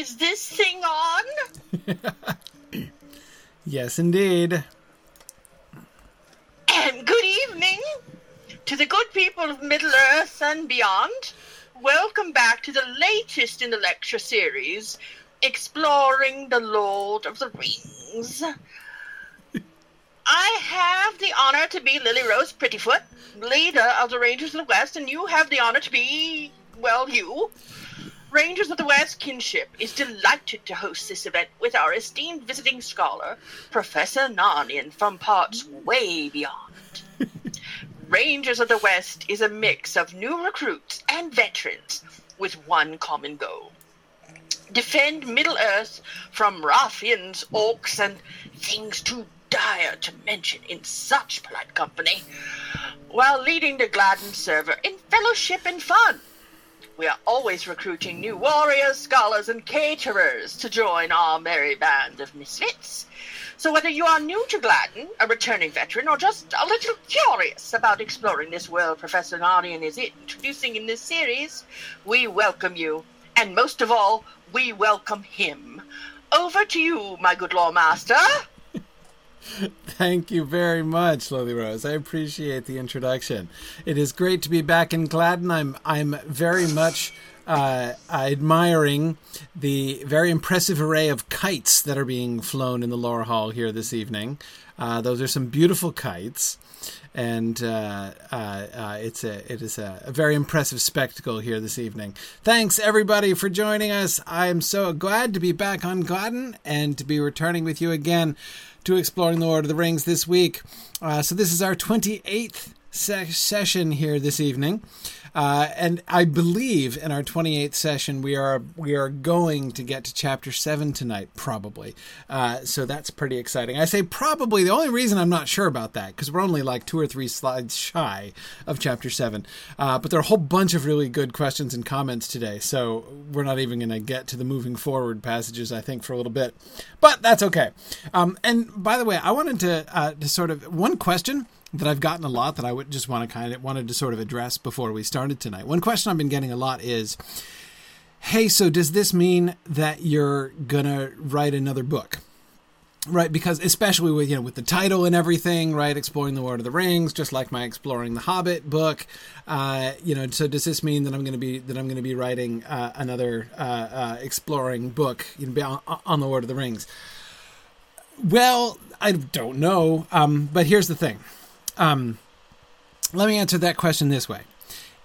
Is this thing on? yes, indeed. And good evening to the good people of Middle Earth and beyond. Welcome back to the latest in the lecture series, Exploring the Lord of the Rings. I have the honor to be Lily Rose Prettyfoot, leader of the Rangers of the West, and you have the honor to be, well, you. Rangers of the West Kinship is delighted to host this event with our esteemed visiting scholar, Professor Narnian from parts way beyond. Rangers of the West is a mix of new recruits and veterans with one common goal defend Middle Earth from ruffians, orcs, and things too dire to mention in such polite company, while leading the Gladden server in fellowship and fun. We are always recruiting new warriors, scholars, and caterers to join our merry band of misfits. So whether you are new to Gladden, a returning veteran, or just a little curious about exploring this world Professor Narnian is introducing in this series, we welcome you. And most of all, we welcome him. Over to you, my good lore master. Thank you very much, Lily Rose. I appreciate the introduction. It is great to be back in Gladden. I'm I'm very much uh, admiring the very impressive array of kites that are being flown in the lower hall here this evening. Uh, those are some beautiful kites, and uh, uh, uh, it's a it is a, a, very impressive spectacle here this evening. Thanks everybody for joining us. I am so glad to be back on Gladden and to be returning with you again to exploring the Lord of the Rings this week. Uh, so this is our 28th se- session here this evening. Uh, and I believe in our 28th session we are we are going to get to chapter seven tonight, probably. Uh, so that's pretty exciting. I say probably. The only reason I'm not sure about that because we're only like two or three slides shy of chapter seven. Uh, but there are a whole bunch of really good questions and comments today, so we're not even going to get to the moving forward passages. I think for a little bit, but that's okay. Um, and by the way, I wanted to uh, to sort of one question that I've gotten a lot that I would just want to kind of wanted to sort of address before we started tonight. One question I've been getting a lot is, "Hey, so does this mean that you're gonna write another book?" Right, because especially with you know with the title and everything, right? Exploring the Lord of the Rings, just like my exploring the Hobbit book. Uh, you know, so does this mean that I'm going to be that I'm going to be writing uh, another uh, uh, exploring book you know, on, on the Lord of the Rings? Well, I don't know, um, but here's the thing um, let me answer that question this way: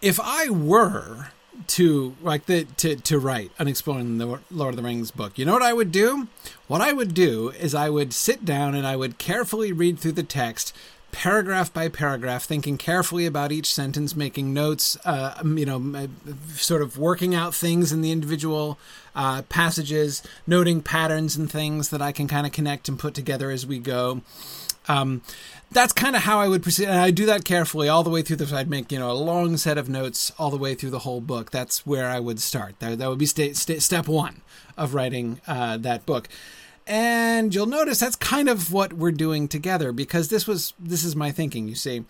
If I were to like the to to write an exploring the Lord of the Rings book, you know what I would do? What I would do is I would sit down and I would carefully read through the text paragraph by paragraph, thinking carefully about each sentence, making notes, uh, you know, sort of working out things in the individual uh, passages, noting patterns and things that I can kind of connect and put together as we go. Um, that's kind of how I would proceed. And I do that carefully all the way through this. I'd make, you know, a long set of notes all the way through the whole book. That's where I would start. That, that would be st- st- step one of writing uh, that book. And you'll notice that's kind of what we're doing together because this was, this is my thinking, you see.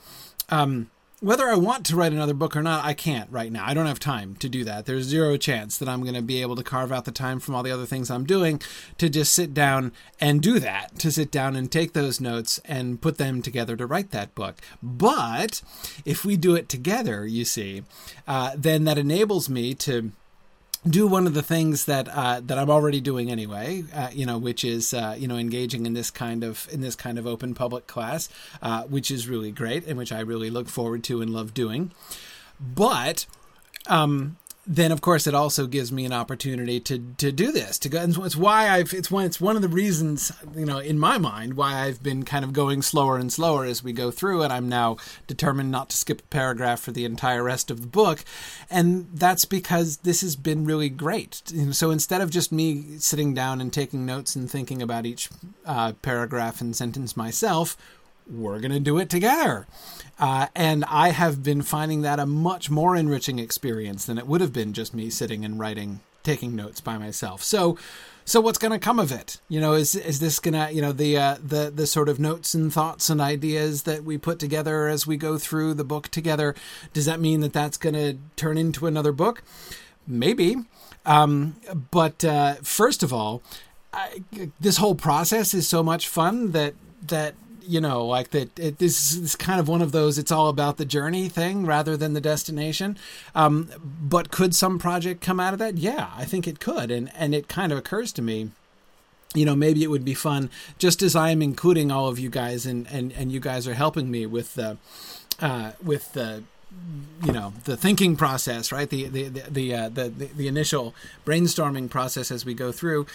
Um, whether I want to write another book or not, I can't right now. I don't have time to do that. There's zero chance that I'm going to be able to carve out the time from all the other things I'm doing to just sit down and do that, to sit down and take those notes and put them together to write that book. But if we do it together, you see, uh, then that enables me to do one of the things that uh, that I'm already doing anyway, uh, you know, which is uh, you know engaging in this kind of in this kind of open public class, uh, which is really great and which I really look forward to and love doing. But um, then of course it also gives me an opportunity to to do this to go and it's why I've it's one it's one of the reasons you know in my mind why I've been kind of going slower and slower as we go through and I'm now determined not to skip a paragraph for the entire rest of the book. And that's because this has been really great. So instead of just me sitting down and taking notes and thinking about each uh, paragraph and sentence myself we're going to do it together. Uh, and I have been finding that a much more enriching experience than it would have been just me sitting and writing, taking notes by myself. So, so what's going to come of it? You know, is is this gonna, you know, the uh, the the sort of notes and thoughts and ideas that we put together as we go through the book together? Does that mean that that's going to turn into another book? Maybe. Um, but uh, first of all, I, this whole process is so much fun that that you know like that it, this is kind of one of those it's all about the journey thing rather than the destination. Um, but could some project come out of that? Yeah i think it could. And and it kind of occurs to me you know maybe it would be fun just as i'm including all of you guys and and and you guys are helping me with the uh, with the you know the thinking process right? The the the the, uh, the, the the initial brainstorming process as we go through.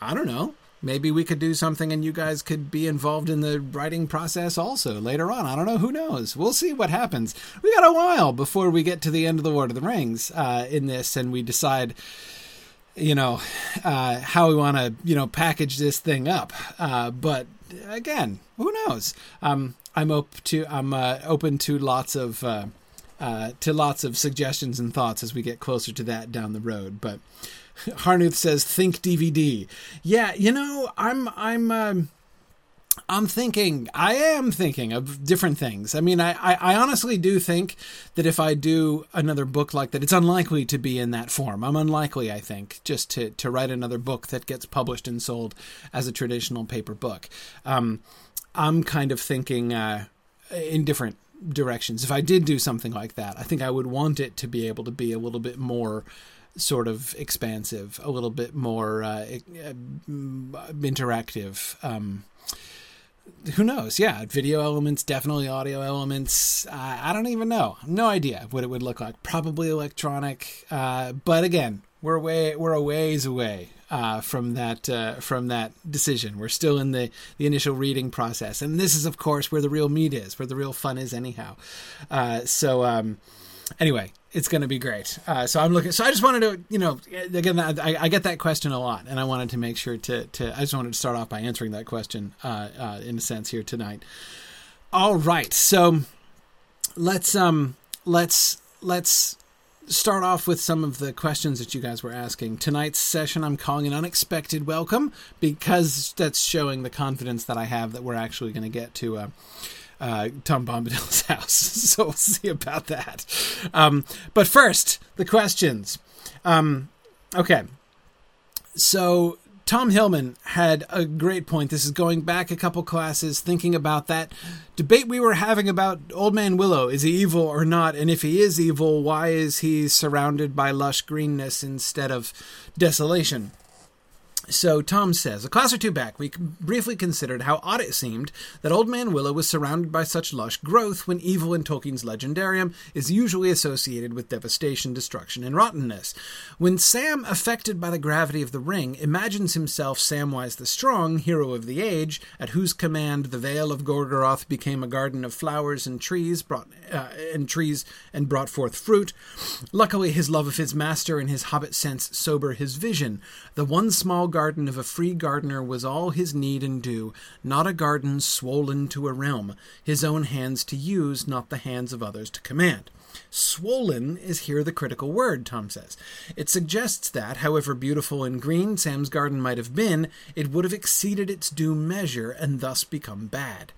I don't know maybe we could do something and you guys could be involved in the writing process also later on. I don't know. Who knows? We'll see what happens. We got a while before we get to the end of the Lord of the Rings uh, in this and we decide. You know uh, how we want to, you know, package this thing up. Uh, but again, who knows? Um, I'm open to I'm uh, open to lots of uh, uh, to lots of suggestions and thoughts as we get closer to that down the road. But Harnuth says, "Think DVD." Yeah, you know, I'm I'm. Um, I'm thinking, I am thinking of different things. I mean, I, I, I, honestly do think that if I do another book like that, it's unlikely to be in that form. I'm unlikely, I think, just to, to write another book that gets published and sold as a traditional paper book. Um, I'm kind of thinking uh, in different directions. If I did do something like that, I think I would want it to be able to be a little bit more sort of expansive, a little bit more uh, uh, interactive. Um, who knows? Yeah, video elements, definitely audio elements. Uh, I don't even know. No idea what it would look like. Probably electronic, uh, but again, we're way we're a ways away uh, from that uh, from that decision. We're still in the the initial reading process, and this is, of course, where the real meat is, where the real fun is, anyhow. Uh, so. Um, anyway, it's going to be great. Uh, so I'm looking. So I just wanted to, you know, again, I, I, get that question a lot, and I wanted to make sure to, to I just wanted to start off by answering that question uh, uh, in a sense here tonight. All right, so let's um let's let's start off with some of the questions that you guys were asking. Tonight's session I'm calling an unexpected welcome because that's showing the confidence that I have that we're actually going to get to. Uh, Tom Bombadil's house. so we'll see about that. Um, but first, the questions. Um, okay. So Tom Hillman had a great point. This is going back a couple classes, thinking about that debate we were having about Old Man Willow. Is he evil or not? And if he is evil, why is he surrounded by lush greenness instead of desolation? So Tom says, a class or two back, we briefly considered how odd it seemed that Old Man Willow was surrounded by such lush growth when evil in Tolkien's legendarium is usually associated with devastation, destruction, and rottenness. When Sam, affected by the gravity of the ring, imagines himself Samwise the Strong, hero of the age, at whose command the Vale of Gorgoroth became a garden of flowers and trees, brought uh, and trees and brought forth fruit. Luckily, his love of his master and his hobbit sense sober his vision. The one small garden of a free gardener was all his need and due, not a garden swollen to a realm, his own hands to use, not the hands of others to command. Swollen is here the critical word, Tom says. It suggests that, however beautiful and green Sam's garden might have been, it would have exceeded its due measure and thus become bad.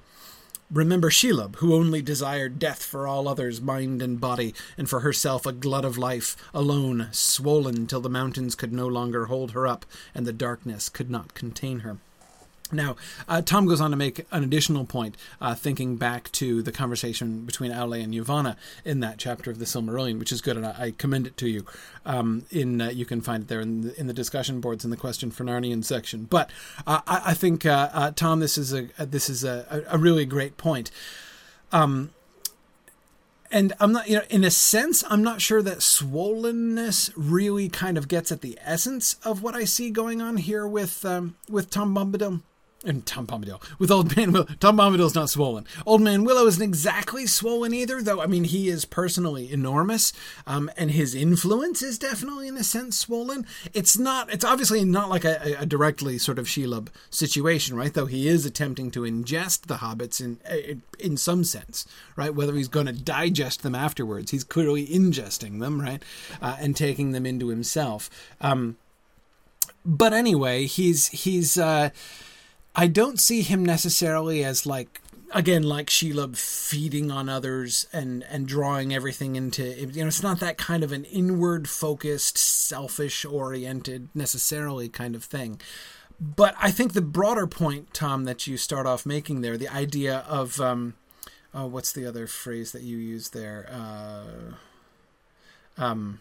Remember Shelob, who only desired death for all others, mind and body, and for herself a glut of life, alone, swollen till the mountains could no longer hold her up, and the darkness could not contain her. Now, uh, Tom goes on to make an additional point, uh, thinking back to the conversation between Aule and Yavanna in that chapter of the Silmarillion, which is good, and I, I commend it to you. Um, in uh, you can find it there in the, in the, discussion boards in the question for Narnian section. But uh, I, I, think uh, uh, Tom, this is a this is a, a really great point. Um, and I'm not, you know, in a sense, I'm not sure that swollenness really kind of gets at the essence of what I see going on here with um, with Tom Bombadil and Tom Bombadil with Old Man Willow. Tom Bombadil's not swollen. Old Man Willow isn't exactly swollen either, though. I mean, he is personally enormous, um, and his influence is definitely, in a sense, swollen. It's not. It's obviously not like a, a directly sort of Shelob situation, right? Though he is attempting to ingest the hobbits in in some sense, right? Whether he's going to digest them afterwards, he's clearly ingesting them, right, uh, and taking them into himself. Um, but anyway, he's he's. Uh, I don't see him necessarily as like again, like Shelob feeding on others and and drawing everything into you know, it's not that kind of an inward focused, selfish oriented necessarily kind of thing. But I think the broader point, Tom, that you start off making there, the idea of um, oh, what's the other phrase that you use there? Uh, um,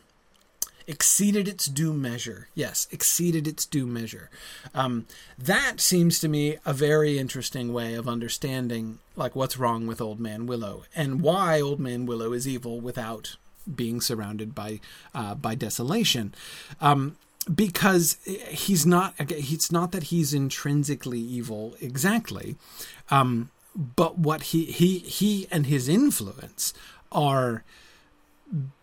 exceeded its due measure. Yes, exceeded its due measure. Um, that seems to me a very interesting way of understanding like what's wrong with Old Man Willow and why Old Man Willow is evil without being surrounded by uh, by desolation. Um, because he's not it's not that he's intrinsically evil exactly um, but what he he he and his influence are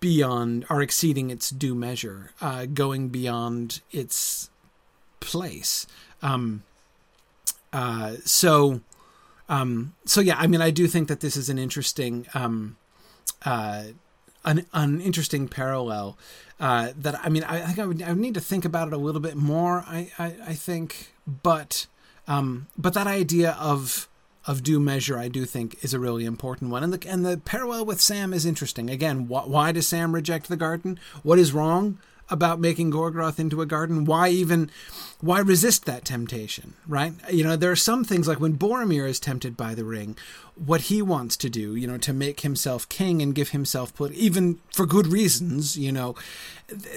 beyond are exceeding its due measure, uh, going beyond its place. Um, uh, so, um, so yeah, I mean, I do think that this is an interesting, um, uh, an, an interesting parallel. Uh, that I mean, I, I think I would, I would need to think about it a little bit more. I, I, I think, but, um, but that idea of of due measure, I do think is a really important one. And the and the parallel with Sam is interesting. Again, wh- why does Sam reject the garden? What is wrong about making Gorgoroth into a garden? Why even why resist that temptation? Right? You know, there are some things like when Boromir is tempted by the ring, what he wants to do, you know, to make himself king and give himself put even for good reasons, you know,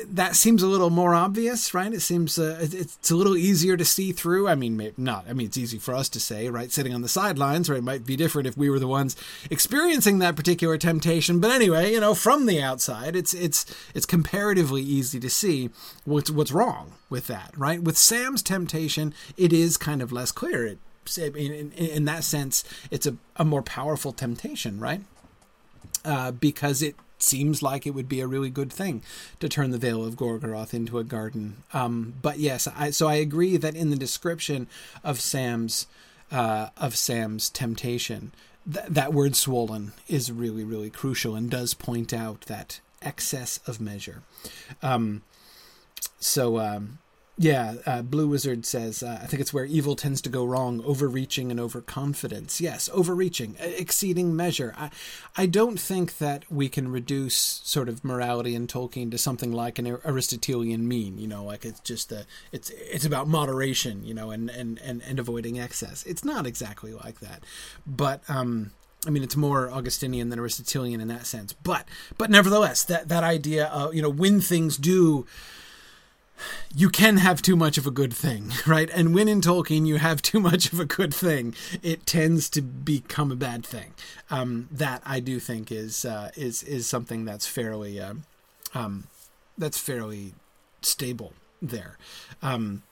that seems a little more obvious, right? It seems uh, it's a little easier to see through. I mean, maybe not. I mean, it's easy for us to say, right, sitting on the sidelines, right? It might be different if we were the ones experiencing that particular temptation. But anyway, you know, from the outside, it's it's it's comparatively easy to see what's what's wrong with that, right? With Sam's temptation, it is kind of less clear. It in, in, in that sense, it's a, a more powerful temptation, right? Uh, because it seems like it would be a really good thing to turn the Vale of Gorgoroth into a garden. Um, but yes, I, so I agree that in the description of Sam's uh, of Sam's temptation, th- that word "swollen" is really really crucial and does point out that excess of measure. Um, so um, yeah, uh, Blue Wizard says, uh, I think it's where evil tends to go wrong, overreaching and overconfidence. Yes, overreaching, exceeding measure. I, I don't think that we can reduce sort of morality in Tolkien to something like an Aristotelian mean, you know, like it's just a, it's, it's about moderation, you know, and, and, and, and avoiding excess. It's not exactly like that. But, um, I mean, it's more Augustinian than Aristotelian in that sense. But, but nevertheless, that, that idea of, you know, when things do, you can have too much of a good thing, right? And when in Tolkien you have too much of a good thing, it tends to become a bad thing. Um, that I do think is uh, is is something that's fairly uh, um, that's fairly stable there. Um,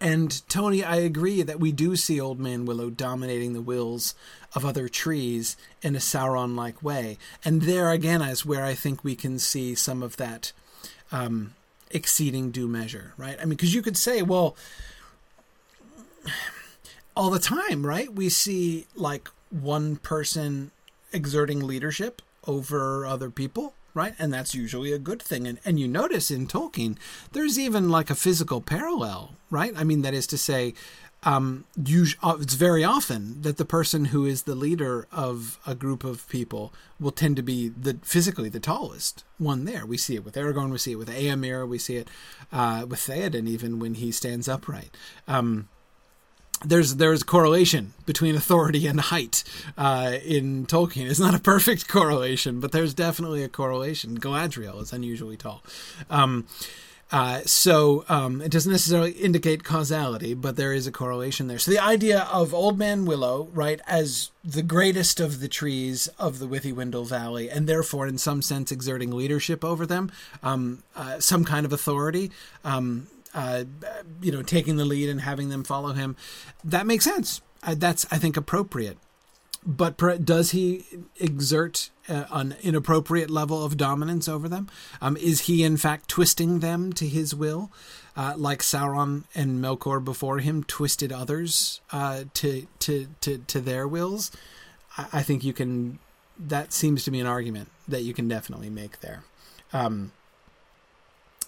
and Tony, I agree that we do see Old Man Willow dominating the wills of other trees in a Sauron-like way, and there again is where I think we can see some of that. Um, exceeding due measure, right? I mean, because you could say, well, all the time, right? We see like one person exerting leadership over other people, right? And that's usually a good thing. And and you notice in Tolkien, there's even like a physical parallel, right? I mean, that is to say, um, uh, it's very often that the person who is the leader of a group of people will tend to be the physically the tallest one there. We see it with Aragorn, we see it with Eomer, we see it uh, with Theoden even when he stands upright. Um, there's there's correlation between authority and height uh, in Tolkien. It's not a perfect correlation, but there's definitely a correlation. Galadriel is unusually tall. Um, uh, so um, it doesn't necessarily indicate causality, but there is a correlation there. So the idea of Old Man Willow, right, as the greatest of the trees of the Withywindle Valley, and therefore, in some sense, exerting leadership over them, um, uh, some kind of authority, um, uh, you know, taking the lead and having them follow him, that makes sense. Uh, that's, I think, appropriate but does he exert uh, an inappropriate level of dominance over them? Um, is he in fact twisting them to his will, uh, like Sauron and Melkor before him twisted others uh, to, to to to their wills? I, I, think you can. That seems to be an argument that you can definitely make there. Um,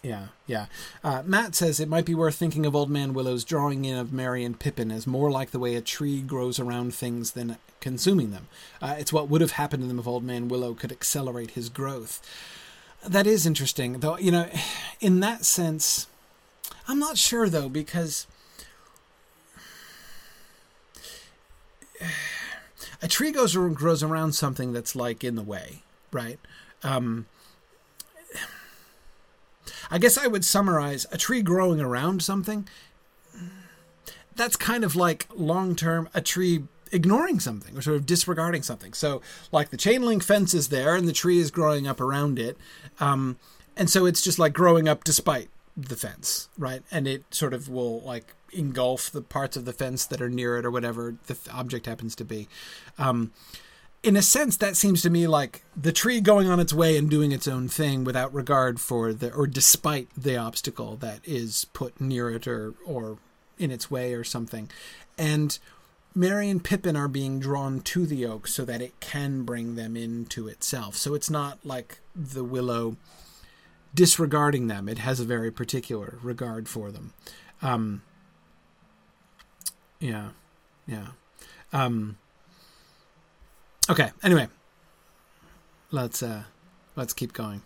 Yeah, yeah. Uh, Matt says it might be worth thinking of Old Man Willow's drawing in of Merry and Pippin as more like the way a tree grows around things than consuming them. Uh, it's what would have happened to them if Old Man Willow could accelerate his growth. That is interesting, though. You know, in that sense, I'm not sure though because a tree goes grows around something that's like in the way, right? Um, I guess I would summarize a tree growing around something. That's kind of like long term a tree ignoring something or sort of disregarding something. So, like the chain link fence is there and the tree is growing up around it. Um, and so it's just like growing up despite the fence, right? And it sort of will like engulf the parts of the fence that are near it or whatever the object happens to be. Um, in a sense, that seems to me like the tree going on its way and doing its own thing without regard for the or despite the obstacle that is put near it or or in its way or something. And Merry and Pippin are being drawn to the oak so that it can bring them into itself. So it's not like the willow disregarding them. It has a very particular regard for them. Um, yeah, yeah. Um, Okay. Anyway, let's uh, let's keep going.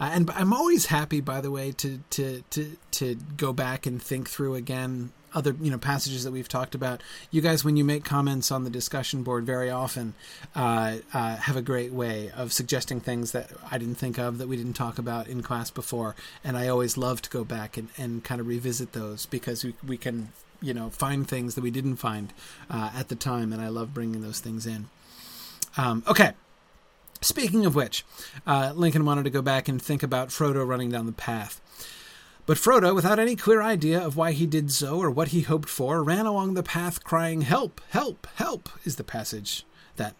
Uh, and I'm always happy, by the way, to to to to go back and think through again other you know passages that we've talked about. You guys, when you make comments on the discussion board, very often uh, uh, have a great way of suggesting things that I didn't think of that we didn't talk about in class before, and I always love to go back and, and kind of revisit those because we we can you know find things that we didn't find uh, at the time, and I love bringing those things in. Um, okay. Speaking of which, uh, Lincoln wanted to go back and think about Frodo running down the path. But Frodo, without any clear idea of why he did so or what he hoped for, ran along the path crying, Help, help, help, is the passage that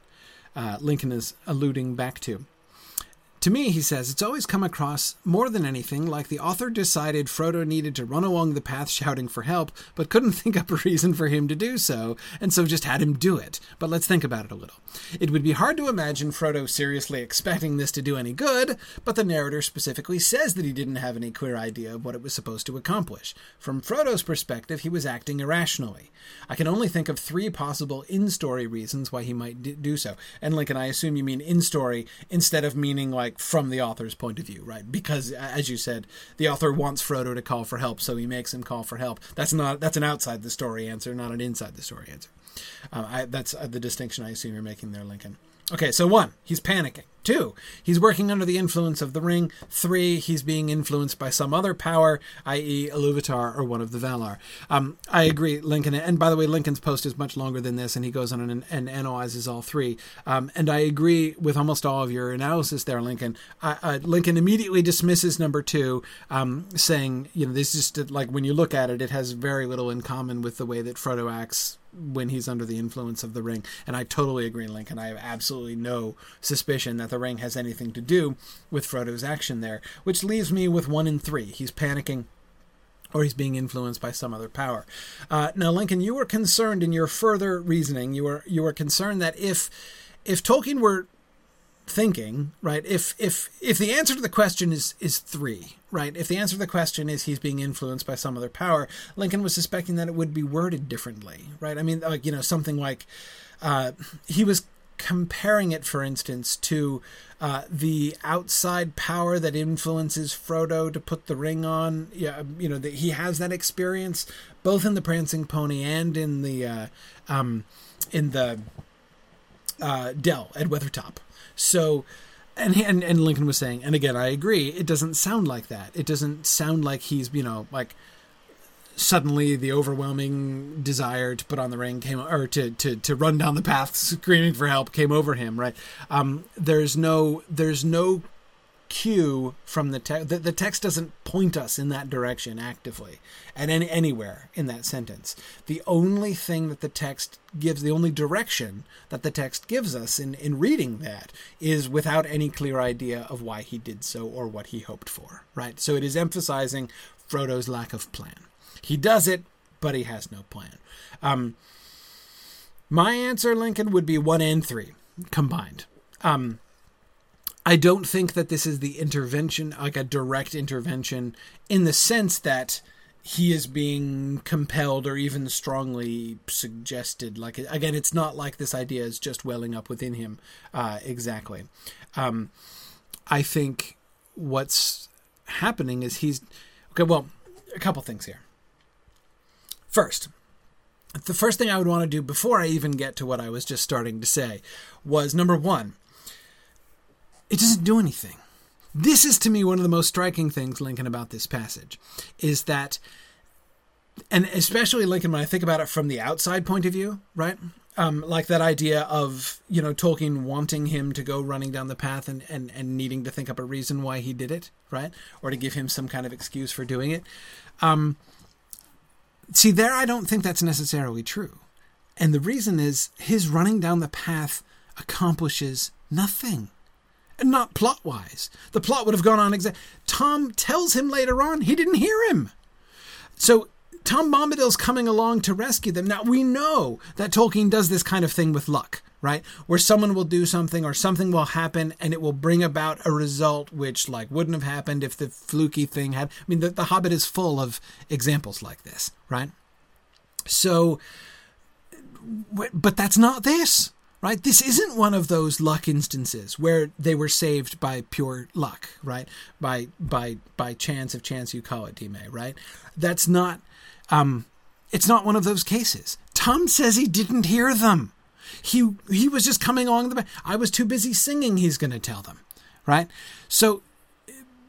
uh, Lincoln is alluding back to. To me, he says, it's always come across, more than anything, like the author decided Frodo needed to run along the path shouting for help, but couldn't think up a reason for him to do so, and so just had him do it. But let's think about it a little. It would be hard to imagine Frodo seriously expecting this to do any good, but the narrator specifically says that he didn't have any clear idea of what it was supposed to accomplish. From Frodo's perspective, he was acting irrationally. I can only think of three possible in story reasons why he might do so. And Lincoln, I assume you mean in story instead of meaning like from the author's point of view, right? Because as you said, the author wants Frodo to call for help, so he makes him call for help. That's not that's an outside the story answer, not an inside the story answer. Uh, I, that's uh, the distinction I assume you're making there, Lincoln. Okay, so one, he's panicking. Two, he's working under the influence of the ring. Three, he's being influenced by some other power, i.e., Iluvatar or one of the Valar. Um, I agree, Lincoln. And by the way, Lincoln's post is much longer than this, and he goes on and, and analyzes all three. Um, and I agree with almost all of your analysis there, Lincoln. Uh, uh, Lincoln immediately dismisses number two, um, saying, you know, this is just like when you look at it, it has very little in common with the way that Frodo acts when he's under the influence of the ring. And I totally agree, Lincoln. I have absolutely no suspicion that the ring has anything to do with Frodo's action there, which leaves me with one in three. He's panicking or he's being influenced by some other power. Uh, now, Lincoln, you were concerned in your further reasoning. You were you were concerned that if if Tolkien were thinking, right? If if if the answer to the question is is three, right? If the answer to the question is he's being influenced by some other power, Lincoln was suspecting that it would be worded differently, right? I mean, like you know, something like uh, he was comparing it, for instance, to uh, the outside power that influences Frodo to put the ring on. Yeah, you know, that he has that experience both in the Prancing Pony and in the uh, um, in the uh, Dell at Weathertop. So, and, and and Lincoln was saying, and again, I agree. It doesn't sound like that. It doesn't sound like he's you know like suddenly the overwhelming desire to put on the ring came or to to to run down the path screaming for help came over him right um, there's no there's no cue from the text the, the text doesn't point us in that direction actively and any anywhere in that sentence the only thing that the text gives the only direction that the text gives us in in reading that is without any clear idea of why he did so or what he hoped for right so it is emphasizing Frodo's lack of plan he does it, but he has no plan. Um, my answer, Lincoln, would be one and three combined. Um, I don't think that this is the intervention, like a direct intervention, in the sense that he is being compelled or even strongly suggested. Like again, it's not like this idea is just welling up within him. Uh, exactly. Um, I think what's happening is he's okay. Well, a couple things here. First, the first thing I would want to do before I even get to what I was just starting to say was number one, it doesn't do anything. This is to me one of the most striking things, Lincoln, about this passage is that, and especially Lincoln, when I think about it from the outside point of view, right? Um, like that idea of you know Tolkien wanting him to go running down the path and, and and needing to think up a reason why he did it, right, or to give him some kind of excuse for doing it. Um, see, there I don't think that's necessarily true, and the reason is his running down the path accomplishes nothing and not plot wise. The plot would have gone on exactly. Tom tells him later on he didn't hear him. So Tom Bombadil's coming along to rescue them. Now we know that Tolkien does this kind of thing with luck, right? Where someone will do something or something will happen and it will bring about a result which like wouldn't have happened if the fluky thing had. I mean, the, the Hobbit is full of examples like this, right? So, but that's not this right? This isn't one of those luck instances where they were saved by pure luck, right? By by by chance of chance you call it, Dime, right? That's not um it's not one of those cases. Tom says he didn't hear them. He he was just coming along the I was too busy singing, he's going to tell them, right? So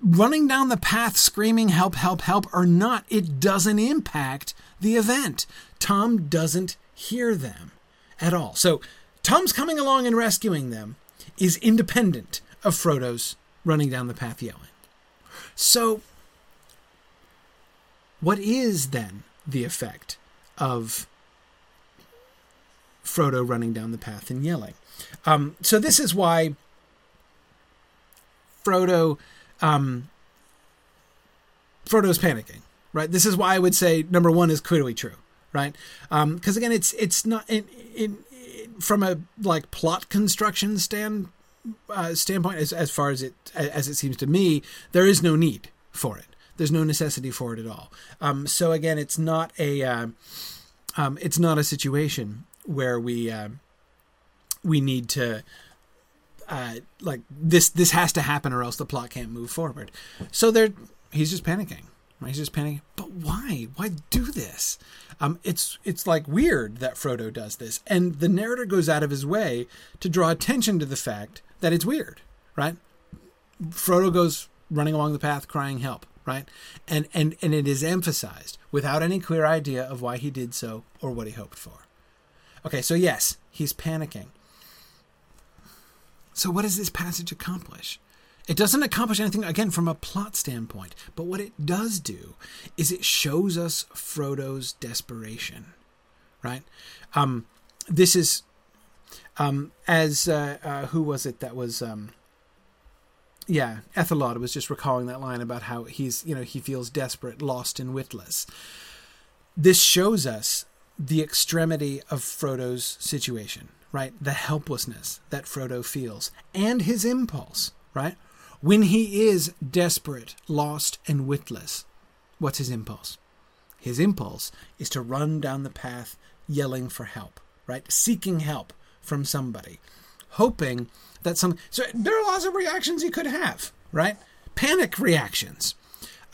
running down the path screaming help help help or not, it doesn't impact the event. Tom doesn't hear them at all. So Tom's coming along and rescuing them is independent of Frodo's running down the path yelling. So, what is then the effect of Frodo running down the path and yelling? Um, so, this is why Frodo. Um, Frodo's panicking, right? This is why I would say number one is clearly true, right? Because um, again, it's it's not in, in from a like plot construction stand uh, standpoint, as as far as it as it seems to me, there is no need for it. There's no necessity for it at all. Um, so again, it's not a uh, um, it's not a situation where we uh, we need to uh, like this this has to happen or else the plot can't move forward. So there, he's just panicking. Right? He's just panicking. But why? Why do this? Um, it's it's like weird that Frodo does this, and the narrator goes out of his way to draw attention to the fact that it's weird, right? Frodo goes running along the path, crying help, right? And and and it is emphasized without any clear idea of why he did so or what he hoped for. Okay, so yes, he's panicking. So what does this passage accomplish? It doesn't accomplish anything, again, from a plot standpoint, but what it does do is it shows us Frodo's desperation, right? Um, this is, um, as, uh, uh, who was it that was, um, yeah, Ethelod was just recalling that line about how he's, you know, he feels desperate, lost, and witless. This shows us the extremity of Frodo's situation, right? The helplessness that Frodo feels and his impulse, right? When he is desperate, lost, and witless, what's his impulse? His impulse is to run down the path yelling for help, right? Seeking help from somebody, hoping that some. So there are lots of reactions he could have, right? Panic reactions.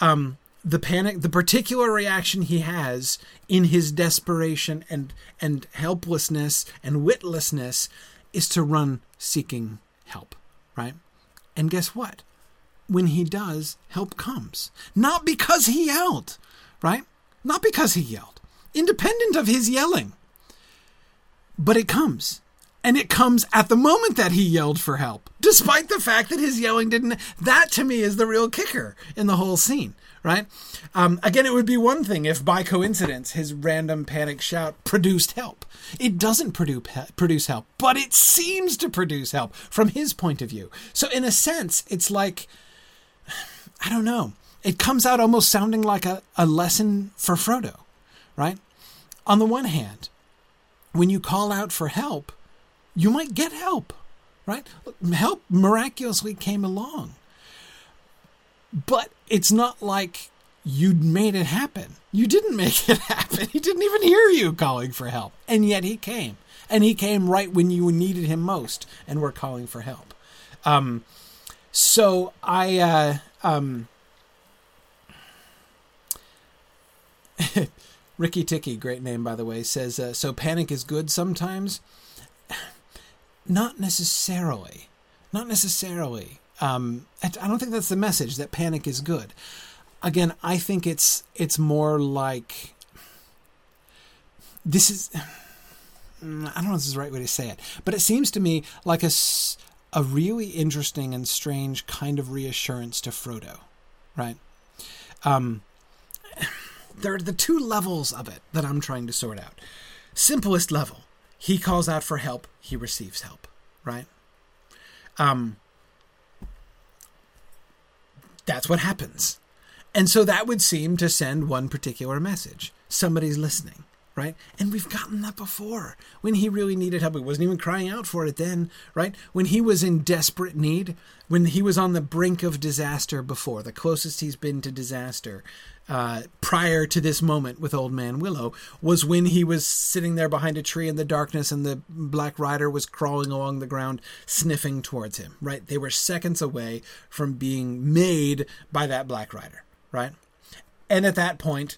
Um, the panic, the particular reaction he has in his desperation and and helplessness and witlessness is to run seeking help, right? And guess what? When he does, help comes. Not because he yelled, right? Not because he yelled, independent of his yelling. But it comes. And it comes at the moment that he yelled for help, despite the fact that his yelling didn't. That to me is the real kicker in the whole scene right? Um, again, it would be one thing if by coincidence his random panic shout produced help. It doesn't produce help, but it seems to produce help from his point of view. So in a sense, it's like I don't know. It comes out almost sounding like a, a lesson for Frodo, right? On the one hand, when you call out for help, you might get help, right? Help miraculously came along. But it's not like you'd made it happen. You didn't make it happen. He didn't even hear you calling for help. And yet he came. And he came right when you needed him most and were calling for help. Um, so I, uh, um, Ricky Ticky, great name by the way, says, uh, so panic is good sometimes. Not necessarily. Not necessarily. Um, I don't think that's the message that panic is good. Again, I think it's it's more like this is. I don't know if this is the right way to say it, but it seems to me like a, a really interesting and strange kind of reassurance to Frodo, right? Um, there are the two levels of it that I'm trying to sort out. Simplest level, he calls out for help, he receives help, right? Um, that's what happens. And so that would seem to send one particular message. Somebody's listening right? And we've gotten that before. When he really needed help, he wasn't even crying out for it then, right? When he was in desperate need, when he was on the brink of disaster before, the closest he's been to disaster uh, prior to this moment with Old Man Willow was when he was sitting there behind a tree in the darkness and the Black Rider was crawling along the ground, sniffing towards him, right? They were seconds away from being made by that Black Rider, right? And at that point,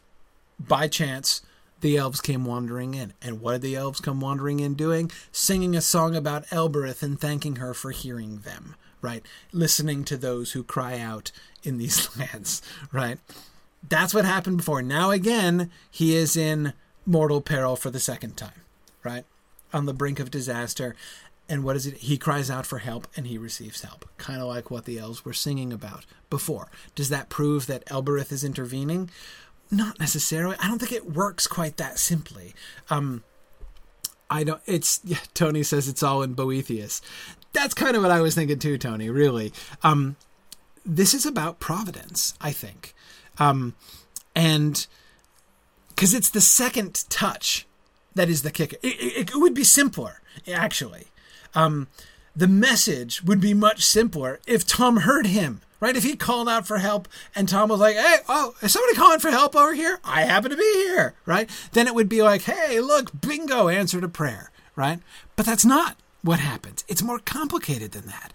by chance, the elves came wandering in. And what did the elves come wandering in doing? Singing a song about Elbereth and thanking her for hearing them, right? Listening to those who cry out in these lands, right? That's what happened before. Now again, he is in mortal peril for the second time, right? On the brink of disaster. And what is it? He cries out for help and he receives help. Kind of like what the elves were singing about before. Does that prove that Elbereth is intervening? Not necessarily. I don't think it works quite that simply. Um, I don't. It's yeah, Tony says it's all in Boethius. That's kind of what I was thinking too, Tony. Really, um, this is about providence, I think, um, and because it's the second touch that is the kicker. It, it, it would be simpler, actually. Um, the message would be much simpler if Tom heard him right? If he called out for help and Tom was like, hey, oh, is somebody calling for help over here? I happen to be here, right? Then it would be like, hey, look, bingo, answer to prayer, right? But that's not what happens. It's more complicated than that.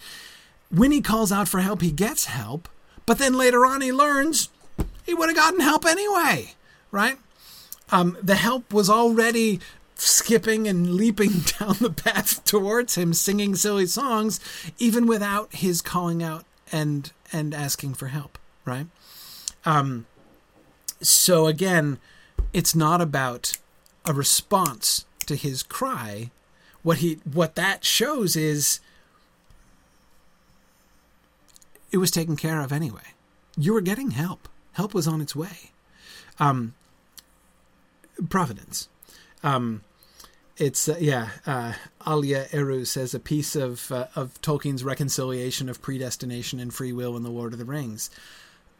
When he calls out for help, he gets help, but then later on he learns he would have gotten help anyway, right? Um, the help was already skipping and leaping down the path towards him, singing silly songs, even without his calling out and and asking for help, right? Um, so again, it's not about a response to his cry. What he what that shows is it was taken care of anyway. You were getting help. Help was on its way. Um, providence. Um, it's uh, yeah. Uh, Alia Eru says a piece of uh, of Tolkien's reconciliation of predestination and free will in the Lord of the Rings.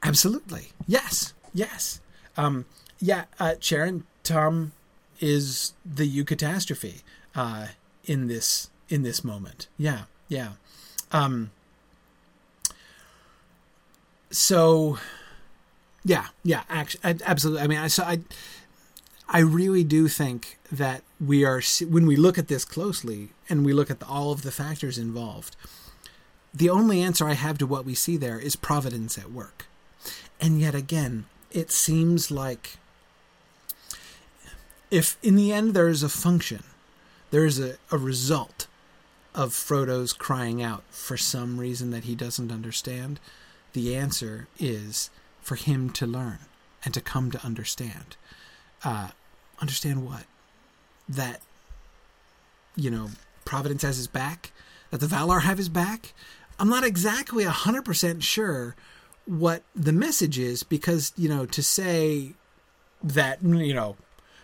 Absolutely, yes, yes, um, yeah. Uh, Sharon Tom is the eucatastrophe uh, in this in this moment. Yeah, yeah. Um, so, yeah, yeah. Actually, absolutely. I mean, I saw. I, I really do think that we are when we look at this closely and we look at the, all of the factors involved. The only answer I have to what we see there is providence at work. And yet again, it seems like if in the end there is a function, there is a, a result of Frodo's crying out for some reason that he doesn't understand, the answer is for him to learn and to come to understand. Uh, understand what? That, you know, Providence has his back? That the Valar have his back? I'm not exactly 100% sure what the message is because, you know, to say that, you know,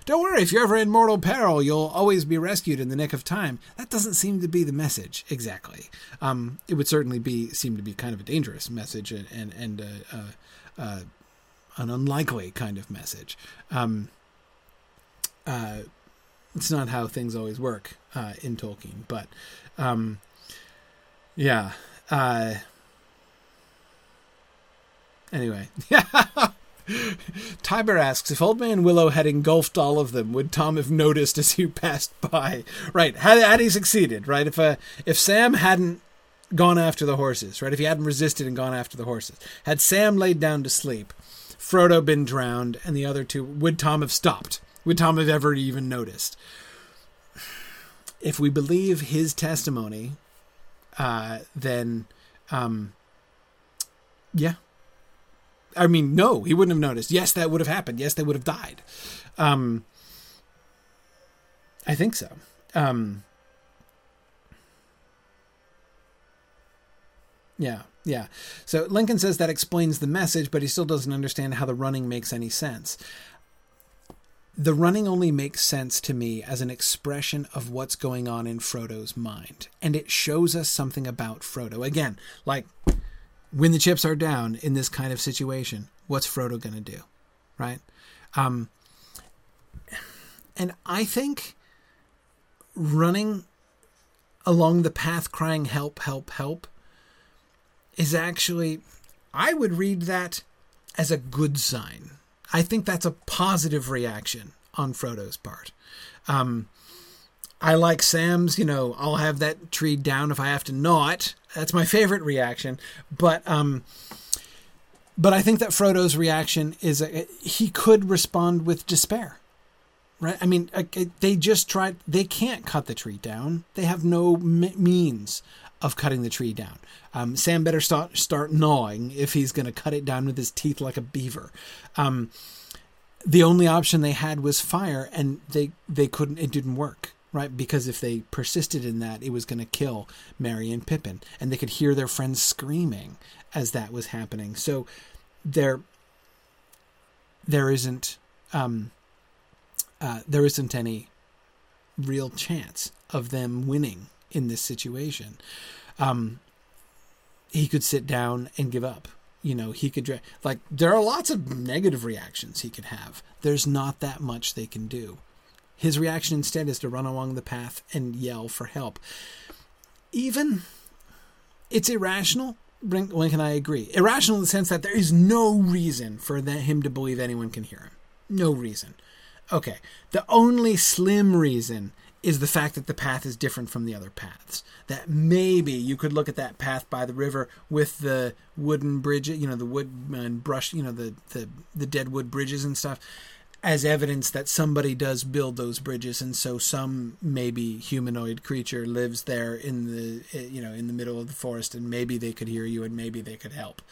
don't worry, if you're ever in mortal peril, you'll always be rescued in the nick of time. That doesn't seem to be the message exactly. Um, it would certainly be seem to be kind of a dangerous message and and, and uh, uh, an unlikely kind of message. Um, uh, it's not how things always work uh, in Tolkien, but um, Yeah. Uh, anyway. Tiber asks if Old Man Willow had engulfed all of them, would Tom have noticed as he passed by? Right, had, had he succeeded, right? If uh, if Sam hadn't gone after the horses, right? If he hadn't resisted and gone after the horses, had Sam laid down to sleep, Frodo been drowned, and the other two, would Tom have stopped? Would Tom have ever even noticed? If we believe his testimony, uh, then, um, yeah, I mean, no, he wouldn't have noticed. Yes, that would have happened. Yes, they would have died. Um, I think so. Um, yeah, yeah. So Lincoln says that explains the message, but he still doesn't understand how the running makes any sense. The running only makes sense to me as an expression of what's going on in Frodo's mind. And it shows us something about Frodo. Again, like when the chips are down in this kind of situation, what's Frodo going to do? Right? Um, and I think running along the path crying, help, help, help, is actually, I would read that as a good sign. I think that's a positive reaction on Frodo's part. Um, I like Sam's, you know, I'll have that tree down if I have to gnaw it. That's my favorite reaction. But um, but I think that Frodo's reaction is a, he could respond with despair, right? I mean, they just tried. They can't cut the tree down. They have no means of cutting the tree down. Um, Sam better start start gnawing if he's going to cut it down with his teeth like a beaver. Um, the only option they had was fire, and they they couldn't. It didn't work right? Because if they persisted in that, it was going to kill Merry and Pippin, and they could hear their friends screaming as that was happening. So there, there isn't, um, uh, there isn't any real chance of them winning in this situation. Um, he could sit down and give up. You know, he could like there are lots of negative reactions he could have. There's not that much they can do. His reaction instead is to run along the path and yell for help. Even it's irrational. Link and I agree. Irrational in the sense that there is no reason for him to believe anyone can hear him. No reason. Okay. The only slim reason is the fact that the path is different from the other paths. That maybe you could look at that path by the river with the wooden bridge, you know, the wood and brush, you know, the, the, the dead wood bridges and stuff as evidence that somebody does build those bridges and so some maybe humanoid creature lives there in the eh, you know in the middle of the forest and maybe they could hear you and maybe they could help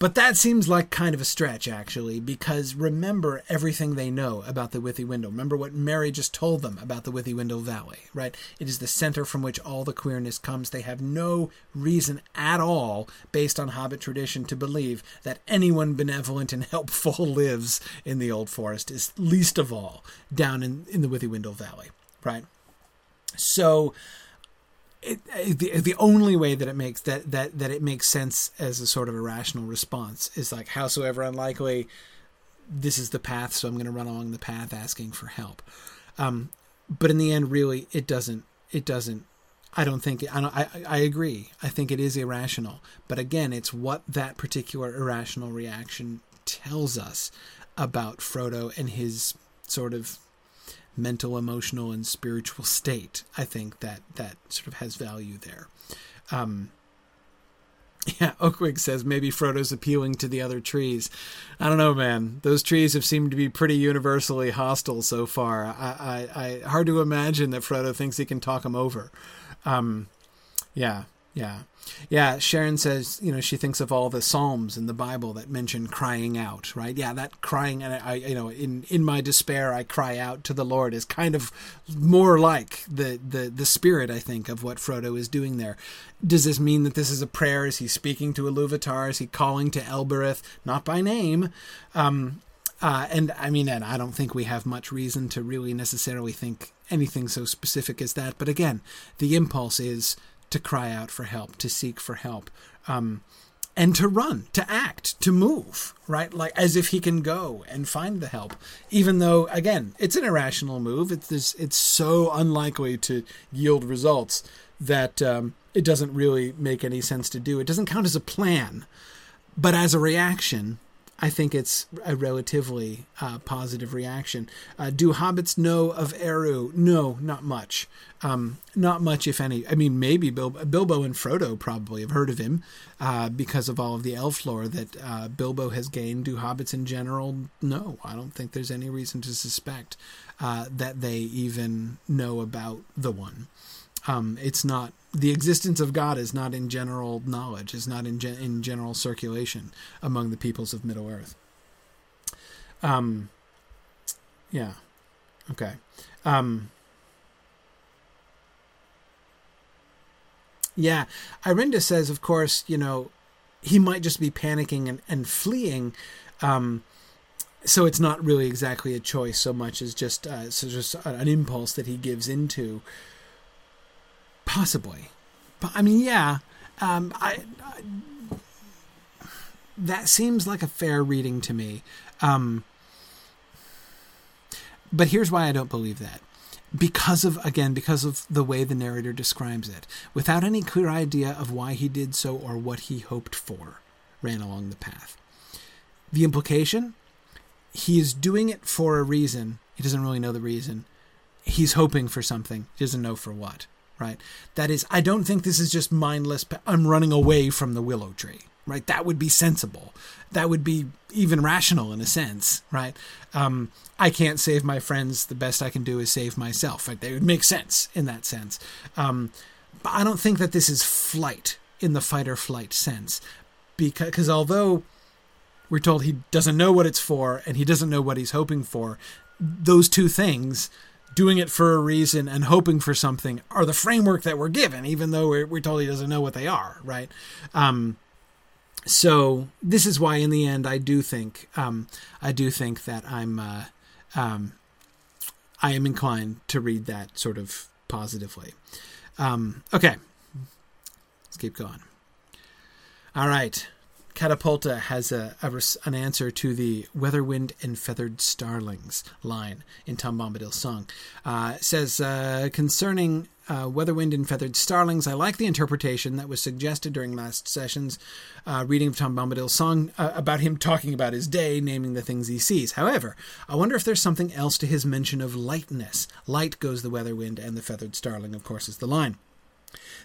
but that seems like kind of a stretch, actually, because remember everything they know about the Withywindle. Remember what Merry just told them about the Withywindle Valley, right? It is the center from which all the queerness comes. They have no reason at all, based on Hobbit tradition, to believe that anyone benevolent and helpful lives in the Old Forest, is least of all down in, in the Withywindle Valley, right? So it, the the only way that it makes that that that it makes sense as a sort of a rational response is like howsoever unlikely this is the path so i'm going to run along the path asking for help. Um, but in the end really it doesn't it doesn't i don't think I, don't, I i agree. I think it is irrational. But again it's what that particular irrational reaction tells us about frodo and his sort of mental, emotional, and spiritual state. I think that that sort of has value there. Um, yeah, Oakwig says maybe Frodo's appealing to the other trees. I don't know, man. Those trees have seemed to be pretty universally hostile so far. I, I, I hard to imagine that Frodo thinks he can talk them over. Um, yeah, yeah. Yeah, Sharon says, you know, she thinks of all the psalms in the Bible that mention crying out, right? Yeah, that crying and I you know, in in my despair I cry out to the Lord is kind of more like the the the spirit I think of what Frodo is doing there. Does this mean that this is a prayer? Is he speaking to Iluvatar? Is he calling to Elbereth? Not by name. Um uh, and I mean, and I don't think we have much reason to really necessarily think anything so specific as that. But again, the impulse is to cry out for help, to seek for help, um, and to run, to act, to move, right? Like as if he can go and find the help, even though again it's an irrational move. It's this, it's so unlikely to yield results that um, it doesn't really make any sense to do. It doesn't count as a plan, but as a reaction, I think it's a relatively uh, positive reaction. Uh, do hobbits know of Eru? No, not much. Um, not much, if any. I mean, maybe Bilbo, Bilbo and Frodo probably have heard of him uh, because of all of the elf lore that uh, Bilbo has gained. Do hobbits in general? No, I don't think there's any reason to suspect uh, that they even know about the one. Um, it's not the existence of God is not in general knowledge, is not in gen- in general circulation among the peoples of Middle Earth. Um, yeah, okay. Um, yeah, Irinda says, of course, you know, he might just be panicking and, and fleeing. Um, so it's not really exactly a choice so much as just uh, so just an impulse that he gives into Possibly, but I mean, yeah. Um, I, I, that seems like a fair reading to me. Um, but here's why I don't believe that. Because of, again, because of the way the narrator describes it, without any clear idea of why he did so or what he hoped for, ran along the path. The implication? He is doing it for a reason. He doesn't really know the reason. He's hoping for something. He doesn't know for what right? That is, I don't think this is just mindless. I'm running away from the willow tree, right? That would be sensible. That would be even rational in a sense, right? Um, I can't save my friends. The best I can do is save myself. Right? They would make sense in that sense. Um, but I don't think that this is flight in the fight or flight sense, because although we're told he doesn't know what it's for and he doesn't know what he's hoping for, those two things doing it for a reason and hoping for something are the framework that we're given, even though we're, we're told he doesn't know what they are, right? Um, so this is why, in the end, I do think um, I do think that I'm uh, um, I am inclined to read that sort of positively. Um, okay, let's keep going. All right. Catapulta has a, a, an answer to the Weather, Wind, and Feathered Starlings line in Tom Bombadil's song. Uh, says, uh, concerning uh, Weather, Wind, and Feathered Starlings, I like the interpretation that was suggested during last session's uh, reading of Tom Bombadil's song uh, about him talking about his day, naming the things he sees. However, I wonder if there's something else to his mention of lightness. Light goes the weather, wind, and the feathered starling, of course, is the line.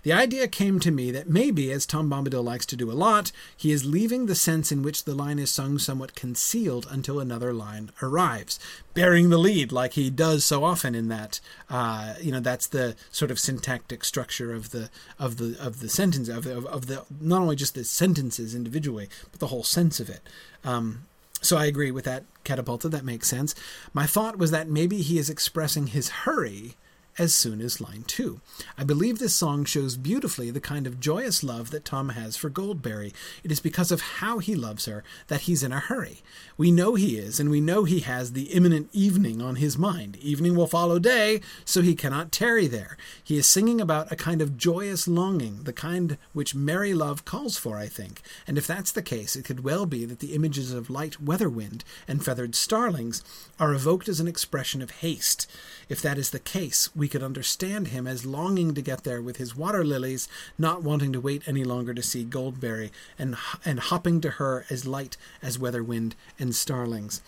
The idea came to me that maybe, as Tom Bombadil likes to do a lot, he is leaving the sense in which the line is sung somewhat concealed until another line arrives, bearing the lead like he does so often in that. Uh, you know, that's the sort of syntactic structure of the of the of the sentence of the, of, of the not only just the sentences individually, but the whole sense of it. Um, so I agree with that, Catapulta. That makes sense. My thought was that maybe he is expressing his hurry as soon as line two. I believe this song shows beautifully the kind of joyous love that Tom has for Goldberry. It is because of how he loves her that he's in a hurry. We know he is, and we know he has the imminent evening on his mind. Evening will follow day, so he cannot tarry there. He is singing about a kind of joyous longing, the kind which merry love calls for, I think. And if that's the case, it could well be that the images of light weather wind and feathered starlings are evoked as an expression of haste. If that is the case, we could understand him as longing to get there with his water lilies, not wanting to wait any longer to see Goldberry, and, and hopping to her as light as weather wind and starlings.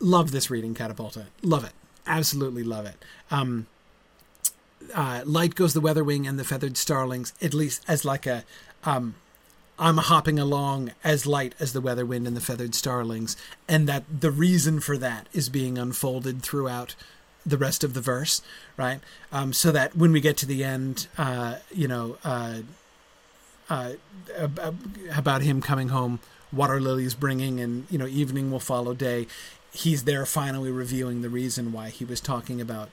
Love this reading, Catapulta. Love it. Absolutely love it. Um, uh, light goes the weather wing and the feathered starlings, at least as like a um, I'm hopping along as light as the weather wind and the feathered starlings, and that the reason for that is being unfolded throughout the rest of the verse, right? Um, so that when we get to the end, uh, you know, uh, uh, about him coming home, water lilies bringing, and you know, evening will follow day. He's there finally revealing the reason why he was talking about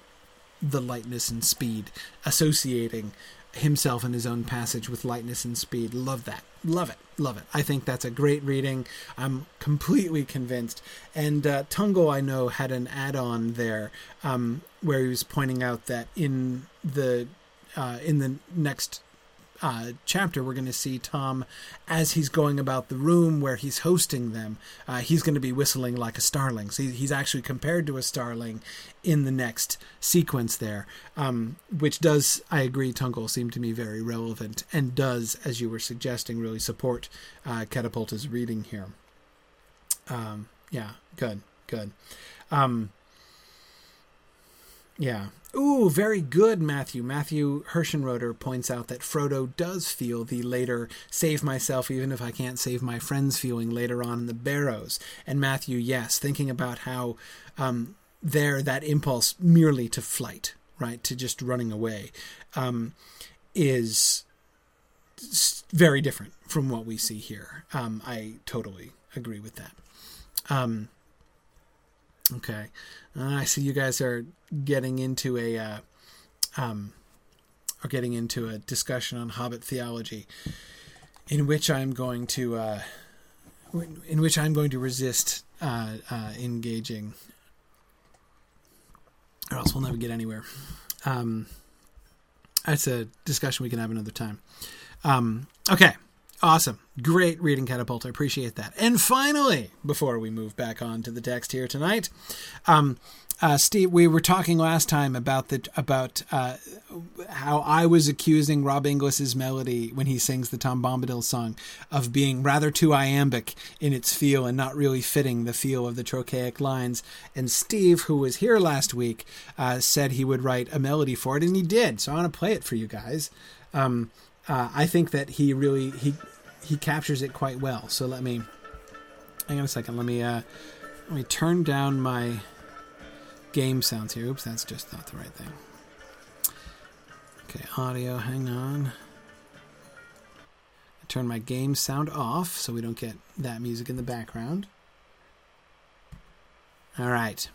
the lightness and speed, associating himself and his own passage with lightness and speed. Love that. Love it. Love it. I think that's a great reading. I'm completely convinced. And uh, Tungo, I know, had an add on there um, where he was pointing out that in the uh, in the next uh, chapter, we're going to see Tom as he's going about the room where he's hosting them. Uh, he's going to be whistling like a starling. So he's actually compared to a starling in the next sequence there, um, which does, I agree, Tungle, seem to me very relevant and does, as you were suggesting, really support uh, Catapulta's reading here. Um, yeah, good, good. Um, yeah. Ooh, very good, Matthew. Matthew Hirschenroder points out that Frodo does feel the later save myself even if I can't save my friends feeling later on in the Barrows. And Matthew, yes, thinking about how um, there that impulse merely to flight, right, to just running away, um, is very different from what we see here. Um, I totally agree with that. Um, okay. Uh, I see you guys are getting into a uh, um, are getting into a discussion on Hobbit theology, in which I'm going to uh, in which I'm going to resist uh, uh, engaging, or else we'll never get anywhere. Um, that's a discussion we can have another time. Um, okay. Awesome. Great reading, Catapult. I appreciate that. And finally, before we move back on to the text here tonight, um, uh, Steve, we were talking last time about the about uh, how I was accusing Rob Inglis's melody when he sings the Tom Bombadil song of being rather too iambic in its feel and not really fitting the feel of the trochaic lines. And Steve, who was here last week, uh, said he would write a melody for it, and he did. So I want to play it for you guys. Um, uh, I think that he really he he captures it quite well. So let me hang on a second. Let me uh, let me turn down my game sounds here. Oops, that's just not the right thing. Okay, audio. Hang on. Turn my game sound off so we don't get that music in the background. All right.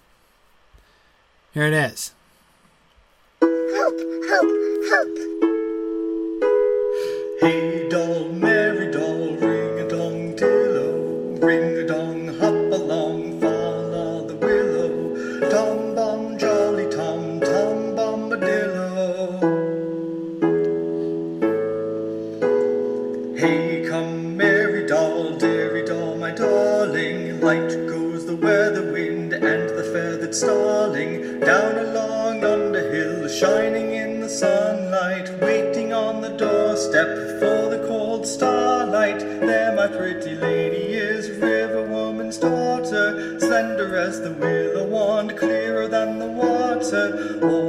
Here it is. Help! Help! Help! Hey, doll, as the willow wand, clearer than the water. Old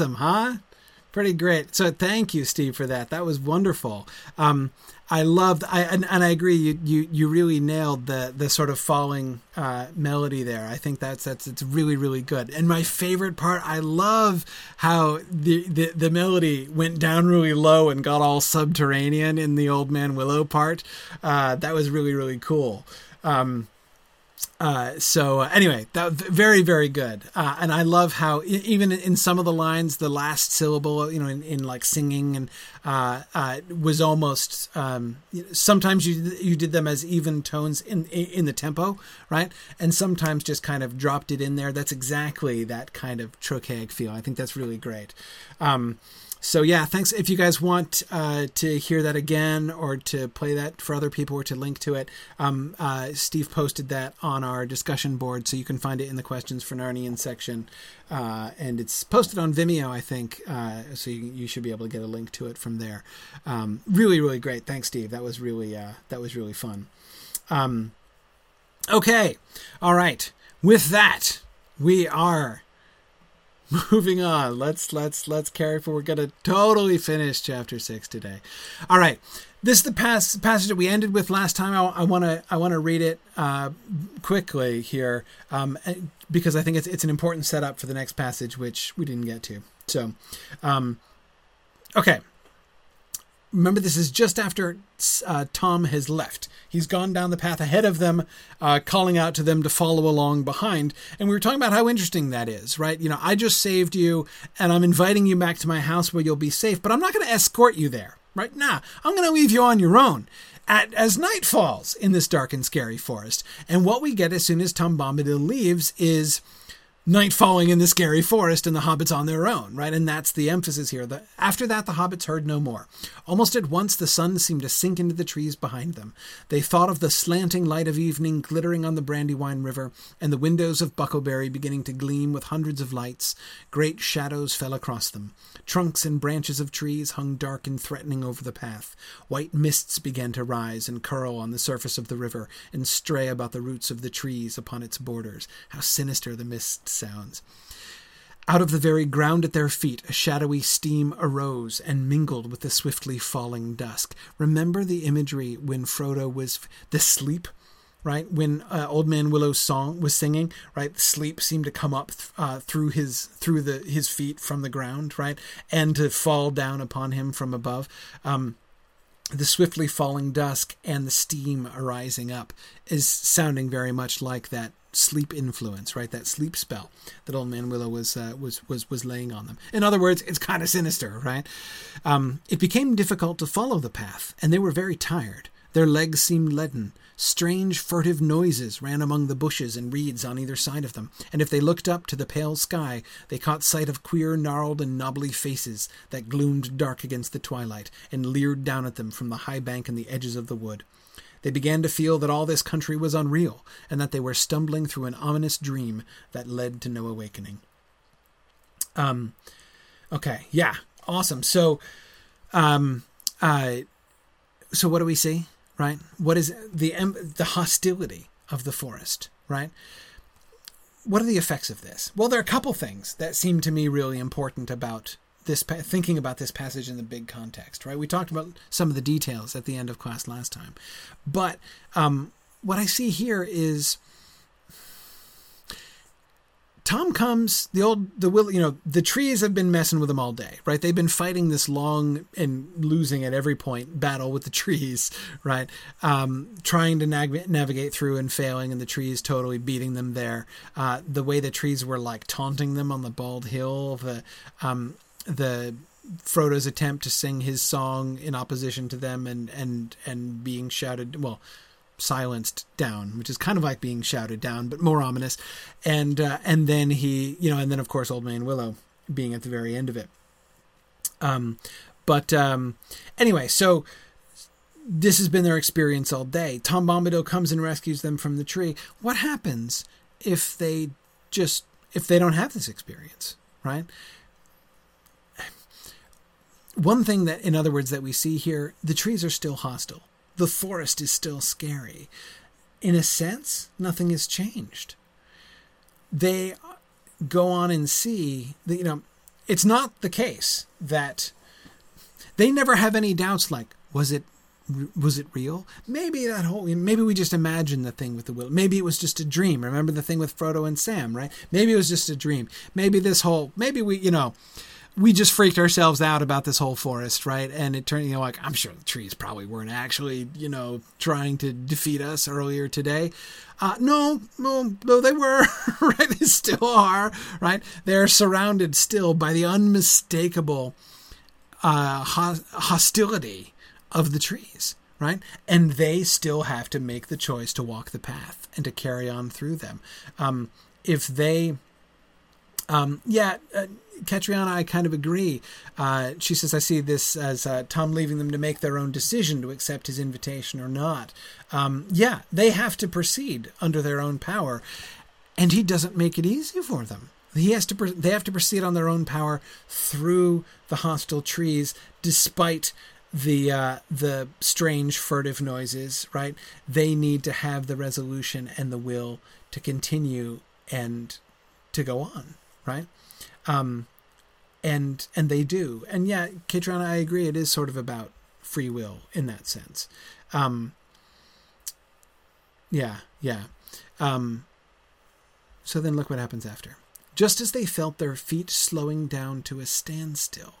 awesome, huh? Pretty great. So thank you, Steve, for that. That was wonderful. Um, I loved, I and, and I agree. You, you you really nailed the the sort of falling uh, melody there. I think that's that's it's really really good. And my favorite part, I love how the the, the melody went down really low and got all subterranean in the Old Man Willow part. Uh, that was really really cool. Um, uh, so uh, anyway, that very very good, uh, and I love how even in some of the lines, the last syllable, you know, in, in like singing and uh, uh, was almost um, sometimes you you did them as even tones in in the tempo, right, and sometimes just kind of dropped it in there. That's exactly that kind of trochaic feel. I think that's really great. Um, so yeah, thanks. If you guys want uh, to hear that again, or to play that for other people, or to link to it, um, uh, Steve posted that on our discussion board, so you can find it in the questions for Narnian section, uh, and it's posted on Vimeo, I think. Uh, so you, you, should be able to get a link to it from there. Um, really, really great. Thanks, Steve. That was really uh, that was really fun. Um, okay, all right. With that, we are moving on. Let's let's let's carry for. We're gonna totally finish chapter six today. All right. This is the pass, passage that we ended with last time. I want to I want to read it uh, quickly here um, because I think it's it's an important setup for the next passage, which we didn't get to. So, um, okay. Remember, this is just after uh, Tom has left. He's gone down the path ahead of them, uh, calling out to them to follow along behind. And we were talking about how interesting that is, right? You know, I just saved you, and I'm inviting you back to my house where you'll be safe, but I'm not going to escort you there, right? Nah, I'm going to leave you on your own. At, as night falls in this dark and scary forest. And what we get as soon as Tom Bombadil leaves is night falling in the scary forest and the hobbits on their own, right? And that's the emphasis here. The, after that, the hobbits heard no more. Almost at once, the sun seemed to sink into the trees behind them. They thought of the slanting light of evening glittering on the Brandywine River, and the windows of Bucklebury beginning to gleam with hundreds of lights. Great shadows fell across them. Trunks and branches of trees hung dark and threatening over the path. White mists began to rise and curl on the surface of the river and stray about the roots of the trees upon its borders. How sinister the mists sounds. Out of the very ground at their feet, a shadowy steam arose and mingled with the swiftly falling dusk. Remember the imagery when Frodo was the sleep, right? When uh, Old Man Willow's song was singing, right? Sleep seemed to come up uh, through his through the his feet from the ground, right, and to fall down upon him from above. Um, the swiftly falling dusk and the steam arising up is sounding very much like that sleep influence, right? That sleep spell that Old Man Willow was uh, was was was laying on them. In other words, it's kind of sinister, right? Um, it became difficult to follow the path, and they were very tired. Their legs seemed leaden. Strange, furtive noises ran among the bushes and reeds on either side of them, and if they looked up to the pale sky, they caught sight of queer, gnarled, and knobbly faces that gloomed dark against the twilight and leered down at them from the high bank and the edges of the wood. They began to feel that all this country was unreal, and that they were stumbling through an ominous dream that led to no awakening. Um, okay, yeah, awesome. So, um, uh, so what do we see? Right? What is the the hostility of the forest? Right? What are the effects of this? Well, there are a couple things that seem to me really important about this thinking about this passage in the big context, right? We talked about some of the details at the end of class last time, but um, what I see here is Tom comes, the old, the will, you know, the trees have been messing with him all day, right? They've been fighting this long and losing at every point battle with the trees, right? Um, trying to nav- navigate through and failing, and the trees totally beating them there. Uh, the way the trees were like taunting them on the bald hill, the um, the Frodo's attempt to sing his song in opposition to them and and and being shouted well silenced down which is kind of like being shouted down but more ominous. And uh, and then he you know and then of course old man willow being at the very end of it. Um but um anyway so this has been their experience all day. Tom bombadil comes and rescues them from the tree. What happens if they just if they don't have this experience right one thing that, in other words, that we see here, the trees are still hostile. The forest is still scary. In a sense, nothing has changed. They go on and see that, you know, it's not the case that they never have any doubts like, was it was it real? Maybe that whole maybe we just imagined the thing with the will. Maybe it was just a dream. Remember the thing with Frodo and Sam, right? Maybe it was just a dream. Maybe this whole maybe we, you know, we just freaked ourselves out about this whole forest, right? And it turned, you know, like I'm sure the trees probably weren't actually, you know, trying to defeat us earlier today. Uh, no, no, no, they were, right? They still are, right? They're surrounded still by the unmistakable uh, ho- hostility of the trees, right? And they still have to make the choice to walk the path and to carry on through them. Um, if they, um, yeah, uh, Catriona, I kind of agree. Uh, she says, I see this as uh, Tom leaving them to make their own decision to accept his invitation or not. Um, yeah, they have to proceed under their own power, and he doesn't make it easy for them. He has to. They have to proceed on their own power through the hostile trees, despite the uh, the strange furtive noises. Right? They need to have the resolution and the will to continue and to go on right? Um, and and they do, and yeah, Kitron, I agree. It is sort of about free will in that sense. Um, yeah, yeah. Um, so then look what happens after. Just as they felt their feet slowing down to a standstill,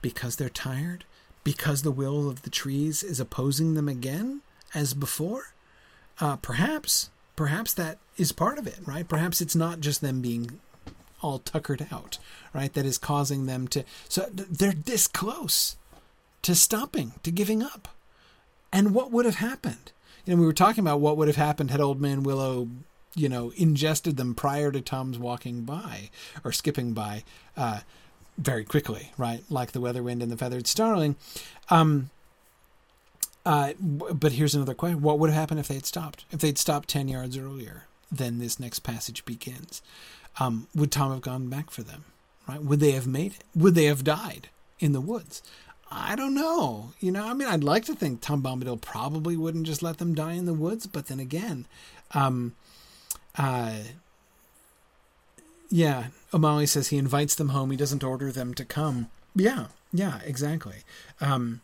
because they're tired, because the will of the trees is opposing them again as before, uh, perhaps, perhaps that is part of it, right? Perhaps it's not just them being all tuckered out, right? That is causing them to. So they're this close to stopping, to giving up. And what would have happened? You know, we were talking about what would have happened had Old Man Willow, you know, ingested them prior to Tom's walking by or skipping by uh, very quickly, right? Like the weather wind and the feathered starling. Um, uh, but here's another question: What would have happened if they'd stopped? If they'd stopped ten yards earlier, then this next passage begins. Um, would Tom have gone back for them? Right? Would they have made it? Would they have died in the woods? I don't know. You know, I mean, I'd like to think Tom Bombadil probably wouldn't just let them die in the woods, but then again, um, uh, yeah, O'Malley says he invites them home. He doesn't order them to come. Yeah, yeah, exactly. Um,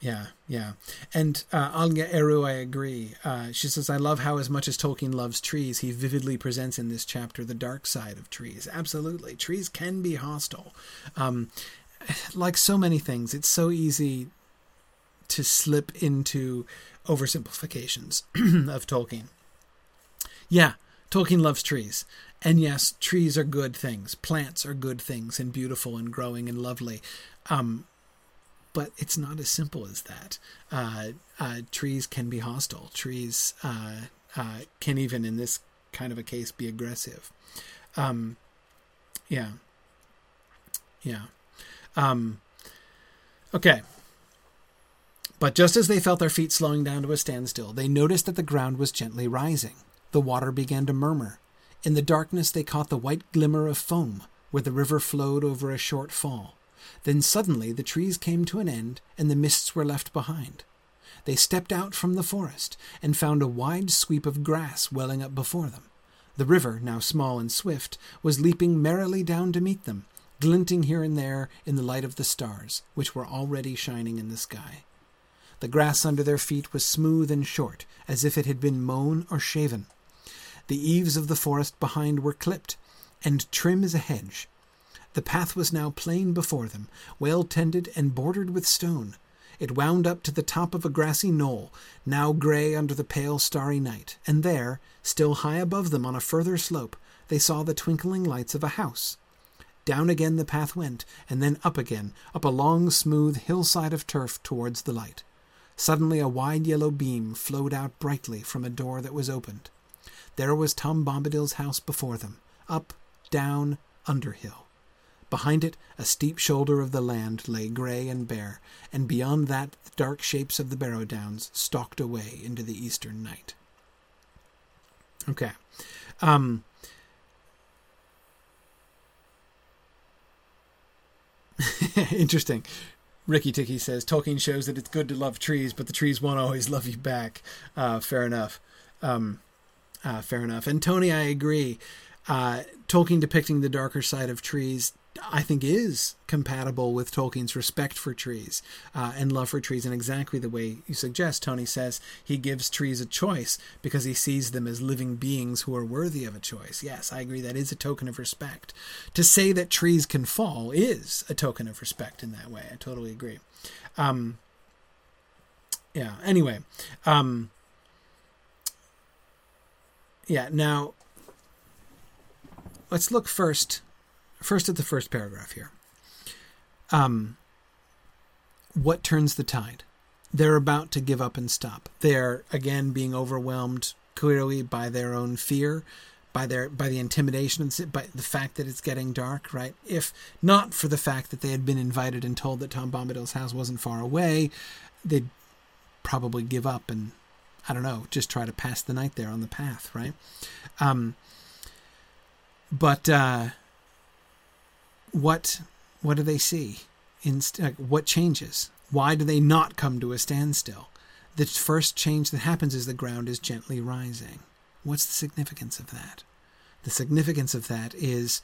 yeah, yeah. And uh, Anya Eru, I agree. Uh, she says, I love how, as much as Tolkien loves trees, he vividly presents in this chapter the dark side of trees. Absolutely. Trees can be hostile. Um, like so many things, it's so easy to slip into oversimplifications of Tolkien. Yeah, Tolkien loves trees. And yes, trees are good things. Plants are good things and beautiful and growing and lovely. Um, but it's not as simple as that. Uh, uh, trees can be hostile. Trees uh, uh can even, in this kind of a case, be aggressive. Um, yeah. Yeah. Um, okay. But just as they felt their feet slowing down to a standstill, they noticed that the ground was gently rising. The water began to murmur. In the darkness, they caught the white glimmer of foam where the river flowed over a short fall. Then suddenly the trees came to an end, and the mists were left behind. They stepped out from the forest and found a wide sweep of grass welling up before them. The river, now small and swift, was leaping merrily down to meet them, glinting here and there in the light of the stars, which were already shining in the sky. The grass under their feet was smooth and short, as if it had been mown or shaven. The eaves of the forest behind were clipped, and trim as a hedge. The path was now plain before them, well tended and bordered with stone. It wound up to the top of a grassy knoll, now grey under the pale starry night, and there, still high above them on a further slope, they saw the twinkling lights of a house. Down again the path went, and then up again, up a long, smooth hillside of turf towards the light. Suddenly a wide yellow beam flowed out brightly from a door that was opened. There was Tom Bombadil's house before them, up, down, under hill. Behind it, a steep shoulder of the land lay grey and bare, and beyond that the dark shapes of the Barrow Downs stalked away into the eastern night. Okay. Um, Interesting. Ricky Ticky says Tolkien shows that it's good to love trees, but the trees won't always love you back. Uh, fair enough. Um, uh, fair enough. And Tony, I agree. Uh, Tolkien depicting the darker side of trees I think is compatible with Tolkien's respect for trees uh, and love for trees in exactly the way you suggest. Tony says he gives trees a choice because he sees them as living beings who are worthy of a choice. Yes, I agree. That is a token of respect. To say that trees can fall is a token of respect in that way. I totally agree. Um, yeah. Anyway, um, yeah. Now, let's look first first at the first paragraph here. Um, what turns the tide? They're about to give up and stop. They're again being overwhelmed clearly by their own fear, by their by the intimidation by the fact that it's getting dark. Right? If not for the fact that they had been invited and told that Tom Bombadil's house wasn't far away, they'd probably give up and I don't know, just try to pass the night there on the path. Right? Um, but uh, what what do they see? In, what changes? Why do they not come to a standstill? The first change that happens is the ground is gently rising. What's the significance of that? The significance of that is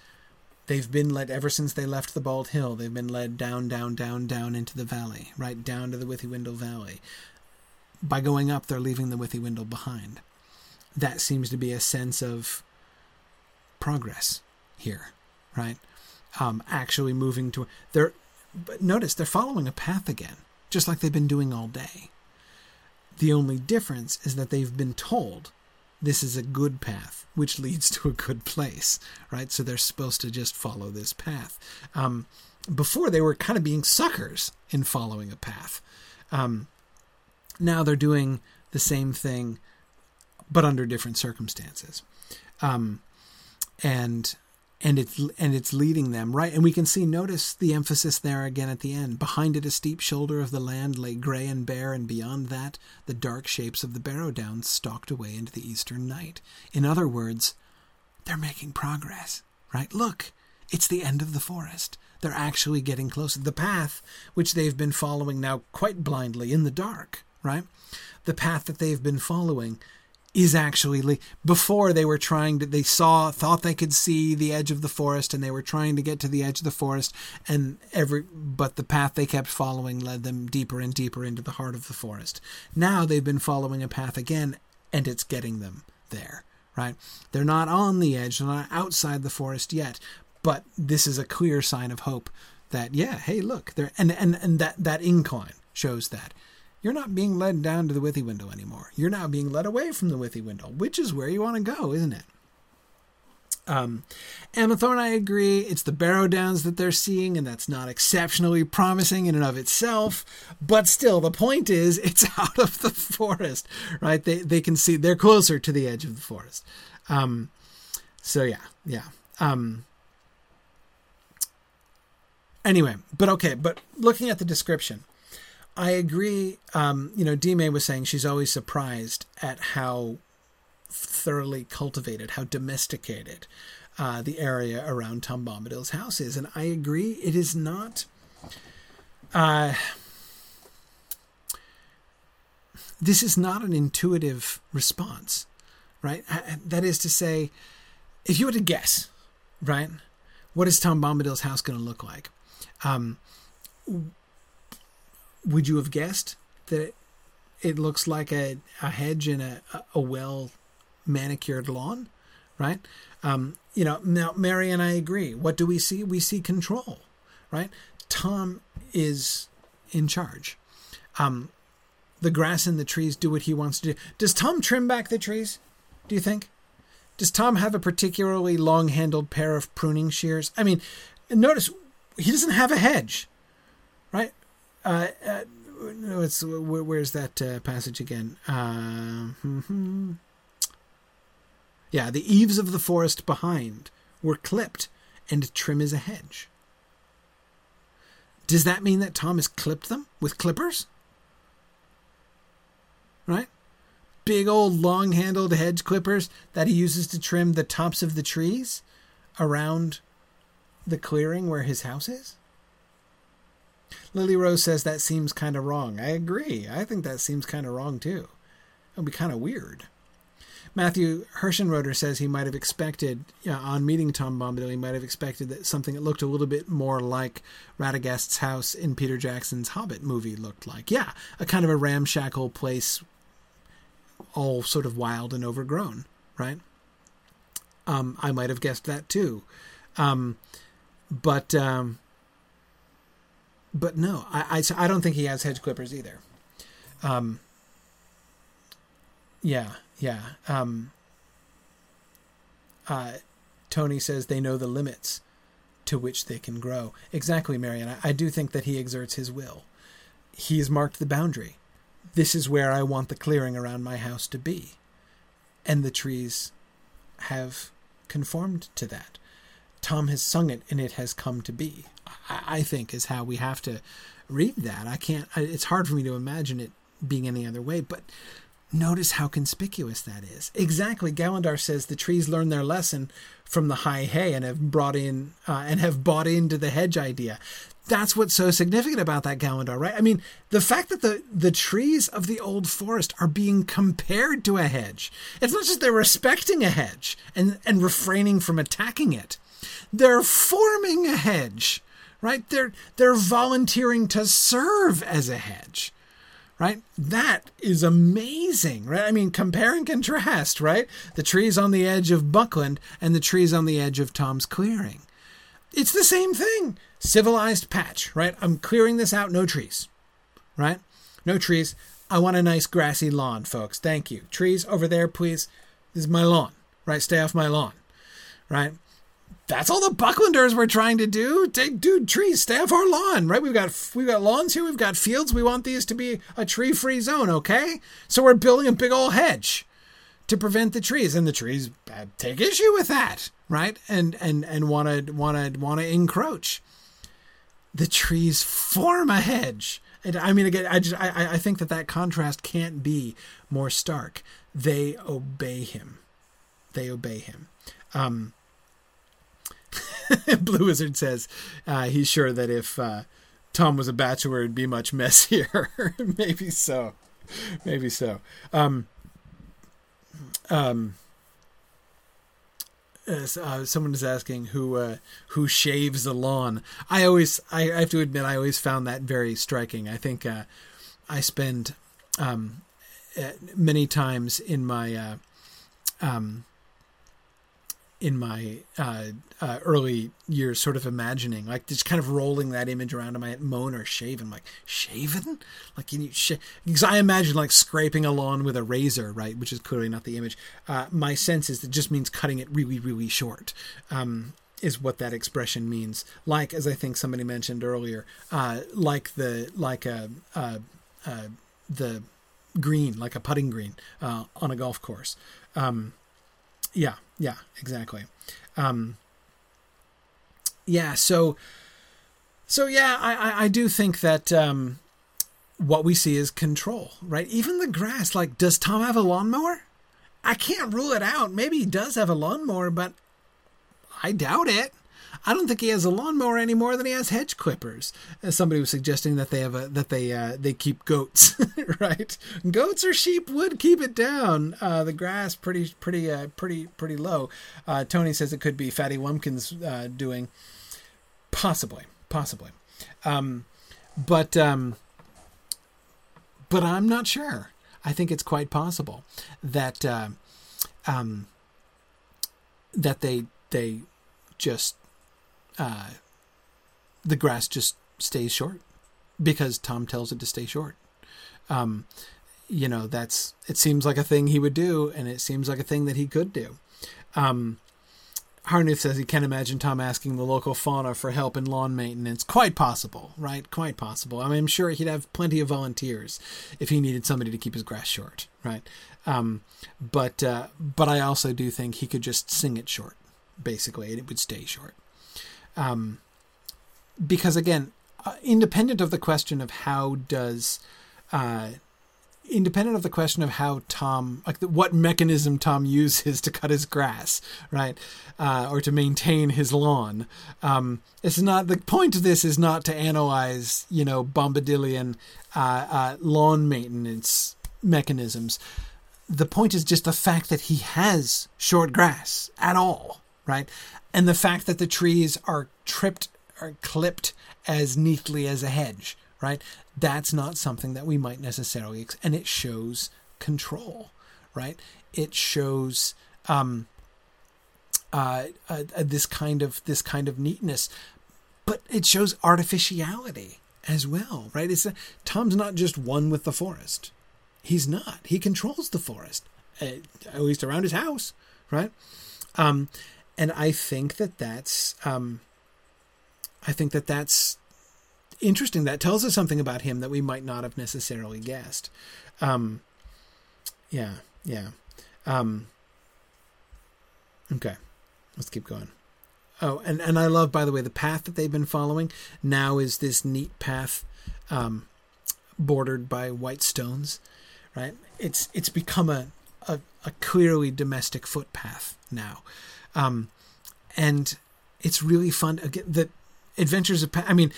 they've been led ever since they left the Bald Hill. They've been led down, down, down, down into the valley, right down to the Withywindle Valley. By going up, they're leaving the Withywindle behind. That seems to be a sense of progress here, right? Um, actually moving to they're. But notice they're following a path again, just like they've been doing all day. The only difference is that they've been told this is a good path, which leads to a good place, right? So they're supposed to just follow this path. Um, before they were kind of being suckers in following a path. Um, now they're doing the same thing, but under different circumstances. Um, and and it's and it's leading them right? And we can see notice the emphasis there again at the end. Behind it a steep shoulder of the land lay gray and bare and beyond that the dark shapes of the barrow downs stalked away into the eastern night. In other words they're making progress right? Look it's the end of the forest. They're actually getting closer. The path which they've been following now quite blindly in the dark right? The path that they've been following is actually before they were trying to they saw thought they could see the edge of the forest and they were trying to get to the edge of the forest and every but the path they kept following led them deeper and deeper into the heart of the forest. Now they've been following a path again and it's getting them there right? They're not on the edge they're not outside the forest yet but this is a clear sign of hope that yeah hey look there and and and that that incline shows that you're not being led down to the Withywindle anymore. You're now being led away from the Withywindle, which is where you want to go, isn't it? Um, Emma Thorne, I agree. It's the Barrow Downs that they're seeing, and that's not exceptionally promising in and of itself. But still, the point is, it's out of the forest, right? They they can see they're closer to the edge of the forest. Um, so yeah, yeah. Um, anyway, but okay. But looking at the description, I agree. Um, you know, Dime was saying she's always surprised at how thoroughly cultivated, how domesticated uh, the area around Tom Bombadil's house is, and I agree. It is not. Uh, this is not an intuitive response, right? That is to say, if you were to guess, right, what is Tom Bombadil's house going to look like? Um, would you have guessed that it looks like a, a hedge in a, a well manicured lawn, right? Um, you know, now Mary and I agree. What do we see? We see control, right? Tom is in charge. Um, the grass and the trees do what he wants to do. Does Tom trim back the trees? Do you think? Does Tom have a particularly long handled pair of pruning shears? I mean, notice he doesn't have a hedge, right? Uh, uh, it's, where, where's that uh, passage again? Uh, yeah, the eaves of the forest behind were clipped, and trim as a hedge. Does that mean that Tom has clipped them with clippers? Right? Big old long handled hedge clippers that he uses to trim the tops of the trees around the clearing where his house is? Lily Rose says that seems kind of wrong. I agree. I think that seems kind of wrong too. It would be kind of weird. Matthew Herschenroder says he might have expected, you know, on meeting Tom Bombadil, he might have expected that something that looked a little bit more like Radagast's house in Peter Jackson's Hobbit movie looked like. Yeah, a kind of a ramshackle place, all sort of wild and overgrown, right? Um, I might have guessed that too. Um, but um, but no, I, I, I don't think he has hedge clippers either. Um, yeah, yeah. Um, uh, Tony says they know the limits to which they can grow. Exactly, Marion. I, I do think that he exerts his will. He has marked the boundary. This is where I want the clearing around my house to be. And the trees have conformed to that. Tom has sung it and it has come to be. I think is how we have to read that. I can't. It's hard for me to imagine it being any other way. But notice how conspicuous that is. Exactly. Gallandar says the trees learn their lesson from the high hay and have brought in uh, and have bought into the hedge idea. that's what's so significant about that Galandar, right? I mean, the fact that the the trees of the old forest are being compared to a hedge. It's not just they're respecting a hedge and and refraining from attacking it. They're forming a hedge, right? They're they're volunteering to serve as a hedge. Right? That is amazing, right? I mean, compare and contrast, right? The trees on the edge of Buckland and the trees on the edge of Tom's clearing. It's the same thing civilized patch, right? I'm clearing this out, no trees, right? No trees. I want a nice grassy lawn, folks. Thank you. Trees over there, please. This is my lawn, right? Stay off my lawn, right? That's all the Bucklanders were trying to do. Take, dude, trees, stay off our lawn, right? We've got we've got lawns here. We've got fields. We want these to be a tree-free zone, okay? So we're building a big old hedge to prevent the trees, and the trees take issue with that, right? And and and want to want to want to encroach the trees form a hedge. And I mean, again, I just I, I think that that contrast can't be more stark. They obey him. They obey him. Um, Blue Wizard says uh, he's sure that if uh, Tom was a bachelor, it'd be much messier. Maybe so. Maybe so. Um, um, uh, someone is asking who uh, who shaves the lawn. I always, I, I, have to admit, I always found that very striking. I think uh, I spend um, uh, many times in my uh, um, in my uh, uh, early years, sort of imagining, like just kind of rolling that image around in my head, moan or shaven, like shaven, like can you because I imagine like scraping a lawn with a razor, right, which is clearly not the image. Uh, my sense is it just means cutting it really, really short. Um, is what that expression means. Like, as I think somebody mentioned earlier, uh, like the like a, uh, uh, the green, like a putting green on a golf course. Um, yeah, yeah, exactly. Um, yeah, so so yeah, I, I, do think that um, what we see is control, right? Even the grass, like, does Tom have a lawnmower? I can't rule it out. Maybe he does have a lawnmower, but I doubt it. I don't think he has a lawnmower any more than he has hedge clippers. As somebody was suggesting that they have a that they uh, they keep goats, right? Goats or sheep would keep it down. Uh, the grass pretty pretty uh, pretty pretty low. Uh, Tony says it could be Fatty Wumpkins uh, doing, possibly, possibly, um, but um, but I'm not sure. I think it's quite possible that uh, um, that they they just uh, the grass just stays short because Tom tells it to stay short. Um, you know, that's it seems like a thing he would do, and it seems like a thing that he could do. Um, says he can't imagine Tom asking the local fauna for help in lawn maintenance. Quite possible, right? Quite possible. I mean, I'm sure he'd have plenty of volunteers if he needed somebody to keep his grass short, right? Um, but uh, but I also do think he could just sing it short, basically, and it would stay short. Um, because again, uh, independent of the question of how does, uh, independent of the question of how Tom, like the, what mechanism Tom uses to cut his grass, right, uh, or to maintain his lawn. Um, it's not the point of this is not to analyze, you know, Bombadilian uh, uh, lawn maintenance mechanisms. The point is just the fact that he has short grass at all, right? And the fact that the trees are tripped or clipped as neatly as a hedge, right? That's not something that we might necessarily, ex- and it shows control, right? It shows um, uh, uh, this kind of this kind of neatness, but it shows artificiality as well, right? It's a, Tom's not just one with the forest. He's not. He controls the forest, at, at least around his house, right? Um, and I think that that's um, I think that that's interesting. That tells us something about him that we might not have necessarily guessed. Um, yeah, yeah. Um, okay, let's keep going. Oh, and, and I love, by the way, the path that they've been following now is this neat path um, bordered by white stones, right? It's it's become a, a, a clearly domestic footpath now. Um, and it's really fun. Again, the Adventures of, I mean,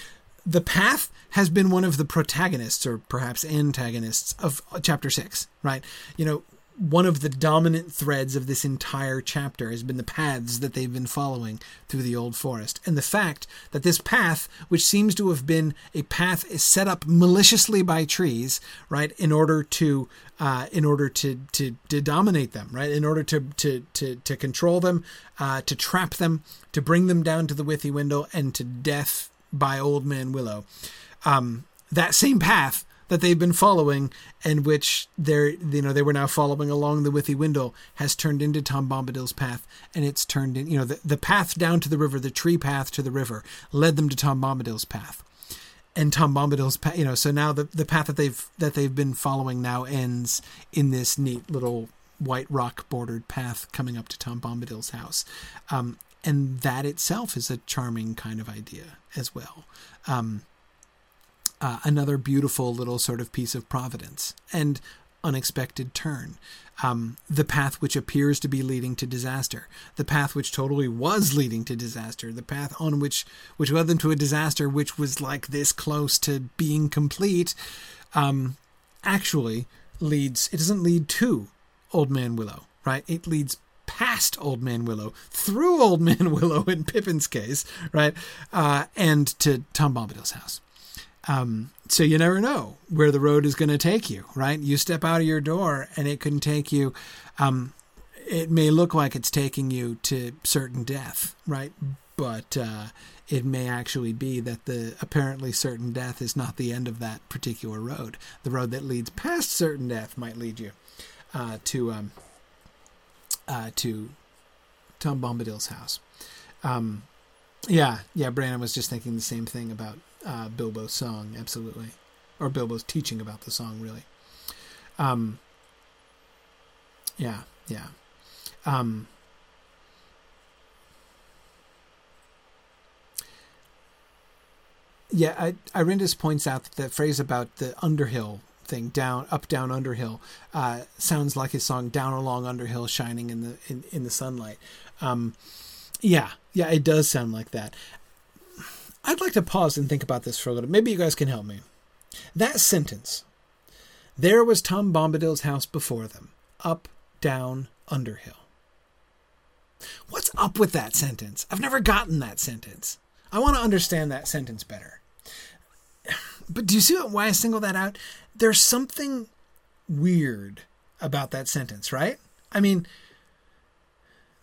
the path has been one of the protagonists or perhaps antagonists of chapter six, right? You know, one of the dominant threads of this entire chapter has been the paths that they've been following through the old forest. And the fact that this path, which seems to have been a path set up maliciously by trees, right, in order to uh, in order to, to to dominate them, right, in order to to to, to control them, uh, to trap them, to bring them down to the withy window and to death by Old Man Willow. Um, that same path that they've been following and which they're you know they were now following along the Withywindle has turned into Tom Bombadil's path. And it's turned in you know the, the path down to the river the tree path to the river led them to Tom Bombadil's path. And Tom Bombadil's path you know so now the the path that they've that they've been following now ends in this neat little white rock bordered path coming up to Tom Bombadil's house. Um, and that itself is a charming kind of idea as well. Um, uh, another beautiful little sort of piece of providence and unexpected turn. Um, the path which appears to be leading to disaster, the path which totally was leading to disaster, the path on which which led them to a disaster which was like this close to being complete, um, actually leads. It doesn't lead to Old Man Willow, right? It leads past Old Man Willow, through Old Man Willow in Pippin's case, right, uh, and to Tom Bombadil's house. Um, so you never know where the road is going to take you, right? You step out of your door and it can take you. Um, it may look like it's taking you to certain death, right? But uh, it may actually be that the apparently certain death is not the end of that particular road. The road that leads past certain death might lead you uh, to um, uh, to Tom Bombadil's house. Um, yeah, yeah. Brandon was just thinking the same thing about uh, Bilbo's song, absolutely, or Bilbo's teaching about the song, really. Um, yeah, yeah. Um, yeah, I, Irindus points out that phrase about the Underhill thing, down, up, down, Underhill, uh, sounds like his song "Down Along Underhill, Shining in the in, in the Sunlight." Um, yeah, yeah, it does sound like that. I'd like to pause and think about this for a little. Maybe you guys can help me. That sentence. There was Tom Bombadil's house before them. Up, down, Underhill. What's up with that sentence? I've never gotten that sentence. I want to understand that sentence better. But do you see why I single that out? There's something weird about that sentence, right? I mean,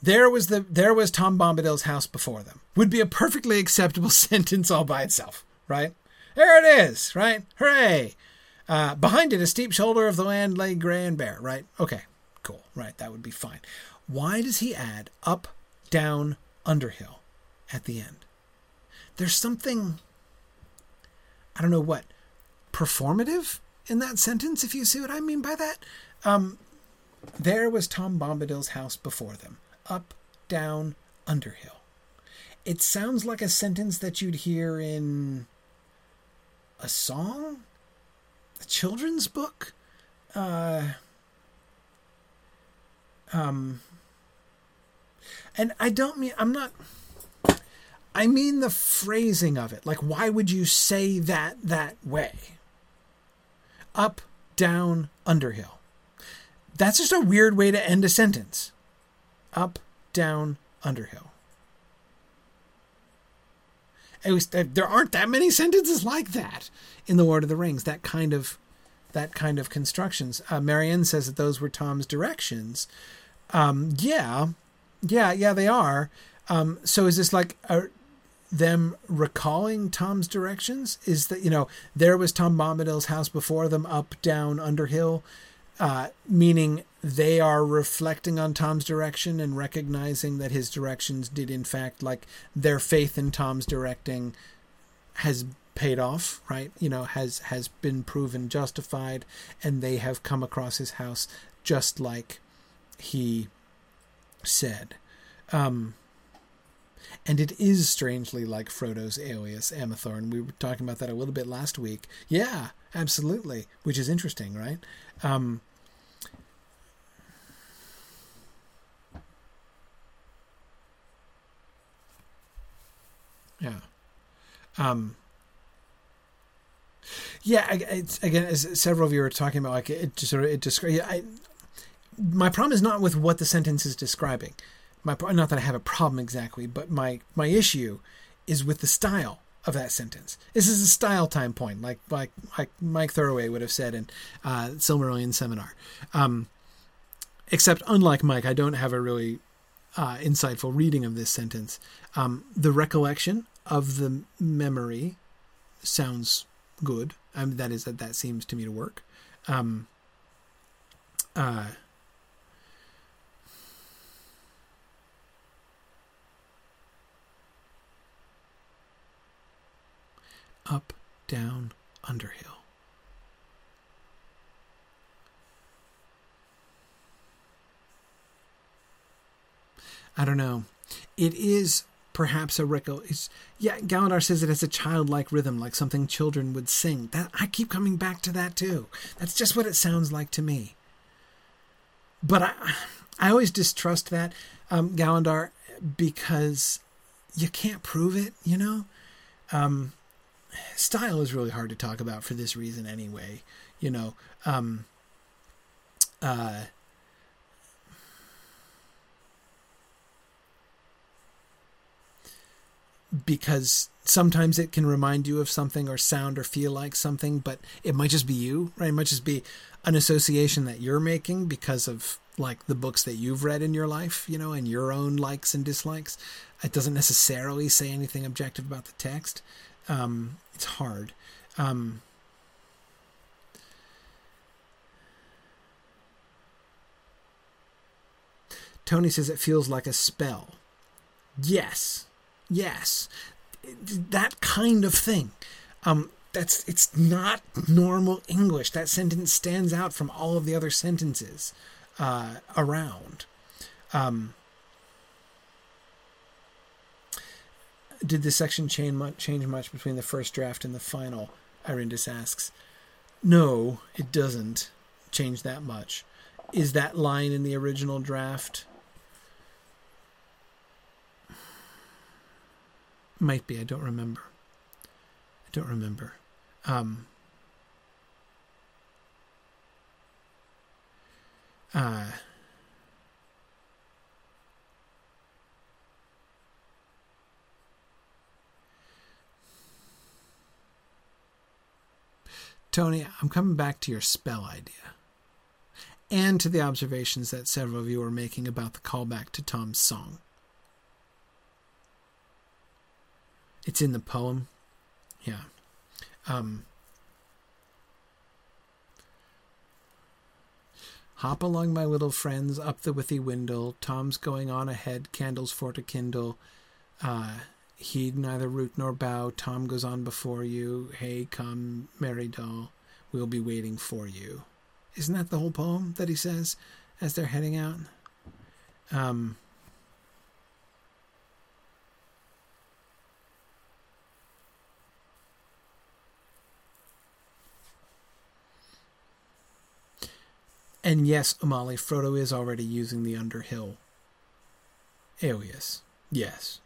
there was the there was Tom Bombadil's house before them. Would be a perfectly acceptable sentence all by itself, right? There it is, right? Hooray! Uh, behind it, a steep shoulder of the land lay gray and bare, right? Okay, cool, right? That would be fine. Why does he add up, down, Underhill at the end? There's something, I don't know what, performative in that sentence, if you see what I mean by that. Um, there was Tom Bombadil's house before them up, down, Underhill. It sounds like a sentence that you'd hear in a song, a children's book. Uh, um, and I don't mean, I'm not, I mean the phrasing of it. Like, why would you say that that way? Up, down, Underhill. That's just a weird way to end a sentence up, down, Underhill. At least there aren't that many sentences like that in the Lord of the Rings. That kind of that kind of constructions. Uh, Marianne says that those were Tom's directions. Um, yeah, yeah, yeah, they are. Um, so is this like a, them recalling Tom's directions? Is that you know there was Tom Bombadil's house before them, up, down, Underhill, uh, meaning they are reflecting on Tom's direction and recognizing that his directions did, in fact, like their faith in Tom's directing has paid off, right? You know, has has been proven justified, and they have come across his house just like he said. Um, and it is strangely like Frodo's alias, Amathorn. We were talking about that a little bit last week. Yeah, absolutely, which is interesting, right? Um, Yeah. Um, Yeah, it's, again, as several of you are talking about, like it just sort of it describes. My problem is not with what the sentence is describing. My not that I have a problem exactly, but my my issue is with the style of that sentence. This is a style time point, like like like Mike Throwaway would have said in uh, Silmarillion seminar. Um, except, unlike Mike, I don't have a really uh, insightful reading of this sentence. Um, the recollection of the memory sounds good. I mean, that is that that seems to me to work. Um, uh, up, down, Underhill. I don't know. It is perhaps a record. It's, yeah, Galandar says it has a childlike rhythm, like something children would sing. That I keep coming back to that too. That's just what it sounds like to me. But I, I always distrust that um, Galandar because you can't prove it. You know, um, style is really hard to talk about for this reason anyway. You know, um, uh, because sometimes it can remind you of something or sound or feel like something, but it might just be you, right? It might just be an association that you're making because of like the books that you've read in your life, you know, and your own likes and dislikes. It doesn't necessarily say anything objective about the text. Um, it's hard. Um, Tony says it feels like a spell. Yes, yes, that kind of thing. Um, that's it's not normal English. That sentence stands out from all of the other sentences uh, around. Um, did the section change much, change much between the first draft and the final? Irindis asks. No, it doesn't change that much. Is that line in the original draft? Might be. I don't remember. I don't remember. Um, uh, Tony, I'm coming back to your spell idea and to the observations that several of you are making about the callback to Tom's song. It's in the poem. Yeah. Um, Hop along, my little friends, up the withy windle. Tom's going on ahead, candles for to kindle. Uh, heed neither root nor bough. Tom goes on before you. Hey, come, merry doll, we'll be waiting for you. Isn't that the whole poem that he says as they're heading out? Um, and yes, Amali, Frodo is already using the Underhill alias. Yes.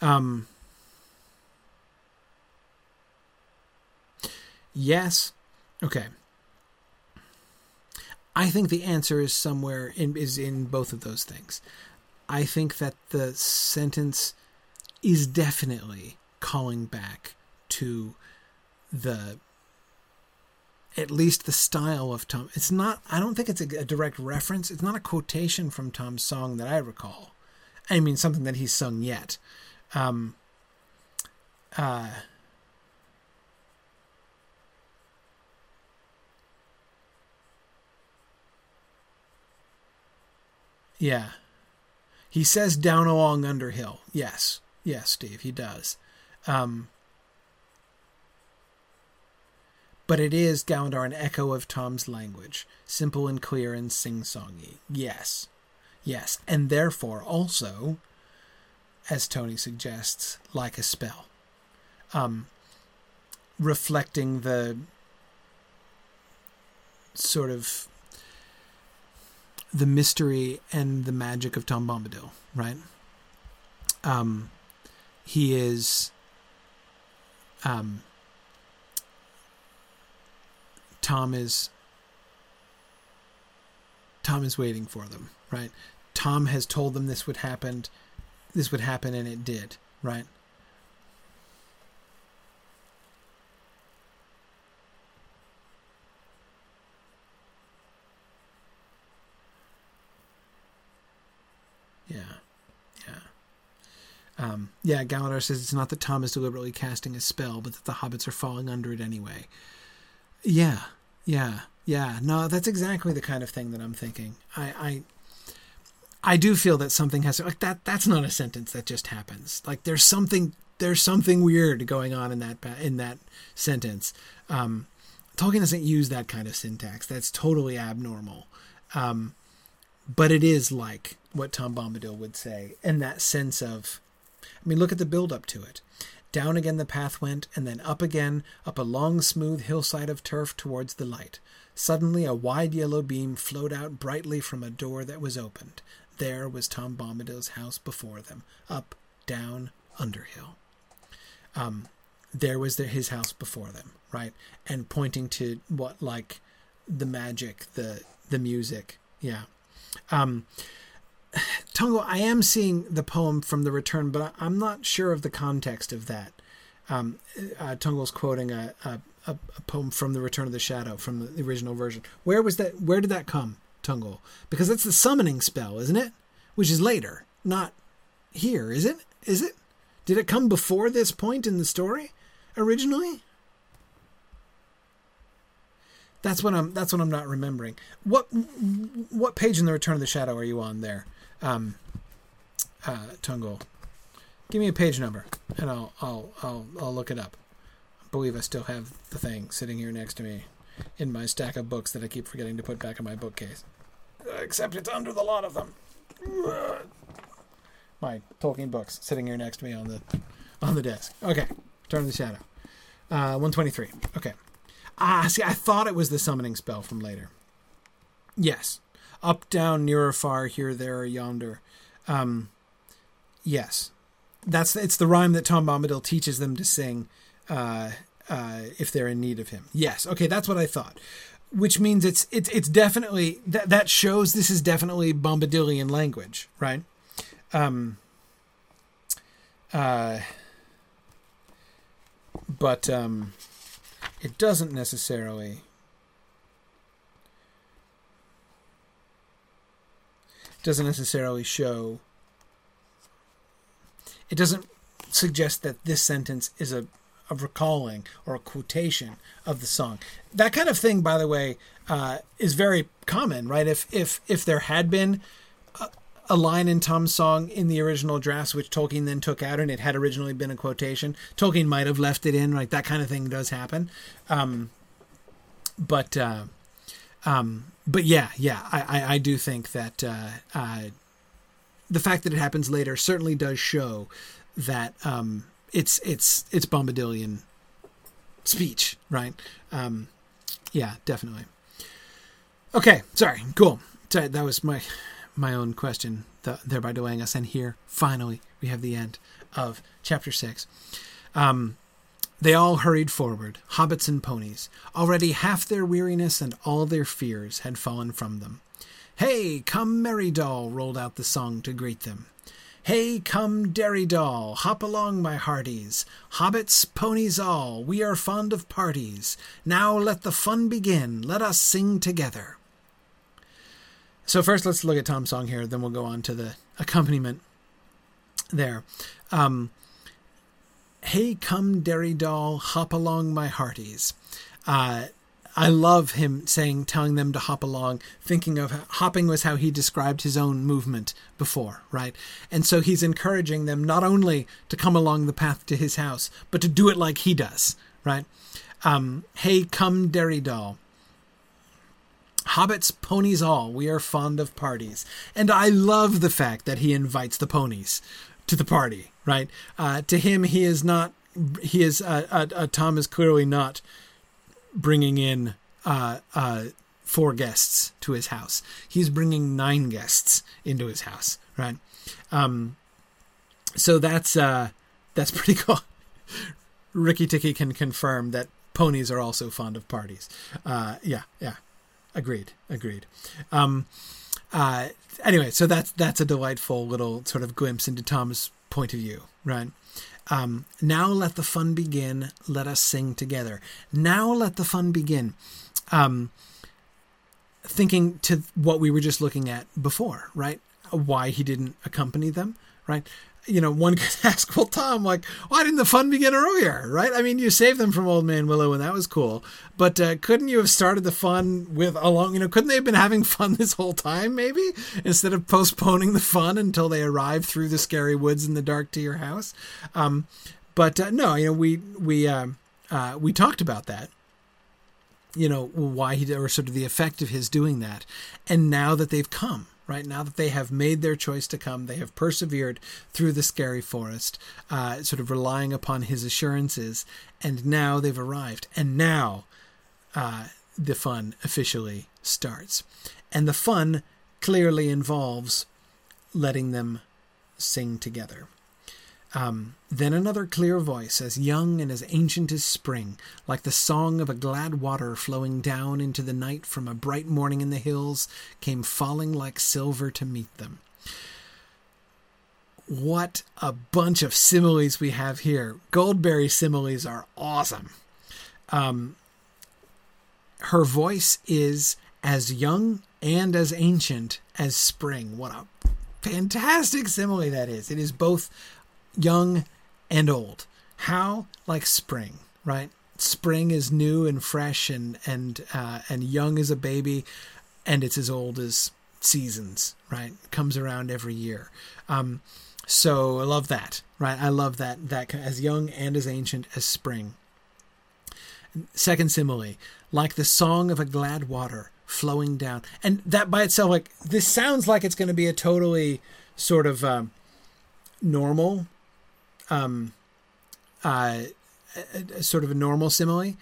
Um, yes. Okay. I think the answer is somewhere in is in both of those things. I think that the sentence is definitely calling back to the at least the style of Tom. It's not. I don't think it's a, a, direct reference. It's not a quotation from Tom's song that I recall. I mean, something that he's sung yet. Um, uh, yeah. He says down along Underhill. Yes. Yes, Steve, he does. Um, but it is Galandar an echo of Tom's language, simple and clear and sing-songy. Yes. Yes. And therefore also as Tony suggests, like a spell. Um, reflecting the sort of the mystery and the magic of Tom Bombadil, right? Um, he is um Tom is Tom is waiting for them, right? Tom has told them this would happen, this would happen, and it did, right? Yeah, yeah, um, yeah. Galadar says it's not that Tom is deliberately casting a spell, but that the hobbits are falling under it anyway. Yeah, yeah, yeah. No, that's exactly the kind of thing that I'm thinking. I, I I do feel that something has to, like that. That's not a sentence that just happens. Like there's something there's something weird going on in that in that sentence. Um, Tolkien doesn't use that kind of syntax. That's totally abnormal. Um, but it is like what Tom Bombadil would say, in that sense of, I mean, look at the build up to it. Down again the path went, and then up again, up a long smooth hillside of turf towards the light. Suddenly a wide yellow beam flowed out brightly from a door that was opened. There was Tom Bombadil's house before them, up, down, Underhill. Um, there was the, his house before them, right, and pointing to what like the magic, the the music, yeah. Um, Tungo, I am seeing the poem from the Return, but I, am not sure of the context of that. Um, uh, Tungo's quoting a, a, a, poem from the Return of the Shadow from the original version. Where was that? Where did that come, Tungo? Because that's the summoning spell, isn't it? Which is later, not here, is it? Is it? Did it come before this point in the story originally? That's what I'm. That's what I'm not remembering. What what page in the Return of the Shadow are you on there, um, uh, Tungo? Give me a page number, and I'll I'll I'll I'll look it up. I believe I still have the thing sitting here next to me, in my stack of books that I keep forgetting to put back in my bookcase. Except it's under the lot of them. My Tolkien books sitting here next to me on the on the desk. Okay, Turn the Shadow, uh, one twenty three. Okay. Ah, see, I thought it was the summoning spell from later. Yes. Up, down, near or far, here, there, or yonder. Um, yes. That's it's the rhyme that Tom Bombadil teaches them to sing uh, uh, if they're in need of him. Yes. Okay, that's what I thought. Which means it's it's it's definitely that that shows this is definitely Bombadilian language, right? Um, uh, but um, it doesn't necessarily doesn't necessarily show it doesn't suggest that this sentence is a, a recalling or a quotation of the song that kind of thing by the way uh, is very common right if if if there had been a line in Tom's song in the original drafts, which Tolkien then took out, and it had originally been a quotation. Tolkien might have left it in, like that kind of thing does happen. Um, but uh, um, but yeah, yeah, I, I, I do think that uh, uh, the fact that it happens later certainly does show that um, it's it's it's Bombadilian speech, right? Um, yeah, definitely. Okay, sorry, cool. Sorry, that was my my own question, th- thereby delaying us. And here, finally, we have the end of chapter six. Um, they all hurried forward, hobbits and ponies. Already half their weariness and all their fears had fallen from them. Hey, come, merry doll, rolled out the song to greet them. Hey, come, derry doll, hop along, my hearties. Hobbits, ponies all, we are fond of parties. Now let the fun begin, let us sing together. So first, let's look at Tom's song here. Then we'll go on to the accompaniment there. Um, hey, come, Derry doll, hop along, my hearties. Uh, I love him saying, telling them to hop along, thinking of hopping was how he described his own movement before, right? And so he's encouraging them not only to come along the path to his house, but to do it like he does, right? Um, hey, come, Derry doll. Hobbits, ponies all, we are fond of parties. And I love the fact that he invites the ponies to the party, right? Uh, to him, he is not, he is, uh, uh, uh Tom is clearly not bringing in uh, uh, four guests to his house. He's bringing nine guests into his house, right? Um, so that's, uh, that's pretty cool. Ricky Ticky can confirm that ponies are also fond of parties. Uh, yeah, yeah, agreed, agreed. Um, uh, anyway, so that's that's a delightful little sort of glimpse into Tom's point of view, right? Um, now let the fun begin. Let us sing together. Now let the fun begin. Um, thinking to what we were just looking at before, right? Why he didn't accompany them, right? You know, one could ask, well, Tom, like, why didn't the fun begin earlier, right? I mean, you saved them from Old Man Willow, and that was cool. But uh, couldn't you have started the fun with along? You know, couldn't they have been having fun this whole time, maybe instead of postponing the fun until they arrive through the scary woods in the dark to your house? Um, but uh, no, you know, we we uh, uh we talked about that you know why he or sort of the effect of his doing that and now that they've come right now that they have made their choice to come they have persevered through the scary forest uh, sort of relying upon his assurances and now they've arrived. And now uh, the fun officially starts. And the fun clearly involves letting them sing together um, then another clear voice, as young and as ancient as spring, like the song of a glad water flowing down into the night from a bright morning in the hills, came falling like silver to meet them. What a bunch of similes we have here. Goldberry similes are awesome. Um, her voice is as young and as ancient as spring. What a fantastic simile that is. It is both young and old. How? Like spring, right? Spring is new and fresh and and uh, and young as a baby, and it's as old as seasons, right? Comes around every year. Um, so I love that, right? I love that that as young and as ancient as spring. Second simile, like the song of a glad water flowing down, and that by itself, like this sounds like it's going to be a totally sort of um, normal um, uh, a, a sort of a normal simile.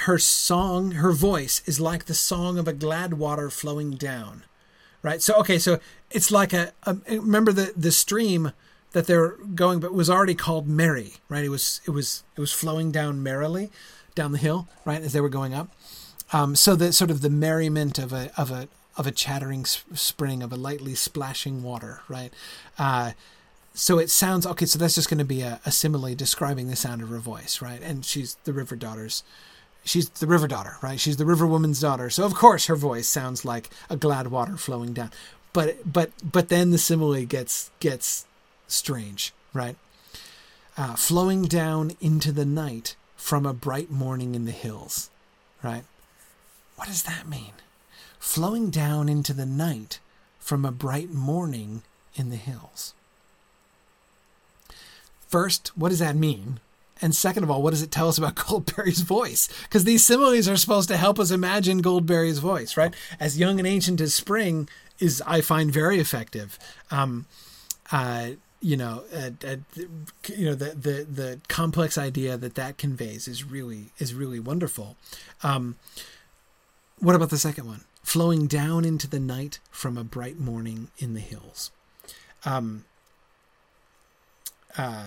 Her song, her voice is like the song of a glad water flowing down, right? So okay, so it's like a, a remember the the stream that they're going, but was already called Merry, right? It was it was it was flowing down merrily down the hill, right, as they were going up. Um, so the sort of the merriment of a of a of a chattering spring of a lightly splashing water, right? Uh, so it sounds okay. So that's just going to be a, a simile describing the sound of her voice, right? And she's the river daughter's. She's the river daughter, right? She's the river woman's daughter. So of course her voice sounds like a glad water flowing down. But but but then the simile gets gets strange, right? Uh, flowing down into the night from a bright morning in the hills, right? What does that mean? Flowing down into the night from a bright morning in the hills. First, what does that mean? And second of all, what does it tell us about Goldberry's voice? Because these similes are supposed to help us imagine Goldberry's voice, right? As young and ancient as spring is, I find very effective. Um, uh, you know, you know the, the the complex idea that that conveys is really is really wonderful. Um, what about the second one? Flowing down into the night from a bright morning in the hills. Um, uh,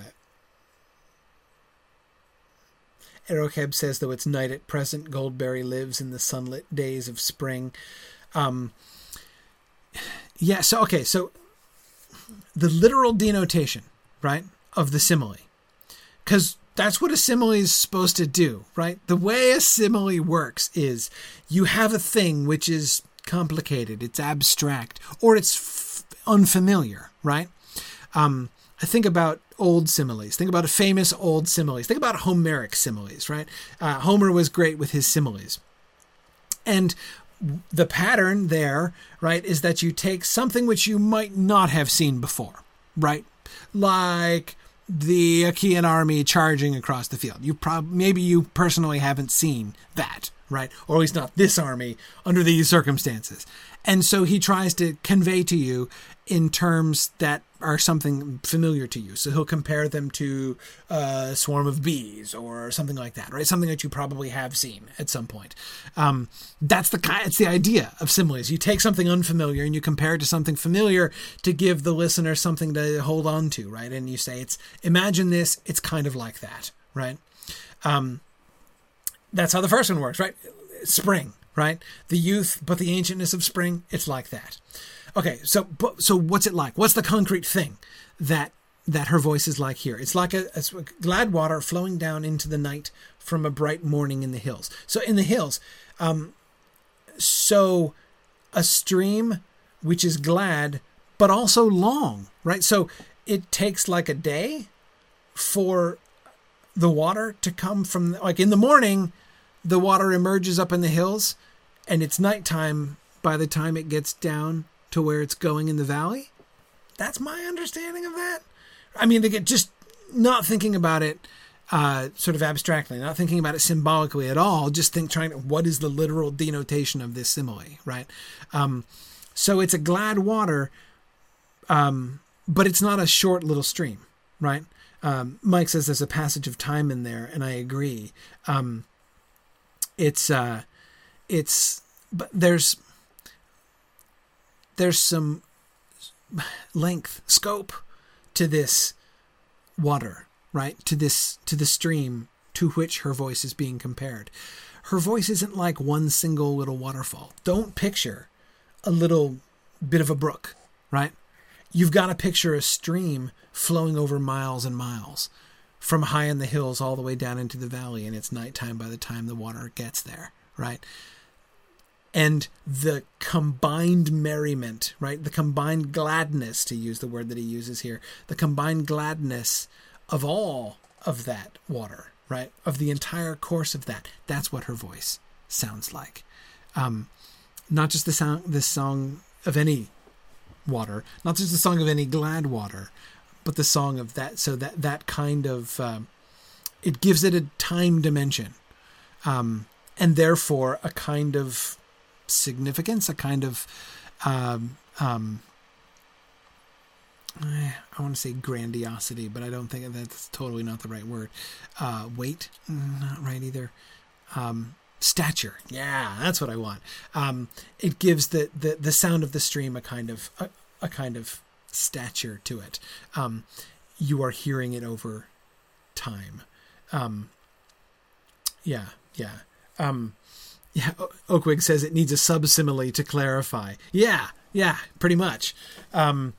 Erokeb says, though it's night at present, Goldberry lives in the sunlit days of spring. Um, yeah, so, okay, so the literal denotation, right, of the simile, because that's what a simile is supposed to do, right? The way a simile works is you have a thing which is complicated, it's abstract, or it's f- unfamiliar, right? Um, think about old similes. Think about a famous old similes. Think about Homeric similes, right? Uh, Homer was great with his similes. And the pattern there, right, is that you take something which you might not have seen before, right? Like the Achaean army charging across the field. You prob- maybe you personally haven't seen that, right? Or at least not this army under these circumstances. And so he tries to convey to you in terms that are something familiar to you. So he'll compare them to a swarm of bees or something like that, right? Something that you probably have seen at some point. Um, that's the kind. It's the idea of similes. You take something unfamiliar and you compare it to something familiar to give the listener something to hold on to, right? And you say, "It's imagine this. It's kind of like that, right?" Um, that's how the first one works, right? Spring, right? The youth, but the ancientness of spring. It's like that. Okay, so so what's it like? What's the concrete thing that that her voice is like here? It's like a, a glad water flowing down into the night from a bright morning in the hills. So in the hills, um, so a stream which is glad but also long, right? So it takes like a day for the water to come from like in the morning the water emerges up in the hills and it's nighttime by the time it gets down to where it's going in the valley. That's my understanding of that. I mean, they get just not thinking about it uh, sort of abstractly, not thinking about it symbolically at all. Just think, trying to, what is the literal denotation of this simile, right? Um, so it's a glad water, um, but it's not a short little stream, right? Um, Mike says there's a passage of time in there, and I agree. Um, it's uh, it's but there's there's some length, scope to this water, right? To this to the stream to which her voice is being compared. Her voice isn't like one single little waterfall. Don't picture a little bit of a brook, right? You've got to picture a stream flowing over miles and miles from high in the hills all the way down into the valley, and it's nighttime by the time the water gets there, right? And the combined merriment, right? The combined gladness, to use the word that he uses here, the combined gladness of all of that water, right? Of the entire course of that. That's what her voice sounds like. Um, not just the sound, the song of any water, not just the song of any glad water, but the song of that. So that that kind of um, it gives it a time dimension, um, and therefore a kind of significance, a kind of um, um, I want to say grandiosity, but I don't think that's totally not the right word. Uh, weight, not right either. Um, stature, yeah, that's what I want. Um, it gives the, the the sound of the stream a kind of a, a kind of stature to it. Um, you are hearing it over time. Um, yeah, yeah. Um, yeah, Oakwig says it needs a subsimile to clarify. Yeah, yeah, pretty much. Um,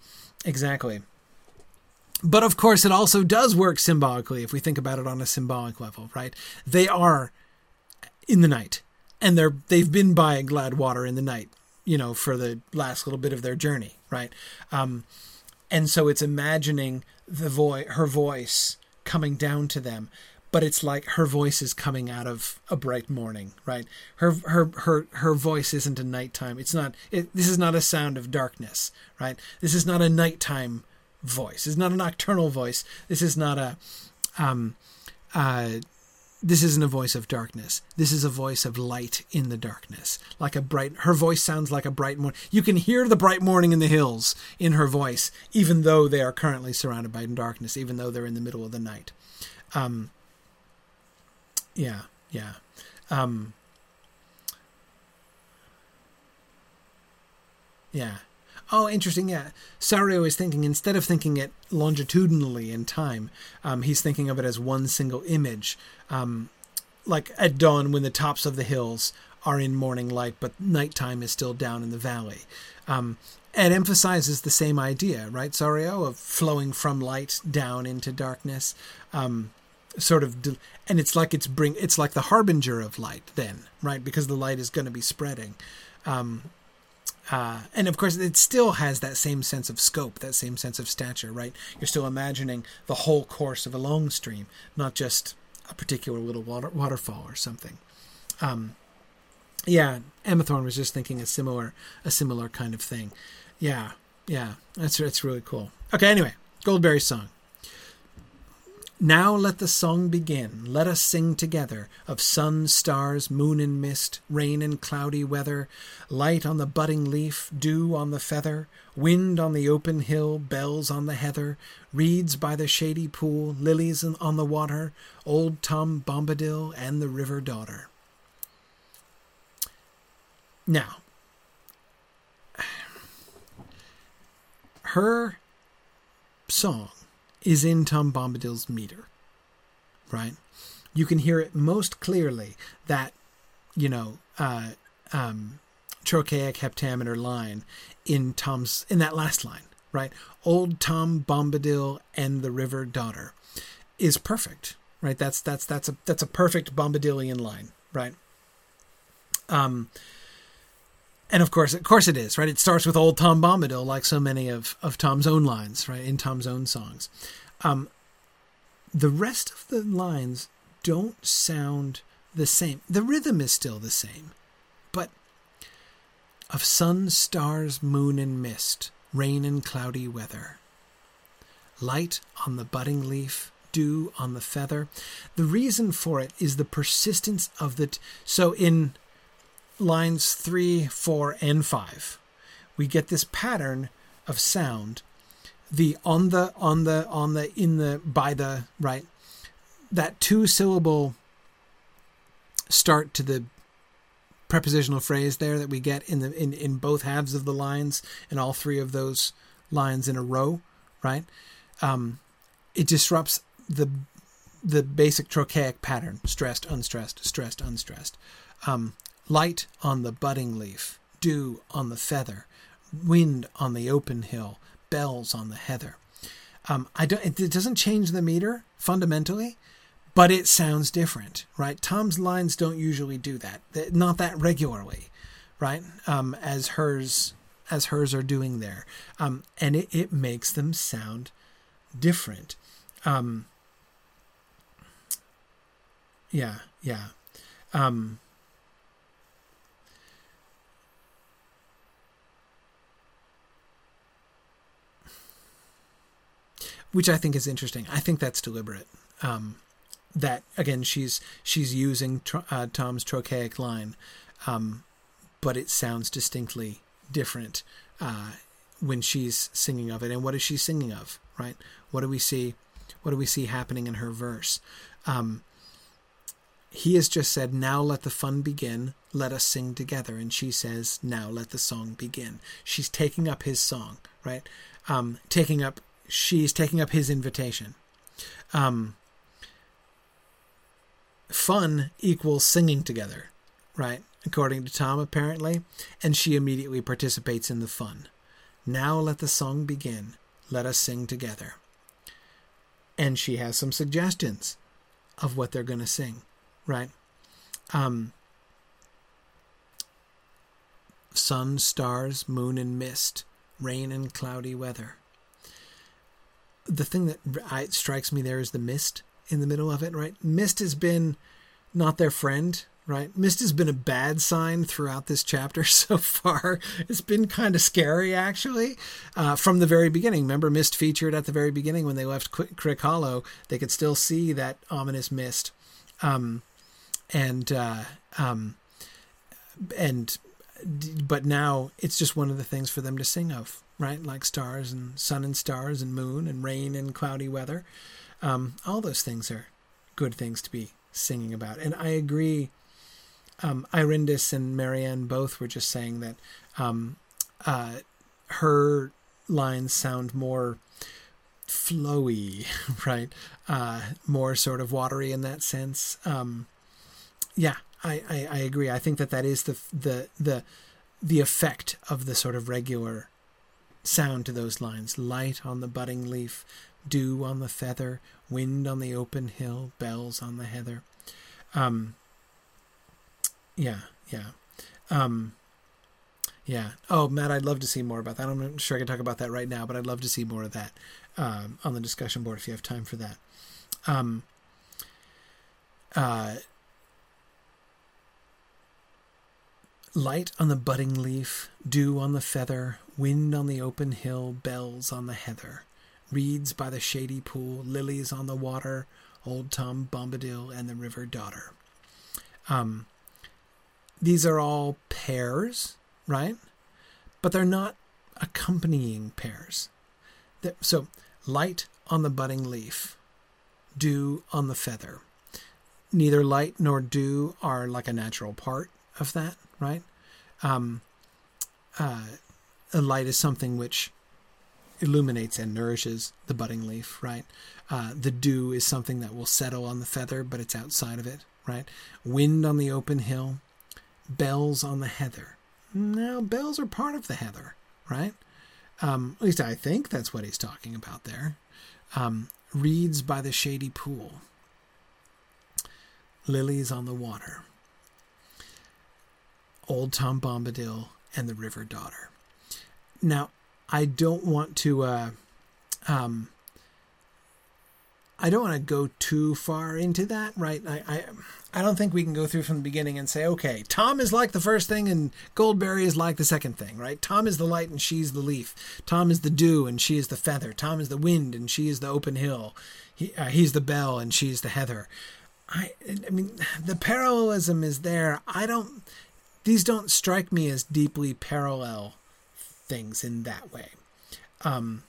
exactly. But of course, it also does work symbolically if we think about it on a symbolic level, right? They are in the night, and they're they've been by Gladwater in the night, you know, for the last little bit of their journey, right? Um, and so it's imagining the voice, her voice coming down to them but it's like her voice is coming out of a bright morning, right? Her her her her voice isn't a nighttime. It's not. It, this is not a sound of darkness, right? This is not a nighttime voice. It's not a nocturnal voice. This is not a. Um, uh, this isn't a voice of darkness. This is a voice of light in the darkness. Like a bright, her voice sounds like a bright morning. You can hear the bright morning in the hills in her voice, even though they are currently surrounded by darkness, even though they're in the middle of the night. Um, yeah, yeah. Um, yeah. Oh, interesting. Yeah. Sario is thinking, instead of thinking it longitudinally in time, um, he's thinking of it as one single image. Um, like at dawn when the tops of the hills are in morning light, but nighttime is still down in the valley. Um, it emphasizes the same idea, right, Sario, of flowing from light down into darkness. Um, sort of de- and it's like it's bring it's like the harbinger of light then right? Because the light is going to be spreading. Um uh, and of course it still has that same sense of scope that same sense of stature right? You're still imagining the whole course of a long stream not just a particular little water, waterfall or something. Um yeah Thorne was just thinking a similar a similar kind of thing. Yeah yeah that's that's really cool. Okay anyway goldberry song Now let the song begin. Let us sing together of sun, stars, moon and mist, rain and cloudy weather, light on the budding leaf, dew on the feather, wind on the open hill, bells on the heather, reeds by the shady pool, lilies on the water, old Tom Bombadil and the river daughter. Now, her song is in Tom Bombadil's meter, right? You can hear it most clearly that, you know, uh, um, trochaic heptameter line in Tom's in that last line, right? Old Tom Bombadil and the River Daughter is perfect, right? That's that's that's a that's a perfect Bombadilian line, right? Um, and of course, of course, it is right. It starts with "Old Tom Bombadil," like so many of of Tom's own lines, right, in Tom's own songs. Um, the rest of the lines don't sound the same. The rhythm is still the same, but of sun, stars, moon, and mist, rain and cloudy weather, light on the budding leaf, dew on the feather. The reason for it is the persistence of the. T- so in lines three, four, and five, we get this pattern of sound. The on the on the on the in the by the right that two syllable start to the prepositional phrase there that we get in the in, in both halves of the lines and all three of those lines in a row, right? Um, it disrupts the the basic trochaic pattern: stressed, unstressed, stressed, unstressed. Um, light on the budding leaf, dew on the feather, wind on the open hill, bells on the heather. Um, I don't. It doesn't change the meter fundamentally, but it sounds different, right? Tom's lines don't usually do that, not that regularly, right? Um, as hers as hers are doing there, um, and it, it makes them sound different. Um, yeah, yeah. Um, which I think is interesting. I think that's deliberate. Um, that again, she's she's using uh, Tom's trochaic line, um, but it sounds distinctly different uh, when she's singing of it. And what is she singing of? Right? What do we see? What do we see happening in her verse? Um, he has just said, "Now let the fun begin. Let us sing together." And she says, "Now let the song begin." She's taking up his song, right? Um, taking up she's taking up his invitation. Um, fun equals singing together, right? According to Tom, apparently, and she immediately participates in the fun. Now let the song begin. Let us sing together. And she has some suggestions of what they're going to sing, right? Um, sun, stars, moon, and mist, rain and cloudy weather the thing that I, strikes me there is the mist in the middle of it, right? Mist has been not their friend, right? Mist has been a bad sign throughout this chapter so far. It's been kind of scary, actually, uh, from the very beginning. Remember, Mist featured at the very beginning when they left Crickhollow. They could still see that ominous mist, um, and uh, um, and but now it's just one of the things for them to sing of, right? Like stars and sun and stars and moon and rain and cloudy weather. Um, all those things are good things to be singing about. And I agree. Um, Irindis and Marianne both were just saying that um, uh, her lines sound more flowy, right? Uh, more sort of watery in that sense. Um, yeah, I, I, I, agree. I think that that is the the the the effect of the sort of regular sound to those lines light on the budding leaf, dew on the feather, wind on the open hill, bells on the heather. Um, yeah, yeah. Um, yeah. Oh, Matt, I'd love to see more about that. I'm not sure I can talk about that right now, but I'd love to see more of that um, on the discussion board if you have time for that. Um, uh, Light on the budding leaf, dew on the feather, wind on the open hill, bells on the heather, reeds by the shady pool, lilies on the water, old Tom Bombadil and the river daughter. Um, these are all pairs, right? But they're not accompanying pairs. So, light on the budding leaf, dew on the feather. Neither light nor dew are like a natural part of that, right? Um, uh, a light is something which illuminates and nourishes the budding leaf, right? Uh, the dew is something that will settle on the feather, but it's outside of it, right? Wind on the open hill, bells on the heather. Now, bells are part of the heather, right? Um, at least I think that's what he's talking about there. Um, reeds by the shady pool, lilies on the water, old Tom Bombadil and the river daughter. Now, I don't want to. Uh, um, I don't want to go too far into that, right? I, I, I don't think we can go through from the beginning and say, okay, Tom is like the first thing and Goldberry is like the second thing, right? Tom is the light and she's the leaf. Tom is the dew and she is the feather. Tom is the wind and she is the open hill. He, uh, he's the bell and she's the heather. I, I mean, the parallelism is there. I don't. These don't strike me as deeply parallel things in that way. Um,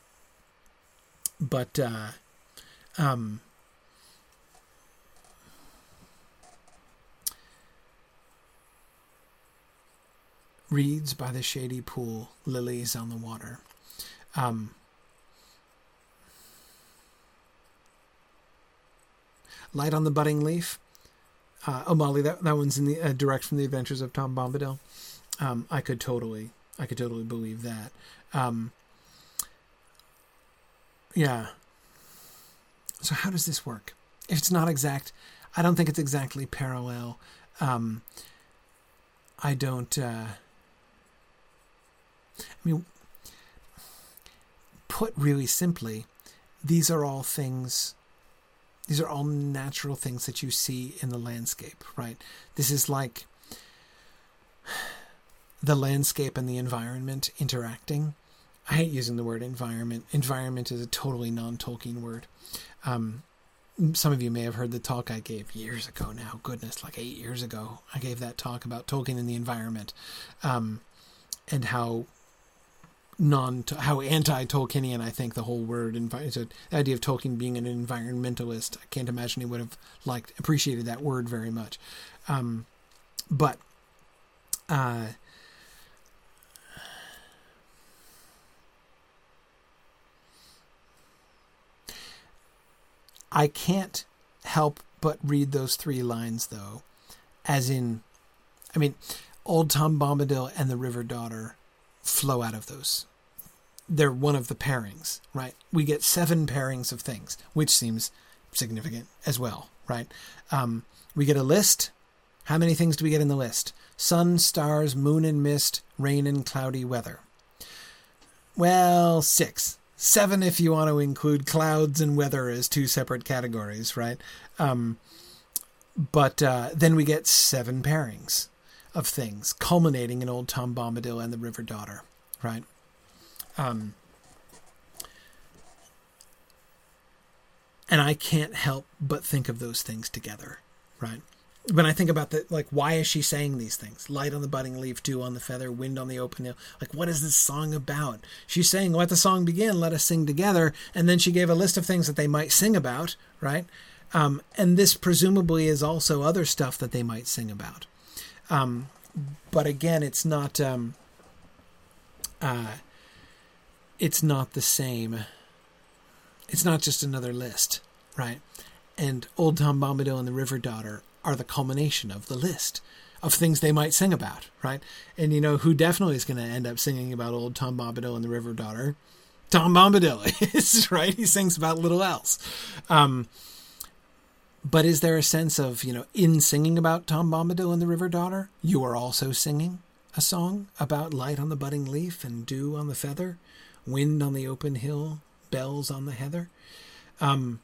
but uh, um, reeds by the shady pool, lilies on the water. Um, light on the budding leaf. Uh, oh, Molly, that, that one's in the uh, direct from the Adventures of Tom Bombadil. Um, I could totally I could totally believe that. Um, yeah. So how does this work? If it's not exact, I don't think it's exactly parallel. Um, I don't. Uh, I mean, put really simply, these are all things. These are all natural things that you see in the landscape, right? This is like the landscape and the environment interacting. I hate using the word environment. Environment is a totally non Tolkien word. Um, some of you may have heard the talk I gave years ago now. Goodness, like eight years ago. I gave that talk about Tolkien and the environment um, and how non how anti Tolkienian I think the whole word envi- so the idea of Tolkien being an environmentalist. I can't imagine he would have liked appreciated that word very much. Um, but uh, I can't help but read those three lines, though, as in, I mean, Old Tom Bombadil and the River Daughter flow out of those. They're one of the pairings, right? We get seven pairings of things, which seems significant as well, right? Um, we get a list. How many things do we get in the list? Sun, stars, moon and mist, rain and cloudy weather. Well, six seven if you want to include clouds and weather as two separate categories, right? Um, but uh, then we get seven pairings of things, culminating in Old Tom Bombadil and the River Daughter, right? Um, and I can't help but think of those things together, right? when I think about the like, why is she saying these things? Light on the budding leaf, dew on the feather, wind on the open hill. Like, what is this song about? She's saying, "Let the song begin. Let us sing together." And then she gave a list of things that they might sing about, right? Um, and this presumably is also other stuff that they might sing about. Um, but again, it's not. Um, uh, it's not the same. It's not just another list, right? And Old Tom Bombadil and the River Daughter are the culmination of the list of things they might sing about, right? And you know who definitely is going to end up singing about old Tom Bombadil and the River Daughter? Tom Bombadil is right. He sings about little else. Um, but is there a sense of you know in singing about Tom Bombadil and the River Daughter, you are also singing a song about light on the budding leaf and dew on the feather, wind on the open hill, bells on the heather? Um,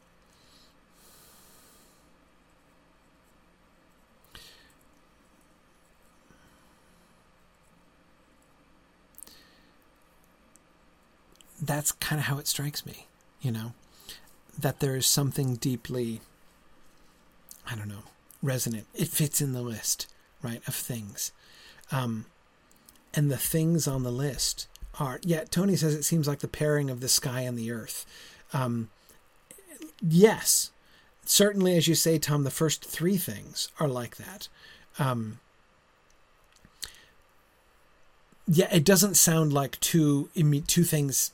that's kind of how it strikes me, you know, that there is something deeply, I don't know, resonant. It fits in the list, right, of things. Um, and the things on the list are, yeah, Tony says it seems like the pairing of the sky and the earth. Um, yes, certainly, as you say, Tom, the first three things are like that. Um, yeah, it doesn't sound like two two things.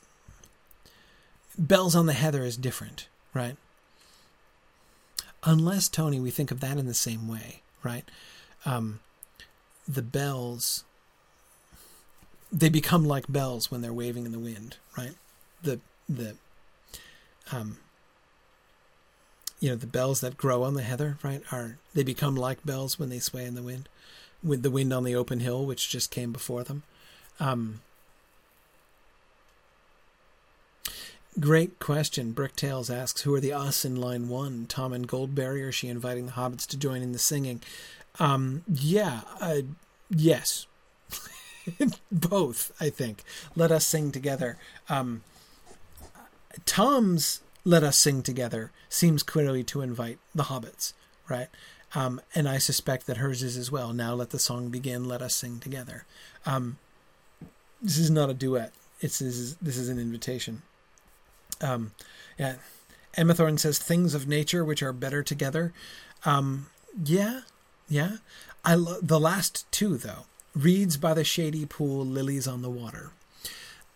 Bells on the Heather is different, right? Unless Tony, we think of that in the same way, right? Um, the bells, they become like bells when they're waving in the wind, right? The the um, you know the bells that grow on the heather, right? Are they become like bells when they sway in the wind, with the wind on the open hill, which just came before them. Um, great question. Bricktails asks, "Who are the us in line one? Tom and Goldberry? Is she inviting the hobbits to join in the singing?" Um, yeah, uh, yes, both. I think. Let us sing together. Um, Tom's "Let us sing together" seems clearly to invite the hobbits, right? Um, and I suspect that hers is as well. Now let the song begin. Let us sing together. Um, this is not a duet. It's this is, this is an invitation. Um, yeah, Emma Thorne says things of nature which are better together. Um, yeah, yeah. I lo- the last two though. Reeds by the shady pool, lilies on the water.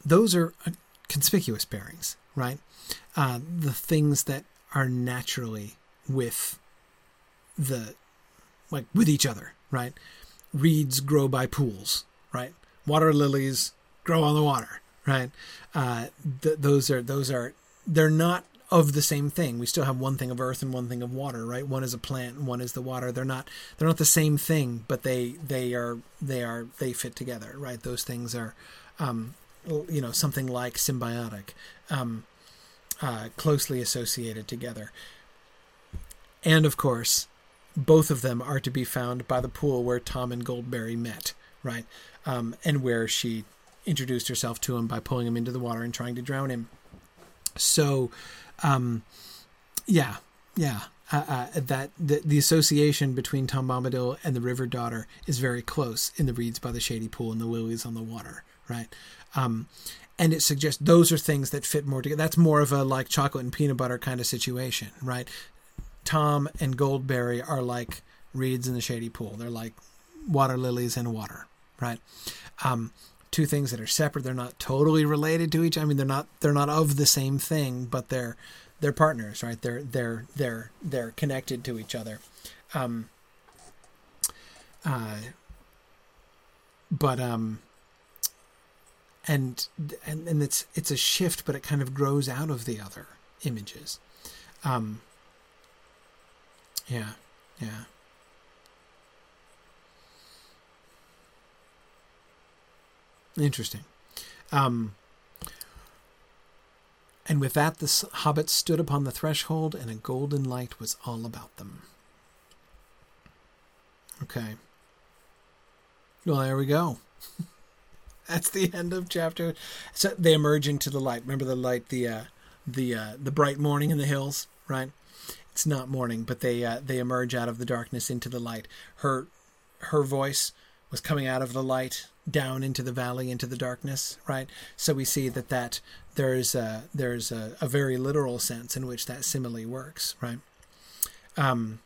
Those are uh, conspicuous pairings, right? Uh, the things that are naturally with the like with each other, right? Reeds grow by pools, right? Water lilies grow on the water, right? Uh, th- those are those are they're not of the same thing. We still have one thing of earth and one thing of water, right? One is a plant and one is the water. They're not they're not the same thing, but they they are they are they fit together, right? Those things are um, you know something like symbiotic, um, uh, closely associated together. And of course, both of them are to be found by the pool where Tom and Goldberry met, right? Um, and where she introduced herself to him by pulling him into the water and trying to drown him. So, yeah, yeah, uh, uh, that the, the association between Tom Bombadil and the River Daughter is very close in the reeds by the shady pool and the lilies on the water, right? Um, and it suggests those are things that fit more together. That's more of a like chocolate and peanut butter kind of situation, right? Tom and Goldberry are like reeds in the shady pool. They're like water lilies and water, right? Um, two things that are separate. They're not totally related to each. I mean, they're not they're not of the same thing, but they're they're partners, right? They're they're they're they're connected to each other. Um, uh, but um, and and and it's it's a shift, but it kind of grows out of the other images. Um, yeah, yeah. Interesting. Um, and with that, the hobbits stood upon the threshold, and a golden light was all about them. Okay. Well, there we go. That's the end of chapter. So they emerge into the light. Remember the light, the uh, the uh, the bright morning in the hills, right? It's not morning, but they uh, they emerge out of the darkness into the light. Her her voice was coming out of the light down into the valley into the darkness right? So we see that that there's a, there's a, a very literal sense in which that simile works right? Um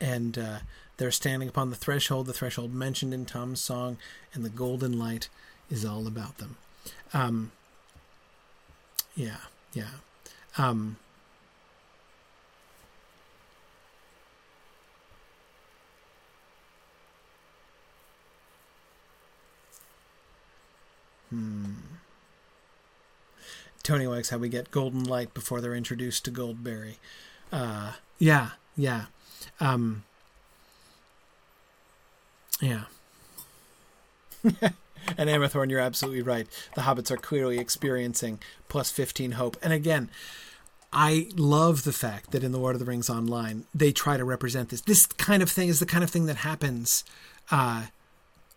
and uh, they're standing upon the threshold the threshold mentioned in tom's song and the golden light is all about them. Um yeah yeah. Um Hmm. Tony likes how we get Golden Light before they're introduced to Goldberry. Uh, yeah, yeah. Um, yeah. and Amathorn, you're absolutely right. The hobbits are clearly experiencing plus 15 hope. And again, I love the fact that in the Lord of the Rings online, they try to represent this. This kind of thing is the kind of thing that happens uh,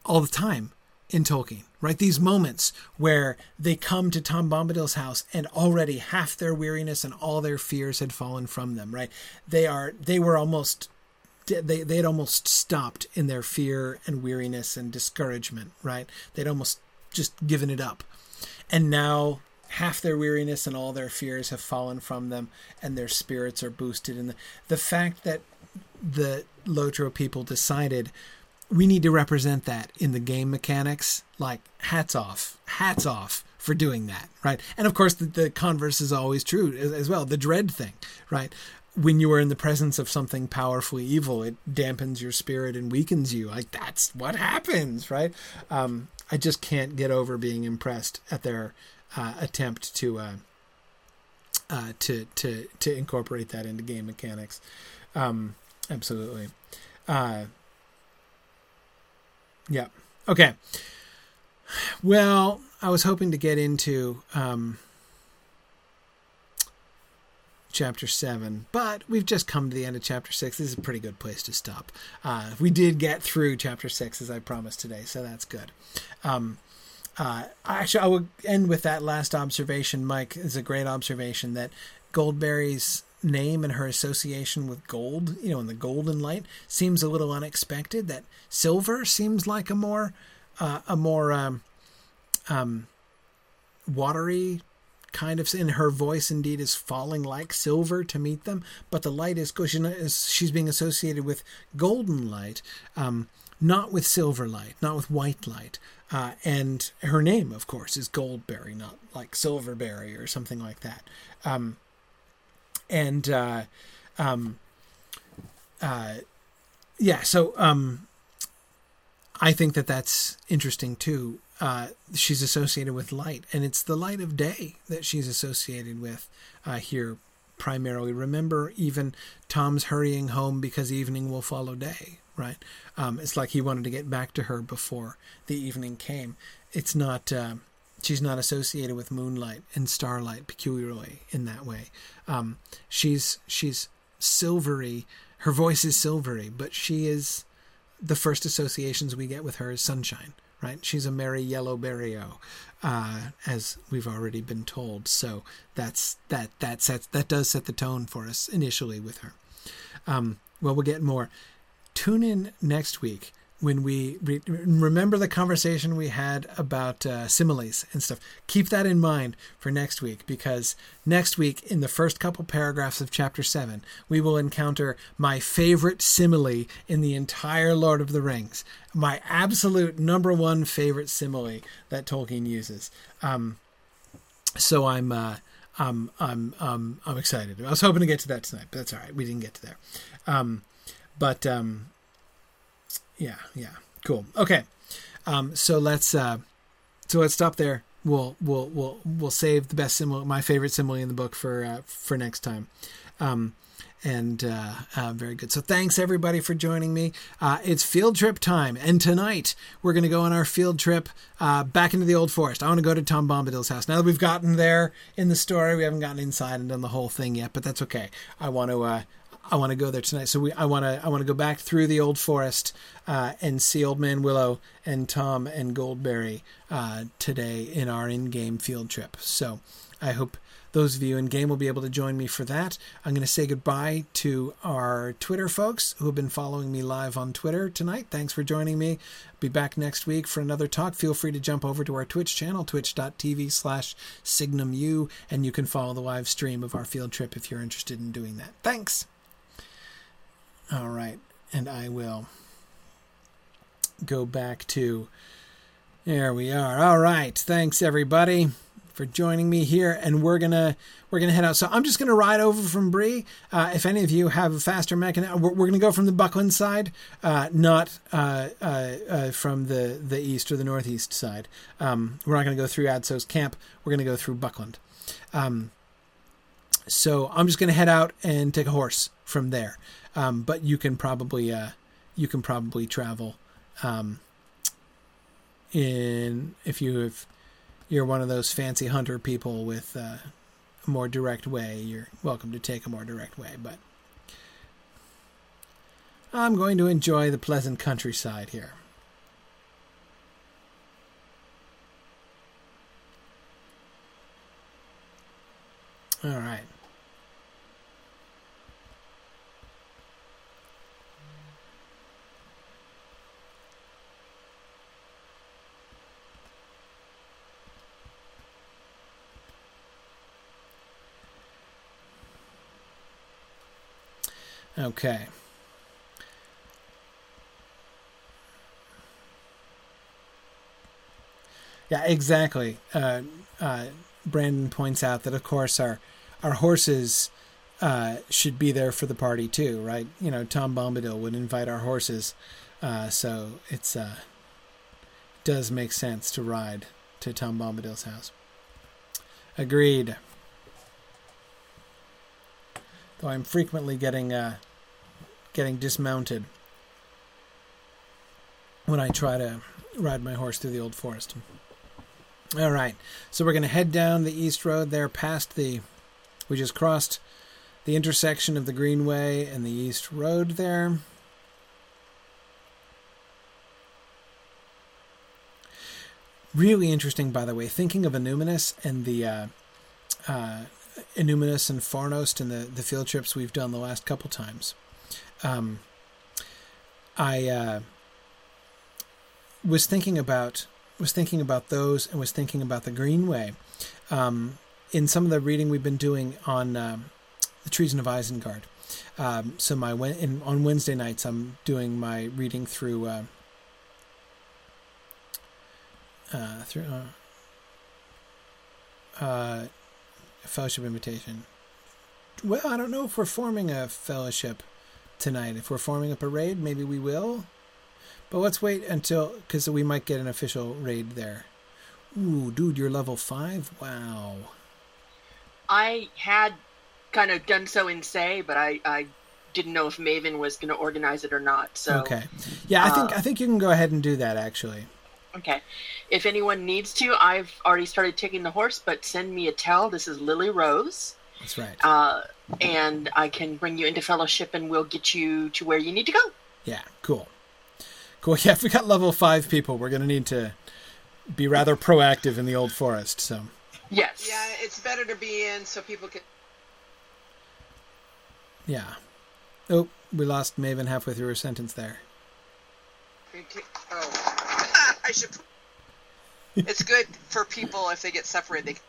all the time in Tolkien, right? These moments where they come to Tom Bombadil's house and already half their weariness and all their fears had fallen from them, right? They are they were almost they they had almost stopped in their fear and weariness and discouragement, right? They'd almost just given it up. And now half their weariness and all their fears have fallen from them and their spirits are boosted and the, the fact that the Lotro people decided we need to represent that in the game mechanics. Like, hats off, hats off for doing that, right? And of course, the, the converse is always true as, as, well. The dread thing, right? When you are in the presence of something powerfully evil, it dampens your spirit and weakens you. Like that's what happens, right? Um, I just can't get over being impressed at their uh, attempt to uh, uh, to to to incorporate that into game mechanics. Um, absolutely. Uh, yeah. Okay. Well, I was hoping to get into um, chapter 7, but we've just come to the end of chapter 6. This is a pretty good place to stop. Uh, we did get through chapter 6 as I promised today, so that's good. Um, uh, actually, I will end with that last observation. Mike is a great observation that Goldberry's name and her association with gold, you know, in the golden light, seems a little unexpected. That silver seems like a more, uh, a more um, um, watery kind of. And her voice indeed is falling like silver to meet them, but the light is because she's being associated with golden light, um, not with silver light, not with white light. Uh, and her name, of course, is Goldberry, not like Silverberry or something like that. Um, and uh, um, uh, yeah, so um, I think that that's interesting too. Uh, she's associated with light, and it's the light of day that she's associated with uh, here primarily. Remember, even Tom's hurrying home because evening will follow day, right? Um, it's like he wanted to get back to her before the evening came. It's not. Uh, she's not associated with moonlight and starlight peculiarly in that way. Um, she's she's silvery. Her voice is silvery, but she is the first associations we get with her is sunshine. Right? She's a merry yellow berrio, uh, as we've already been told. So that's that that sets that does set the tone for us initially with her. Um, well, we'll get more. Tune in next week when we re- remember the conversation we had about uh, similes and stuff. Keep that in mind for next week because next week, in the first couple paragraphs of chapter 7, we will encounter my favorite simile in the entire Lord of the Rings. My absolute number one favorite simile that Tolkien uses. Um, so I'm. Uh, I'm I'm um, I'm excited. I was hoping to get to that tonight, but that's all right. We didn't get to there. Um, but um, yeah, yeah, cool. Okay, um, so let's uh, so let's stop there. We'll we'll we'll we'll save the best simile, my favorite simile in the book for uh, for next time. Um, and uh, uh, very good. So thanks everybody for joining me. Uh, it's field trip time, and tonight we're going to go on our field trip uh, back into the old forest. I want to go to Tom Bombadil's house. Now that we've gotten there in the story, we haven't gotten inside and done the whole thing yet, but that's okay. I want to uh, I want to go there tonight. So we, I want to, I want to go back through the old forest uh, and see Old Man Willow and Tom and Goldberry uh, today in our in-game field trip. So I hope those of you in game will be able to join me for that. I'm going to say goodbye to our Twitter folks who have been following me live on Twitter tonight. Thanks for joining me. Be back next week for another talk. Feel free to jump over to our Twitch channel, twitch.tv slash signumu, and you can follow the live stream of our field trip if you're interested in doing that. Thanks. All right, and I will go back to. There we are. All right. Thanks everybody for joining me here, and we're gonna we're gonna head out. So I'm just gonna ride over from Bree. Uh, if any of you have a faster mechanism, we're, we're, gonna go from the Buckland side, uh, not uh, uh, uh, from the the east or the northeast side. Um, we're not gonna go through Adso's camp. We're gonna go through Buckland. Um, so I'm just gonna head out and take a horse from there. Um, but you can probably uh, you can probably travel um, in if you if you're one of those fancy hunter people with uh, a more direct way. You're welcome to take a more direct way, but I'm going to enjoy the pleasant countryside here. All right. Okay. Yeah, exactly. Uh, uh, Brandon points out that, of course, our our horses uh, should be there for the party too, right? You know, Tom Bombadil would invite our horses, uh, so it's uh, does make sense to ride to Tom Bombadil's house. Agreed. Though I'm frequently getting uh, getting dismounted when I try to ride my horse through the old forest. All right, so we're going to head down the east road there, past the. We just crossed the intersection of the Greenway and the East Road there. Really interesting, by the way, thinking of Annúminas and the uh, uh, Annúminas and Fornost and the, the field trips we've done the last couple times. Um, I uh, was thinking about was thinking about those and was thinking about the Greenway. Um, in some of the reading we've been doing on um, the Treason of Isengard. Um, so my in, on Wednesday nights, I'm doing my reading through uh, uh, through uh, uh, fellowship invitation. Well, I don't know if we're forming a fellowship tonight. If we're forming up a raid, maybe we will. But let's wait until because we might get an official raid there. Ooh, dude, you're level five. Wow. I had kind of done so in say, but I, I didn't know if Maven was going to organize it or not. So okay, yeah, I think uh, I think you can go ahead and do that actually. Okay, if anyone needs to, I've already started taking the horse, but send me a tell. This is Lily Rose. That's right. Uh, and I can bring you into fellowship, and we'll get you to where you need to go. Yeah, cool, cool. Yeah, if we got level five people, we're going to need to be rather proactive in the old forest. So Yes. Yeah, it's better to be in so people can. Yeah. Oh, we lost Maven halfway through her sentence there. Oh, I should. it's good for people if they get separated. They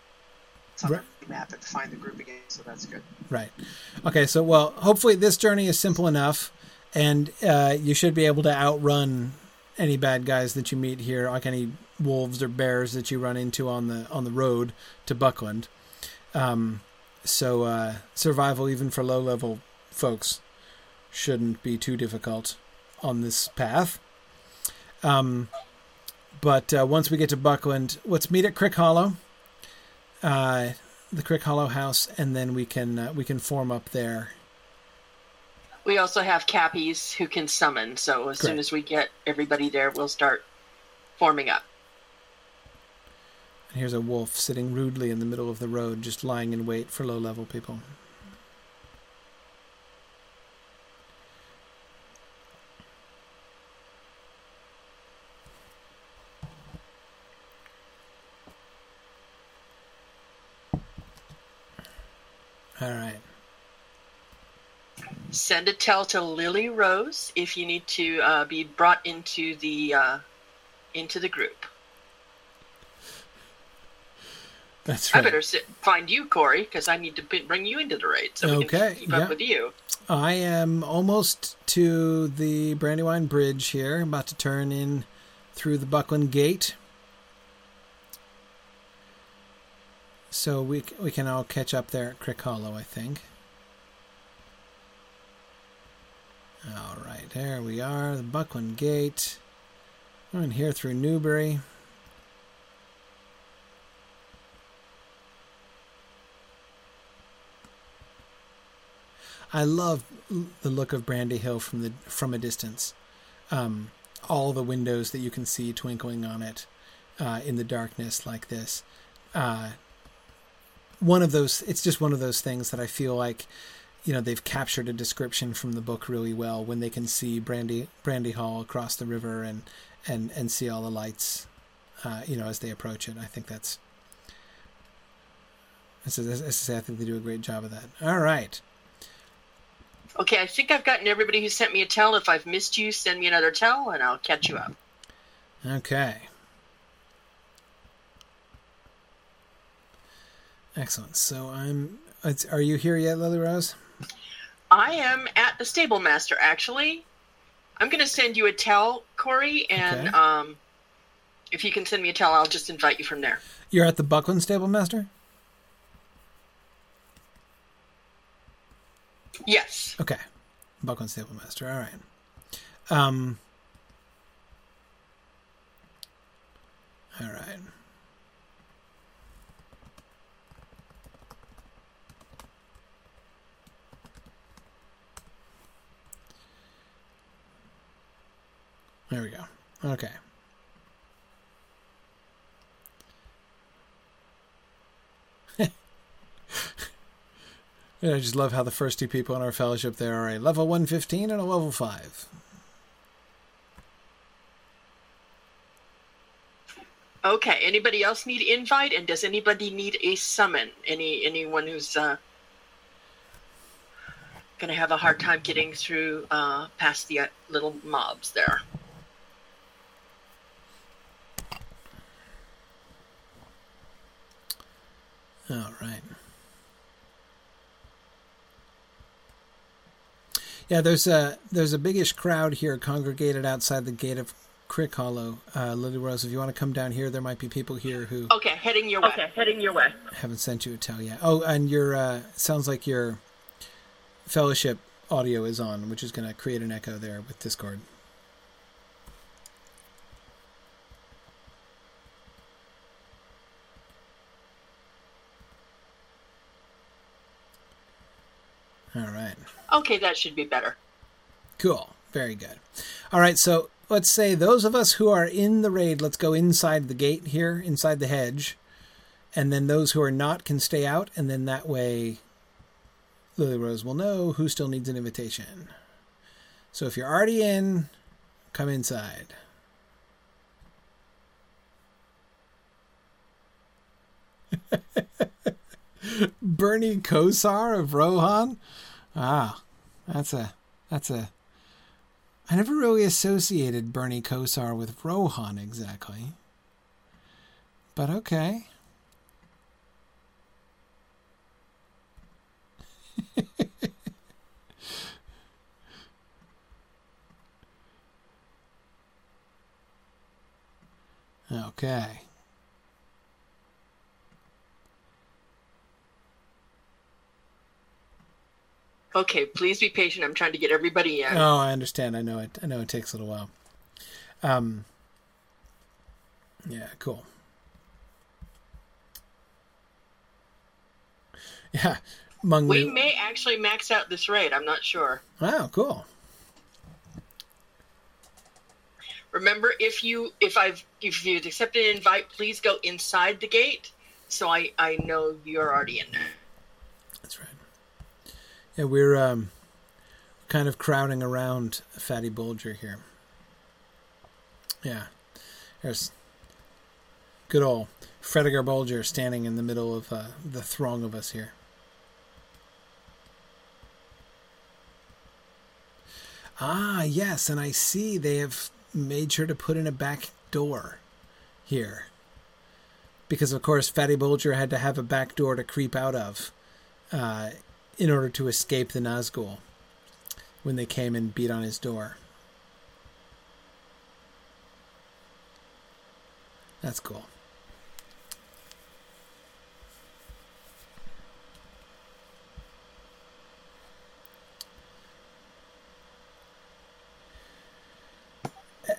right. map find the group again, so that's good. Right. Okay. So, well, hopefully this journey is simple enough, and uh, you should be able to outrun any bad guys that you meet here, like any wolves or bears that you run into on the on the road to Buckland. Um, so uh, survival, even for low level folks, shouldn't be too difficult on this path. Um, but uh, once we get to Buckland, let's meet at Crickhollow, uh, the Crickhollow house, and then we can uh, we can form up there. We also have Cappies who can summon, so as Correct. soon as we get everybody there, we'll start forming up. And here's a wolf sitting rudely in the middle of the road, just lying in wait for low level people. All right. Send a tell to Lily Rose if you need to uh, be brought into the uh, into the group. That's right. I better sit, find you, Corey, because I need to bring you into the raid so we okay. can keep yep. up with you. I am almost to the Brandywine Bridge here, I'm about to turn in through the Buckland Gate. So we we can all catch up there at Crickhollow, I think. All right, there we are, the Buckland Gate. We're in here through Newbury. I love the look of Brandy Hill from the from a distance. Um, all the windows that you can see twinkling on it uh, in the darkness like this. Uh, one of those. It's just one of those things that I feel like, you know, they've captured a description from the book really well when they can see Brandy Brandy Hall across the river and and and see all the lights, uh, you know, as they approach it. I think that's as I say, I think they do a great job of that. All right. Okay, I think I've gotten everybody who sent me a tell. If I've missed you, send me another tell, and I'll catch you up. Okay. Excellent. So I'm. It's, are you here yet, Lily Rose? I am at the stable master. Actually, I'm going to send you a tell, Corey, and Okay. um, if you can send me a tell, I'll just invite you from there. You're at the Buckland Stable Master. Yes. Okay. Buckland Stable Master. All right. Um. All right. There we go. Okay. I just love how the first two people in our fellowship there are a level 115 and a level 5. Okay. Anybody else need invite? And does anybody need a summon? Any anyone who's uh, going to have a hard time getting through uh, past the uh, little mobs there? All right. Yeah, there's a there's a biggish crowd here congregated outside the gate of Crickhollow. Uh, Lily Rose, if you want to come down here, there might be people here who Okay, heading your way. Okay, heading your way. haven't sent you a tell yet. Oh, and your uh, sounds like your fellowship audio is on, which is going to create an echo there with Discord. All right. Okay, that should be better. Cool. Very good. All right. So let's say those of us who are in the raid, let's go inside the gate here, inside the hedge. And then those who are not can stay out. And then that way, Lily Rose will know who still needs an invitation. So if you're already in, come inside. Bernie Kosar of Rohan? Ah, that's a that's a I never really associated Bernie Kosar with Rohan exactly. But okay. okay. Okay, please be patient. I'm trying to get everybody in. Oh, I understand. I know it. I know it takes a little while. Um. Yeah. Cool. Yeah. Mung we Lu- may actually max out this raid. I'm not sure. Wow. Cool. Remember, if you if I've if you've accepted an invite, please go inside the gate, so I I know you're already in there. Yeah, we're um, kind of crowding around Fatty Bulger here. Yeah, there's good old Fredegar Bulger standing in the middle of uh, the throng of us here. Ah, yes, and I see they have made sure to put in a back door here. Because, of course, Fatty Bulger had to have a back door to creep out of uh, in order to escape the Nazgul when they came and beat on his door. That's cool.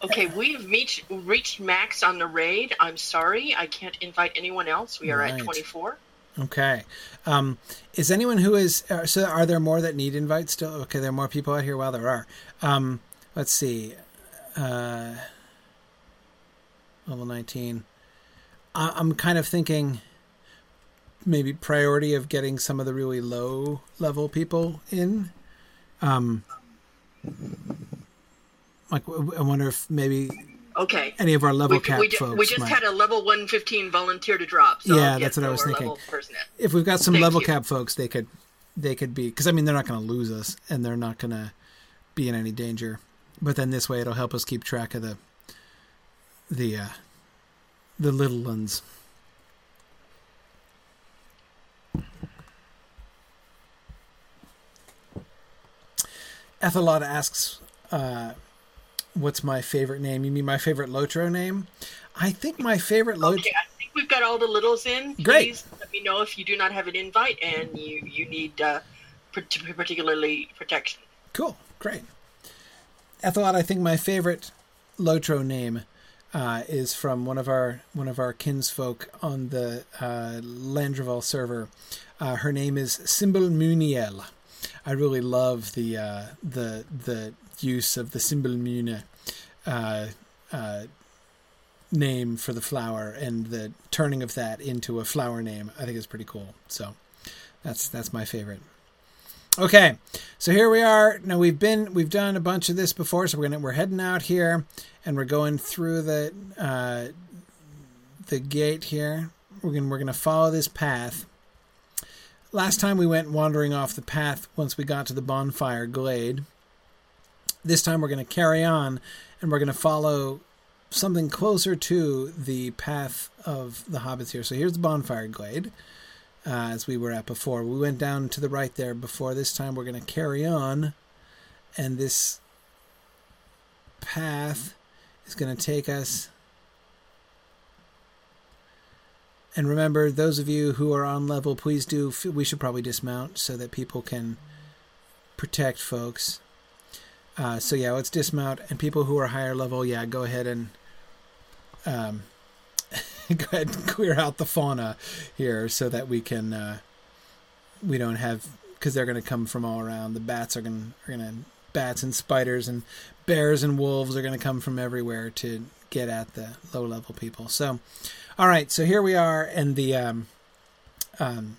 Okay, we've reached reached max on the raid. I'm sorry, I can't invite anyone else. We are Right. at 24. Okay. Um, is anyone who is uh, so? Are there more that need invites still? Okay, there are more people out here. Well, there are. Um, let's see. Uh, level nineteen. I, I'm kind of thinking maybe priority of getting some of the really low level people in. Um, like I wonder if maybe Okay. any of our level We, cap we, folks we just might. had a level 115 volunteer to drop. So Yeah, that's what I was thinking. level person in. if we've got some Thank level you. cap folks, they could they could be because I mean they're not going to lose us and they're not going to be in any danger. But then this way it'll help us keep track of the the uh, the little ones. Ethelot asks, uh, "What's my favorite name? You mean my favorite Lotro name? I think my favorite Lotro. Okay, I think we've got all the littles in. Great. Please let me know if you do not have an invite and you you need uh, particularly protection. Cool, great. Ethelot, I think my favorite Lotro name uh, is from one of our one of our kinsfolk on the uh, Landroval server. Uh, her name is Symbol Muniel. I really love the uh, the the use of the simbelmynë uh, uh, name for the flower and the turning of that into a flower name. I think is pretty cool. So that's that's my favorite. Okay, so here we are. Now we've been we've done a bunch of this before, so we're gonna we're heading out here, and we're going through the uh, the gate here. We're gonna we're gonna follow this path. Last time we went wandering off the path once we got to the bonfire glade. This time we're gonna carry on, and we're gonna follow something closer to the path of the hobbits here. So here's the bonfire glade uh, as we were at before. We went down to the right there before. This time we're going to carry on, and this path is going to take us. And remember, those of you who are on level, please do. We should probably dismount so that people can protect folks. Uh, so yeah, let's dismount, and people who are higher level, yeah, go ahead and um, go ahead and clear out the fauna here so that we can uh, we don't have because they're going to come from all around. The bats are going are going to bats and spiders and bears and wolves are going to come from everywhere to get at the low level people. So, all right, so here we are, and the um, um,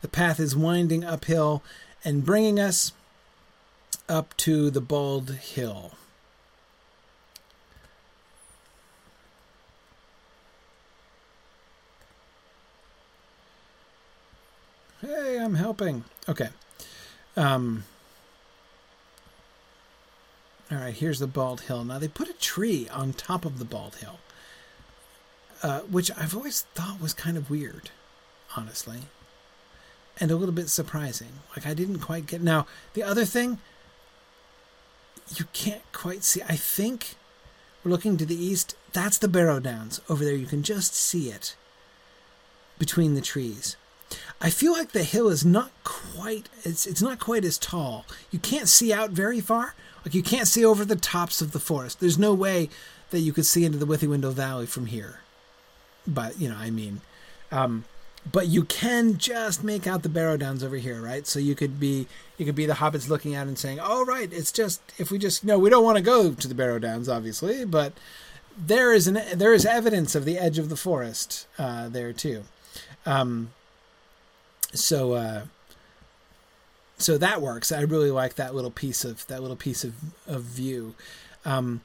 the path is winding uphill and bringing us up to the bald hill. Hey, I'm helping. Okay. Um. All right, here's the bald hill. Now they put a tree on top of the bald hill, uh, which I've always thought was kind of weird, honestly, and a little bit surprising. Like I didn't quite get. Now the other thing, you can't quite see. I think we're looking to the east. That's the Barrow Downs over there. You can just see it between the trees. I feel like the hill is not quite it's it's not quite as tall. You can't see out very far. Like you can't see over the tops of the forest. There's no way that you could see into the Withywindle Valley from here. But, you know, I mean, um but you can just make out the Barrow Downs over here, right? So you could be you could be the hobbits looking out and saying, "Oh, right, it's just if we just no, we don't want to go to the Barrow Downs, obviously, but there is an there is evidence of the edge of the forest uh, there too." Um, so uh, so that works. I really like that little piece of that little piece of of view. Um,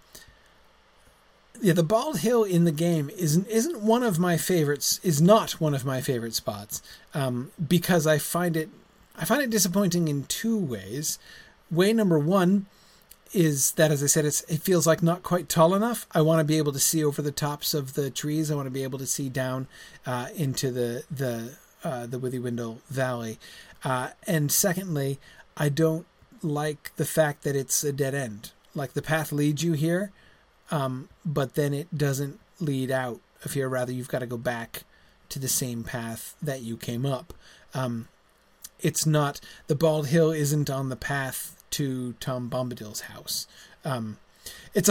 yeah, the bald hill in the game isn't isn't one of my favorites. Is not one of my favorite spots um, because I find it I find it disappointing in two ways. Way number one is that, as I said, it's, it feels like not quite tall enough. I want to be able to see over the tops of the trees. I want to be able to see down uh, into the the uh, the Withywindle Valley. Uh, and secondly, I don't like the fact that it's a dead end. Like the path leads you here, um, but then it doesn't lead out of here. Rather, you've got to go back to the same path that you came up. Um, it's not the Bald Hill isn't on the path to Tom Bombadil's house. Um, it's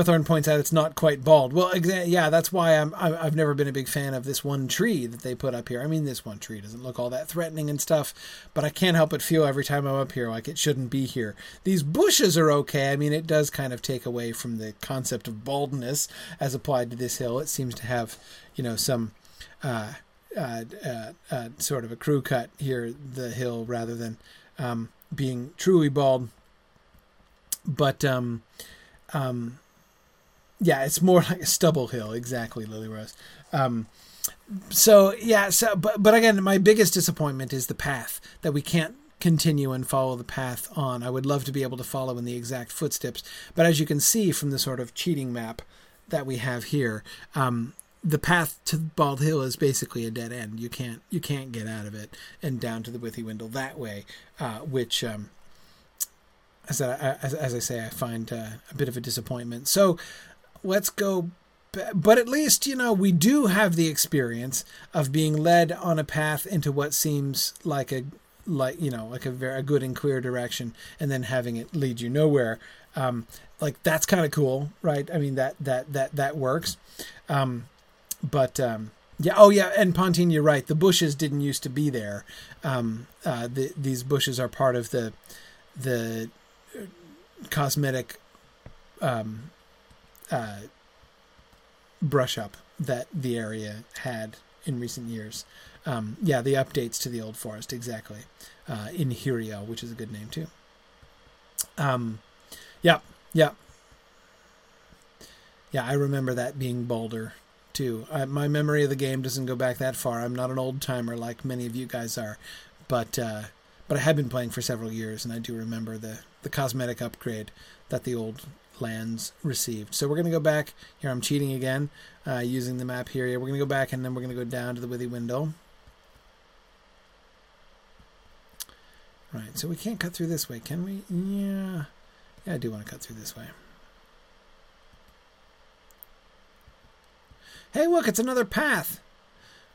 Thorne points out it's not quite bald. Well, exa- yeah, that's why I'm I- I've never been a big fan of this one tree that they put up here. I mean, this one tree doesn't look all that threatening and stuff, but I can't help but feel every time I'm up here like it shouldn't be here. These bushes are okay. I mean, it does kind of take away from the concept of baldness as applied to this hill. It seems to have, you know, some. Uh, uh, uh, uh, sort of a crew cut here, the hill, rather than um, being truly bald. But um, um, yeah, it's more like a stubble hill. Exactly, Lily Rose. Um, so yeah, so but but again, my biggest disappointment is the path that we can't continue and follow the path on. I would love to be able to follow in the exact footsteps, but as you can see from the sort of cheating map that we have here, um, the path to Bald Hill is basically a dead end. You can't you can't get out of it and down to the Withywindle that way, uh, which. Um, as I, as, as I say, I find uh, a bit of a disappointment. So let's go but at least you know we do have the experience of being led on a path into what seems like a like you know like a very a good and clear direction and then having it lead you nowhere. Um like that's kind of cool right? I mean that that that that works. Um but um yeah oh yeah and pontine you're right. The bushes didn't used to be there. Um uh the, these bushes are part of the the cosmetic um uh brush up that the area had in recent years. Um, yeah, the updates to the old forest exactly uh, in Hiriel, which is a good name too. Um, yeah, yeah, yeah. I remember that being Boulder too. I, my memory of the game doesn't go back that far. I'm not an old timer like many of you guys are, but uh, but I have been playing for several years, and I do remember the the cosmetic upgrade that the old lands received. So we're going to go back here. I'm cheating again uh, using the map here. We're going to go back and then we're going to go down to the Withywindle. Right, so we can't cut through this way, can we? Yeah. Yeah, I do want to cut through this way. Hey, look, it's another path.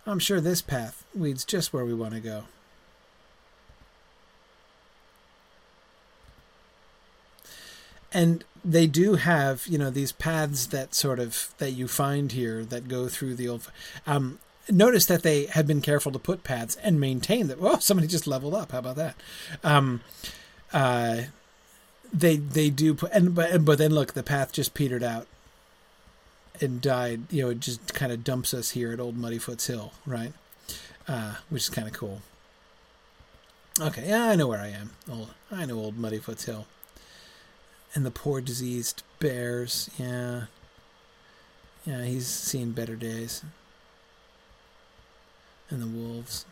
I'm sure this path leads just where we want to go. And they do have you know these paths that sort of that you find here that go through the old um, notice that they had been careful to put paths and maintain that well somebody just leveled up. How about that? Um, uh, they they do put and but but then look the path just petered out and died. You know it just kind of dumps us here at old muddyfoot's hill right? Uh, which is kind of cool. Okay yeah i know where i am. Old i know old muddyfoot's hill and the poor diseased bears. Yeah. Yeah, he's seen better days. And the wolves.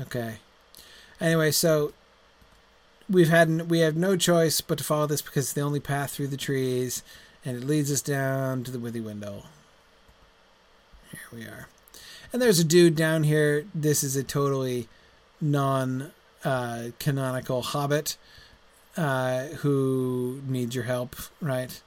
Okay. Anyway, so we've had we have no choice but to follow this because it's the only path through the trees, and it leads us down to the Withywindle. Here we are, and there's a dude down here. This is a totally non uh, canonical hobbit uh, who needs your help, right?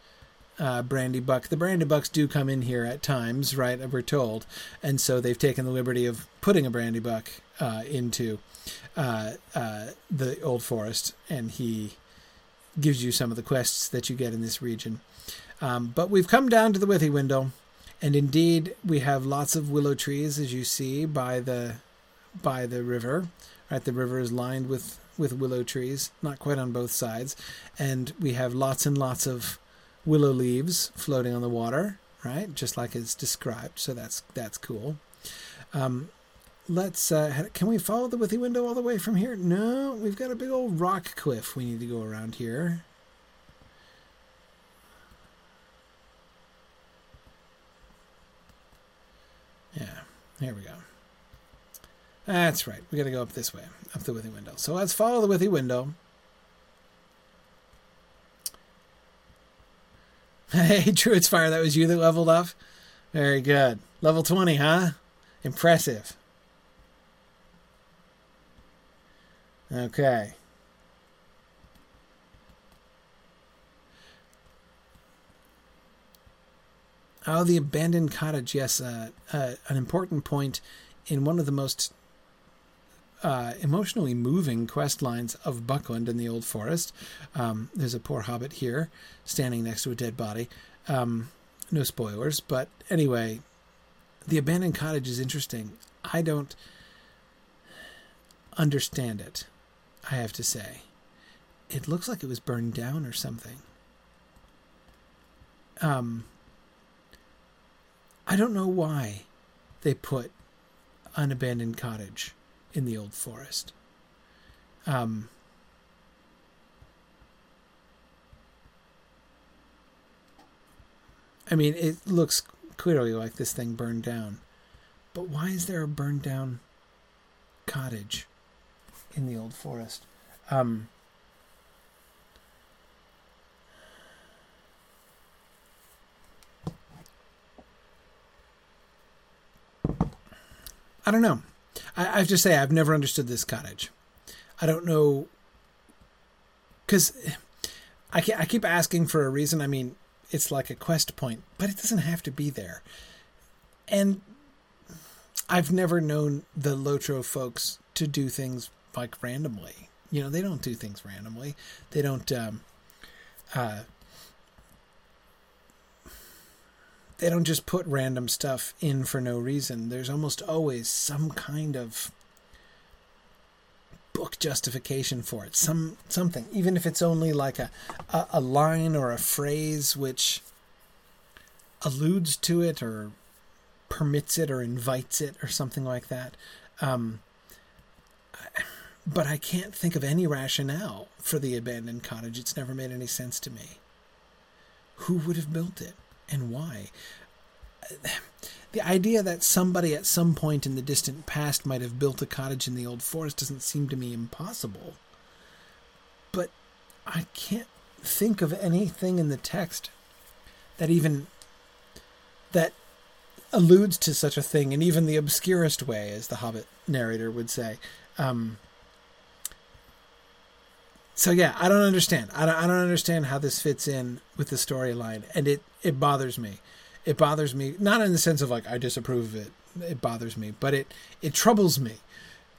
Uh, Brandybuck. The Brandybucks do come in here at times, right? We're told, and so they've taken the liberty of putting a Brandybuck uh, into uh, uh, the Old Forest, and he gives you some of the quests that you get in this region. Um, but we've come down to the Withywindle, and indeed we have lots of willow trees, as you see by the by the river. Right, the river is lined with with willow trees, not quite on both sides, and we have lots and lots of willow leaves floating on the water, right? Just like it's described. So that's that's cool. Um, let's uh, can we follow the Withywindle all the way from here? No, we've got a big old rock cliff we need to go around here. Yeah, here we go. That's right. We got to go up this way, up the Withywindle. So let's follow the Withywindle. Hey, Druid's Fire, that was you that leveled up? Very good. Level 20, huh? Impressive. Okay. Oh, the abandoned cottage. Yes, uh, uh, an important point in one of the most uh, emotionally moving quest lines of Buckland in the Old Forest. Um, there's a poor hobbit here standing next to a dead body. Um, no spoilers, but anyway, the abandoned cottage is interesting. I don't understand it, I have to say. It looks like it was burned down or something. Um, I don't know why they put an abandoned cottage in the old forest. Um, I mean, it looks clearly like this thing burned down. But why is there a burned down cottage in the old forest? Um, I don't know. I, I have to say, I've never understood this cottage. I don't know. Because I, I keep asking for a reason. I mean, it's like a quest point, but it doesn't have to be there. And I've never known the Lotro folks to do things like randomly. You know, they don't do things randomly. They don't. Um, uh, they don't just put random stuff in for no reason. There's almost always some kind of book justification for it. Some something, even if it's only like a, a, a line or a phrase which alludes to it or permits it or invites it or something like that. Um, but I can't think of any rationale for the abandoned cottage. It's never made any sense to me. Who would have built it? And why. The idea that somebody at some point in the distant past might have built a cottage in the old forest doesn't seem to me impossible. But I can't think of anything in the text that even that alludes to such a thing in even the obscurest way, as the Hobbit narrator would say. Um, so yeah, I don't understand. I don't, I don't understand how this fits in with the storyline, and it it bothers me. It bothers me not in the sense of like I disapprove of it. It bothers me, but it it troubles me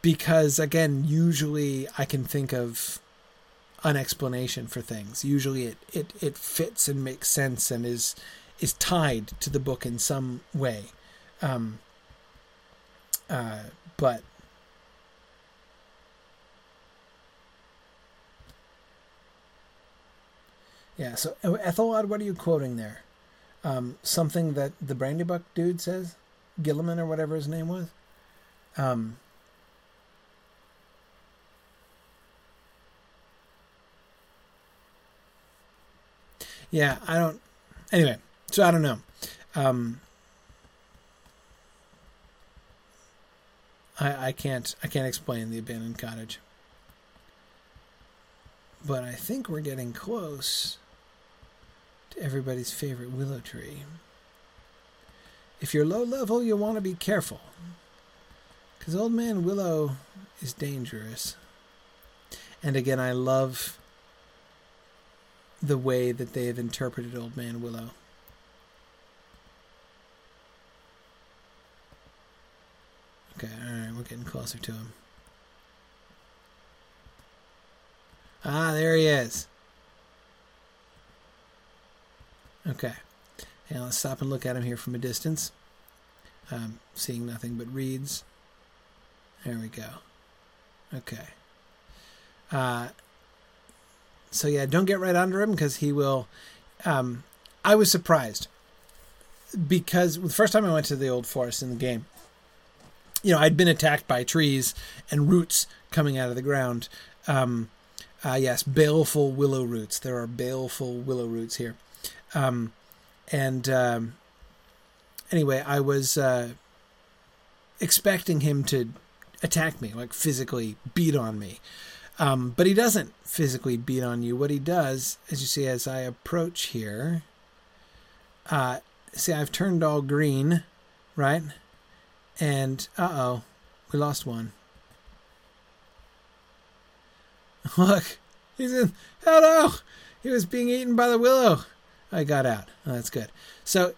because again, usually I can think of an explanation for things. Usually it it it fits and makes sense and is is tied to the book in some way. Um, uh, but Yeah. So Ethelwald, what are you quoting there? Um, something that the brandy Brandybuck dude says, Gilliman or whatever his name was. Um, yeah, I don't. Anyway, so I don't know. Um, I I can't I can't explain the abandoned cottage, but I think we're getting close everybody's favorite willow tree. If you're low level, you'll want to be careful. Because Old Man Willow is dangerous. And again, I love the way that they have interpreted Old Man Willow. Okay, alright, we're getting closer to him. Ah, there he is. Okay. And let's stop and look at him here from a distance. Um, seeing nothing but reeds. There we go. Okay. Uh, so yeah, don't get right under him because he will. Um, I was surprised because the first time I went to the old forest in the game, you know, I'd been attacked by trees and roots coming out of the ground. Um, uh, yes, baleful willow roots. There are baleful willow roots here. Um, and um, anyway, I was uh, expecting him to attack me, like physically beat on me. Um, but he doesn't physically beat on you. What he does, as you see, as I approach here, uh, see, I've turned all green, right? And uh oh, we lost one. Look, he's in. Hello! He was being eaten by the willow. I got out. Oh, that's good. So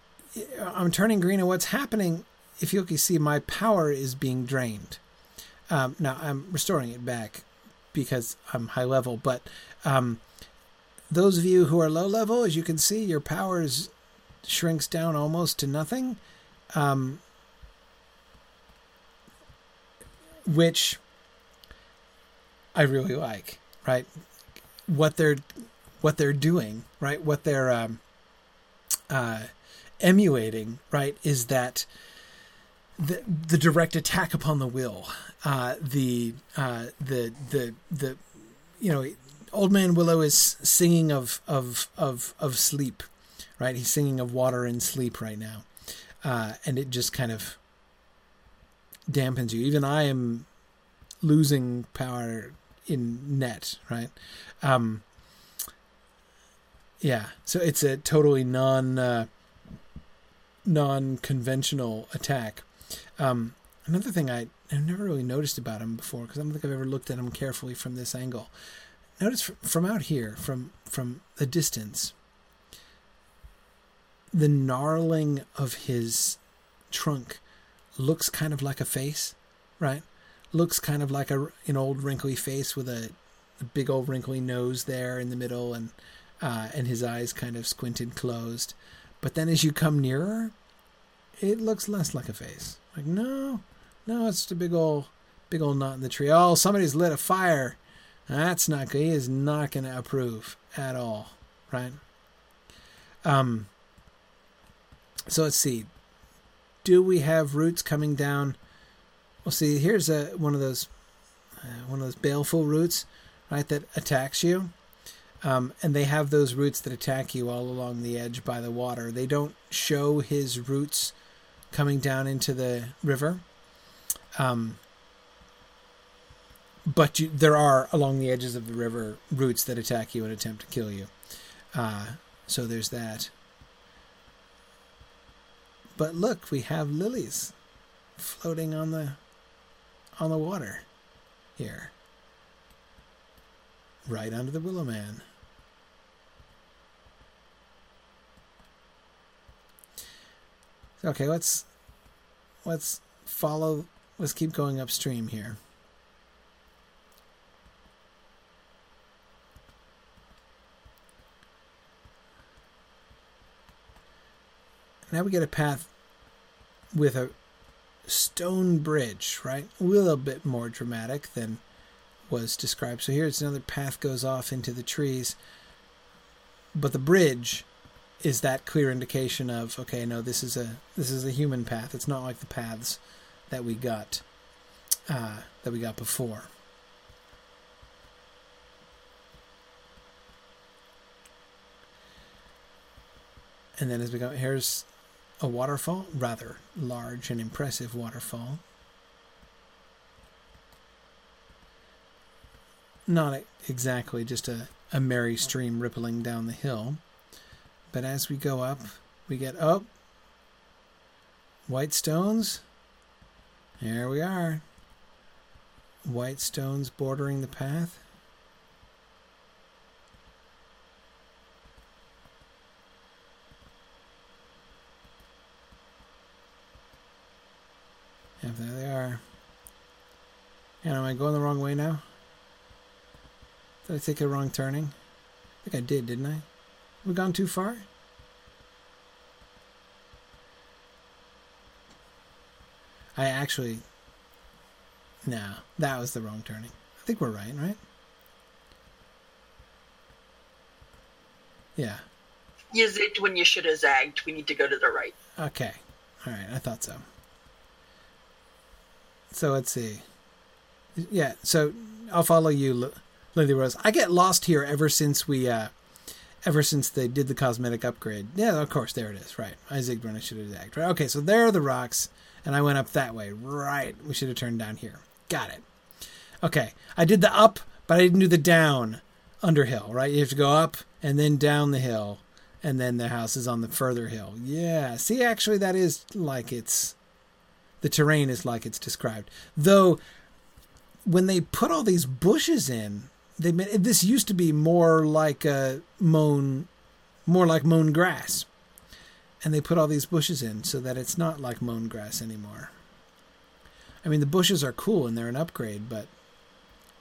I'm turning green, and what's happening, if you can see, my power is being drained. Um, now I'm restoring it back because I'm high level, but um, those of you who are low level, as you can see, your power is, shrinks down almost to nothing, um, which I really like. Right, what they're what they're doing, right? What they're um, uh, emulating, right, is that the the direct attack upon the will, uh, the uh, the the the you know, Old Man Willow is singing of of of of sleep, right? He's singing of water and sleep right now, uh, and it just kind of dampens you. Even I am losing power in net, right? Um, yeah, so it's a totally non uh, non conventional attack. Um, another thing I I've never really noticed about him before because I don't think I've ever looked at him carefully from this angle. Notice from out here, from from the distance, the gnarling of his trunk looks kind of like a face, right? Looks kind of like a an old wrinkly face with a, a big old wrinkly nose there in the middle, and uh, and his eyes kind of squinted closed. But then as you come nearer, it looks less like a face. Like no, no, it's just a big old big old knot in the tree. Oh, somebody's lit a fire. That's not good. He is not going to approve at all, right? Um. So let's see. Do we have roots coming down? Well, see, here's a one of those uh, one of those baleful roots, right? That attacks you. Um, and they have those roots that attack you all along the edge by the water. They don't show his roots coming down into the river. Um, but you, there are along the edges of the river roots that attack you and attempt to kill you. Uh, so there's that. But look, we have lilies floating on the on the water here. Right under the willow man. Okay, let's let's follow let's keep going upstream here. Now we get a path with a stone bridge, right? A little bit more dramatic than was described. So here it's another path goes off into the trees. But the bridge is that clear indication of okay, no, this is a this is a human path. It's not like the paths that we got uh, that we got before. And then as we go, here's a waterfall, rather large and impressive waterfall. Not exactly just a, a merry stream rippling down the hill, but as we go up, we get up. Oh, white stones. Here we are. White stones bordering the path. Yep, there they are. And am I going the wrong way now? Did I take a wrong turning? I think I did, didn't I? Have we gone too far? I actually. No, that was the wrong turning. I think we're right, right? Yeah. You zigged when you should have zagged. We need to go to the right. Okay. All right. I thought so. So let's see. Yeah. So I'll follow you, Lily Rose. I get lost here ever since we, uh, ever since they did the cosmetic upgrade. Yeah, of course. There it is. Right. I zigged when I should have zagged. Right. Okay. So there are the rocks and I went up that way. Right. We should have turned down here. Got it. Okay. I did the up, but I didn't do the down underhill, right? You have to go up and then down the hill, and then the house is on the further hill. Yeah. See, actually, that is like it's the terrain is like it's described. Though, when they put all these bushes in, they this used to be more like a mown, more like mown grass and they put all these bushes in so that it's not like mown grass anymore. I mean, the bushes are cool and they're an upgrade, but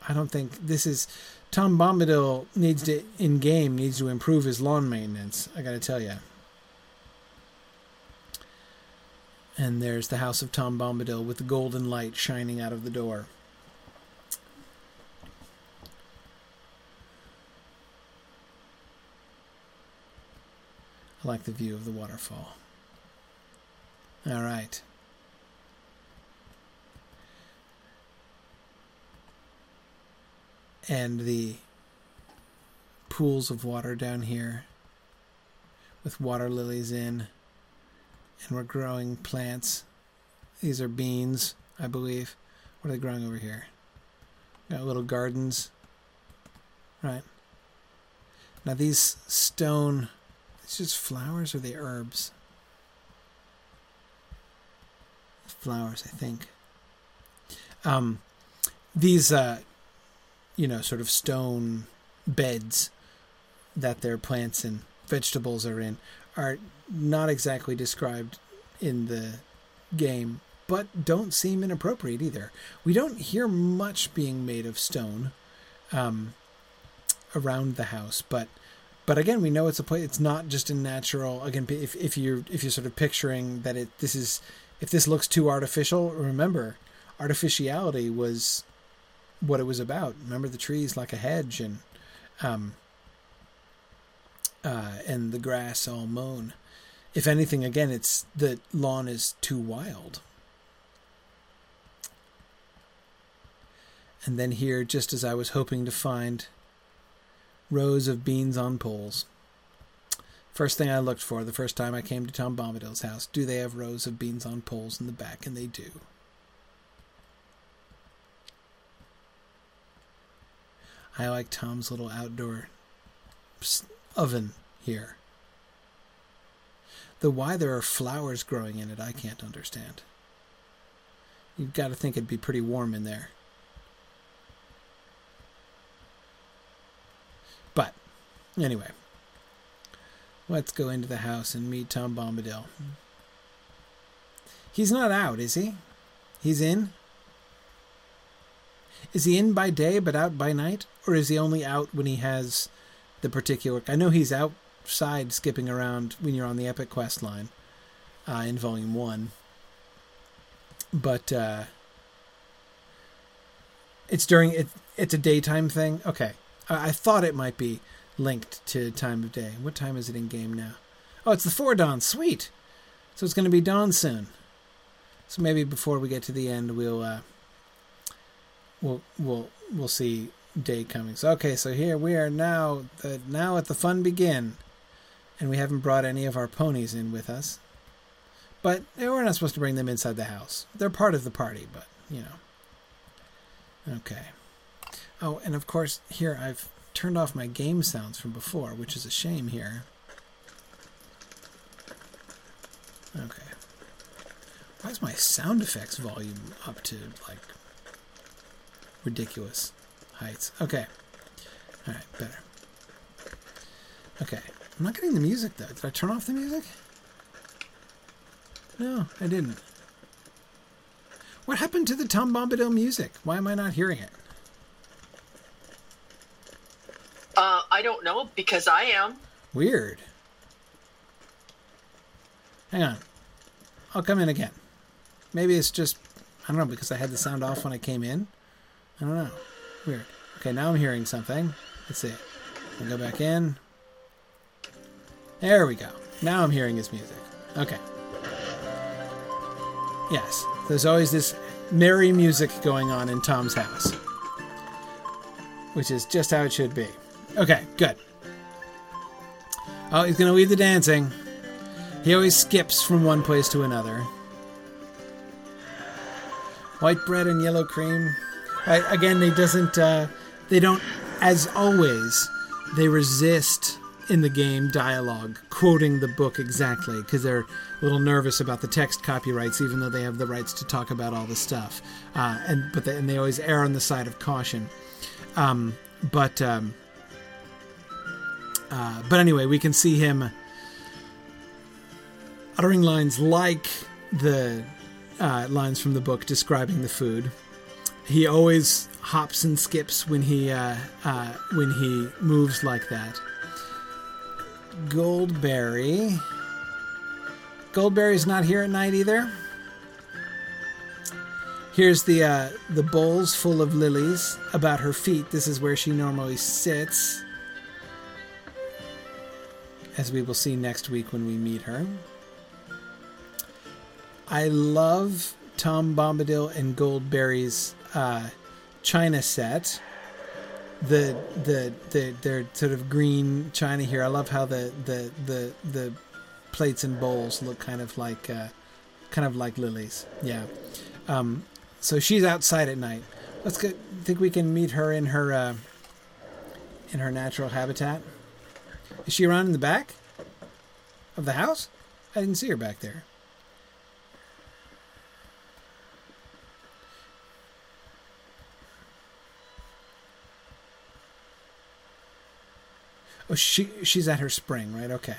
I don't think this is. Tom Bombadil needs to, in game, needs to improve his lawn maintenance. I gotta tell you. And there's the house of Tom Bombadil with the golden light shining out of the door. Like the view of the waterfall. All right. And the pools of water down here with water lilies in. And we're growing plants. These are beans, I believe. What are they growing over here? Got little gardens. Right. Now these stone, it's just flowers or the herbs? Flowers, I think. Um, these, uh, you know, sort of stone beds that their plants and vegetables are in are not exactly described in the game, but don't seem inappropriate either. We don't hear much being made of stone um, around the house, but but again, we know it's a place. It's not just a natural. Again, if if you're if you're sort of picturing that it this is if this looks too artificial, remember artificiality was what it was about. Remember the trees like a hedge and um, uh, and the grass all mown. If anything, again, it's the lawn is too wild. And then here, just as I was hoping to find rows of beans on poles. First thing I looked for the first time I came to Tom Bombadil's house do they have rows of beans on poles in the back? And they do. I like Tom's little outdoor oven here. The why there are flowers growing in it, I can't understand. You've got to think it'd be pretty warm in there. But, anyway, let's go into the house and meet Tom Bombadil. He's not out, is he? He's in? Is he in by day but out by night? Or is he only out when he has the particular. I know he's outside skipping around when you're on the Epic Quest line uh, in Volume 1. But uh, it's during. It, it's a daytime thing? Okay. I, I thought it might be linked to time of day. What time is it in game now? Oh, it's the four dawn. Sweet. So it's going to be dawn soon. So maybe before we get to the end, we'll uh, we'll we'll we'll see day coming. So okay, so here we are now. The, now at the fun begin, and we haven't brought any of our ponies in with us. But we're not supposed to bring them inside the house. They're part of the party, but you know. Okay. Oh, and of course here I've turned off my game sounds from before, which is a shame here. Okay. Why is my sound effects volume up to like ridiculous? heights. Okay. All right, better. Okay. I'm not getting the music though. Did I turn off the music? No, I didn't. What happened to the Tom Bombadil music? Why am I not hearing it? Uh, I don't know because I am. Weird. Hang on. I'll come in again. Maybe it's just I don't know because I had the sound off when I came in. I don't know. Weird. Okay, now I'm hearing something. Let's see. I'll go back in. There we go. Now I'm hearing his music. Okay. Yes, there's always this merry music going on in Tom's house, which is just how it should be. Okay, good. Oh, he's to lead the dancing. He always skips from one place to another. White bread and yellow cream. Again, he doesn't. Uh, they don't. As always, they resist in the game dialogue quoting the book exactly because they're a little nervous about the text copyrights, even though they have the rights to talk about all the stuff. Uh, and but they, and they always err on the side of caution. Um, but um, uh, but anyway, we can see him uttering lines like the uh, lines from the book describing the food he always hops and skips when he uh, uh, when he moves like that. Goldberry. Goldberry's not here at night either. Here's the uh, the bowls full of lilies about her feet. This is where she normally sits, as we will see next week when we meet her. I love Tom Bombadil and Goldberry's uh, China set. the the the their sort of green china here. I love how the the the the plates and bowls look kind of like uh, kind of like lilies. Yeah. Um, so she's outside at night. Let's go. Think we can meet her in her uh, in her natural habitat. Is she around in the back of the house? I didn't see her back there. Oh, she she's at her spring, right? Okay.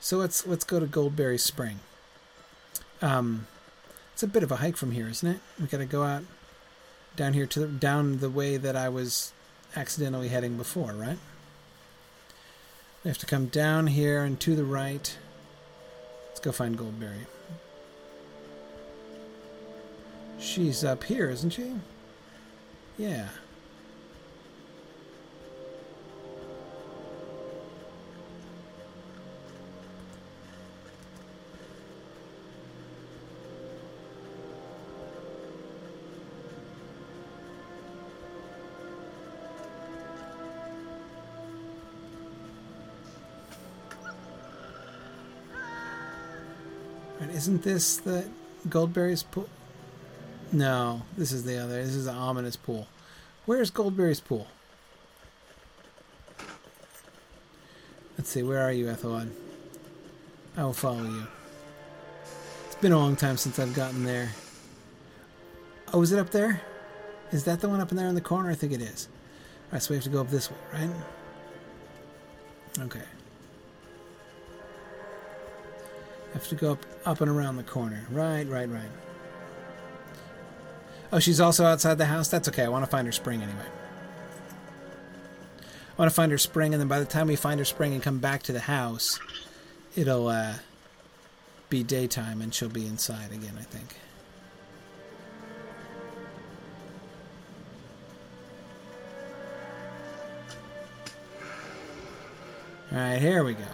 So let's let's go to Goldberry Spring. Um, it's a bit of a hike from here, isn't it? We got to go out down here to the, down the way that I was accidentally heading before, right? We have to come down here and to the right. Let's go find Goldberry. She's up here, isn't she? Yeah. Isn't this the Goldberry's pool? No, this is the other. This is the ominous pool. Where's Goldberry's pool? Let's see, where are you, Ethelwyn? I will follow you. It's been a long time since I've gotten there. Oh, is it up there? Is that the one up in there in the corner? I think it is. Alright, so we have to go up this way, right? Okay. Have to go up, up and around the corner. Right, right, right. Oh, she's also outside the house? That's okay. I want to find her spring anyway. I want to find her spring, and then by the time we find her spring and come back to the house, it'll uh, be daytime and she'll be inside again, I think. Alright, here we go.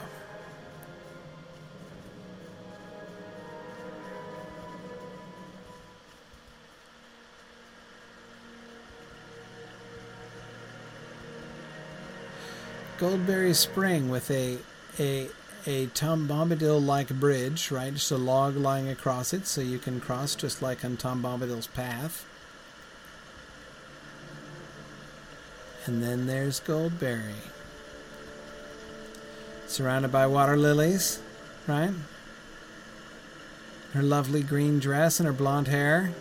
Goldberry Spring with a a a Tom Bombadil like bridge, right? Just a log lying across it, so you can cross just like on Tom Bombadil's path. And then there's Goldberry. Surrounded by water lilies, right? Her lovely green dress and her blonde hair.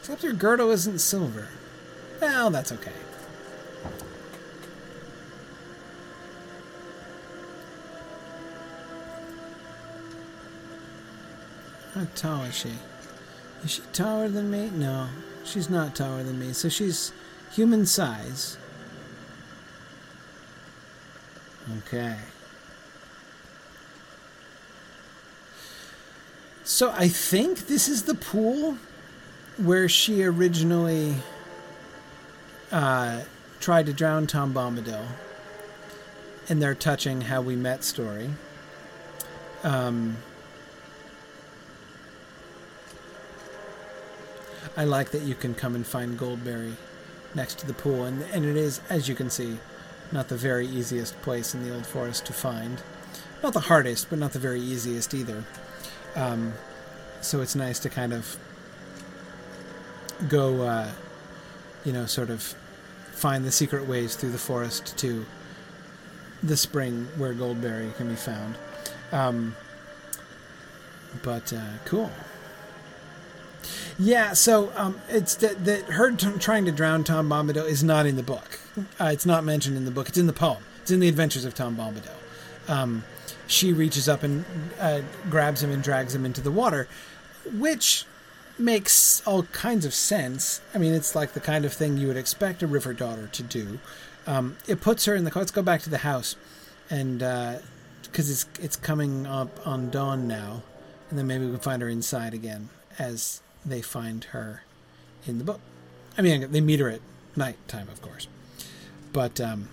Except her girdle isn't silver. Well, that's okay. How tall is she? Is she taller than me? No, she's not taller than me. So she's human size. Okay. So I think this is the pool where she originally uh, tried to drown Tom Bombadil in their touching How We Met story. Um, I like that you can come and find Goldberry next to the pool, and, and it is, as you can see, not the very easiest place in the Old Forest to find. Not the hardest, but not the very easiest either. Um, so it's nice to kind of go, uh, you know, sort of find the secret ways through the forest to the spring where Goldberry can be found. Um, but uh, cool. Yeah, so um, it's that her t- trying to drown Tom Bombadil is not in the book. Uh, it's not mentioned in the book. It's in the poem. It's in the Adventures of Tom Bombadil. Um, she reaches up and uh, grabs him and drags him into the water, which makes all kinds of sense. I mean, it's like the kind of thing you would expect a river daughter to do. Um, it puts her in the. Let's go back to the house, and because uh, it's it's coming up on dawn now, and then maybe we can find her inside again as they find her in the book. I mean, they meet her at night time, of course, but um,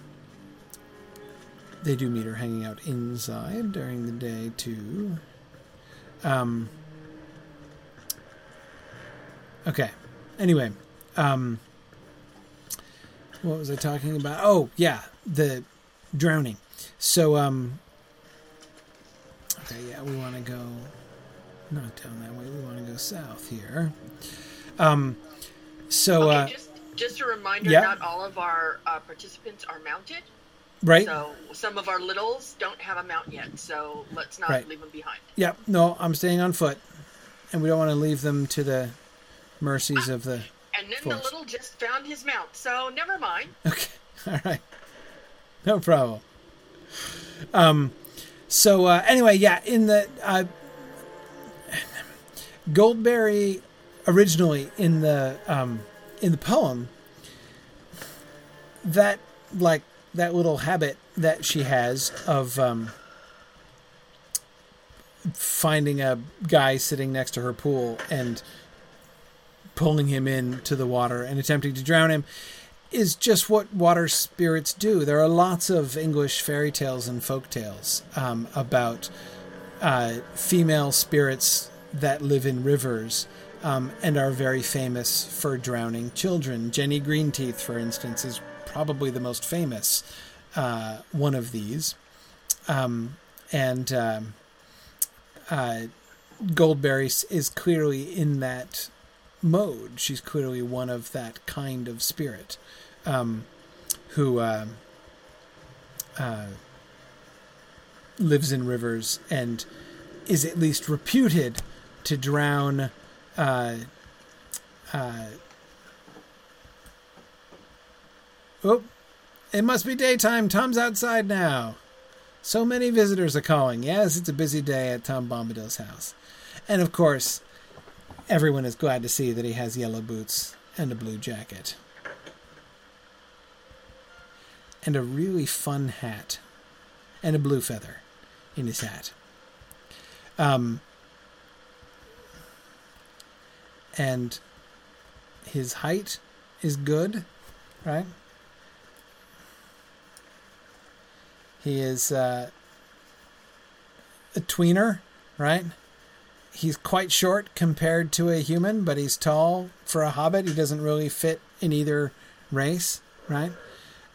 they do meet her hanging out inside during the day too. Um, Okay. anyway, um, what was I talking about? Oh, yeah, the drowning. So, um, okay, yeah, we want to go not down that way. We want to go south here. Um, so, Okay, uh, just just a reminder, yeah. not all of our uh, participants are mounted. right? So some of our littles don't have a mount yet. So let's not Right. leave them behind. Yeah, no, I'm staying on foot, and we don't want to leave them to the mercies of the. And then Force. the little just found his mount. So never mind. Okay, all right, no problem. Um, so uh, anyway, yeah, in the uh, Goldberry originally in the um, in the poem, that like that little habit that she has of um, finding a guy sitting next to her pool and pulling him into the water and attempting to drown him is just what water spirits do. There are lots of English fairy tales and folk tales um, about uh, female spirits that live in rivers um, and are very famous for drowning children. Jenny Greenteeth, for instance, is probably the most famous uh, one of these. Um, and um, uh, Goldberry is clearly in that mode. She's clearly one of that kind of spirit um, who uh, uh, lives in rivers and is at least reputed to drown. Uh, uh, oh, it must be daytime. Tom's outside now. So many visitors are calling. Yes, it's a busy day at Tom Bombadil's house. And of course, everyone is glad to see that he has yellow boots and a blue jacket. And a really fun hat. And a blue feather in his hat. Um, and his height is good, right? He is uh, a tweener, right? He's quite short compared to a human, but he's tall for a hobbit. He doesn't really fit in either race, right?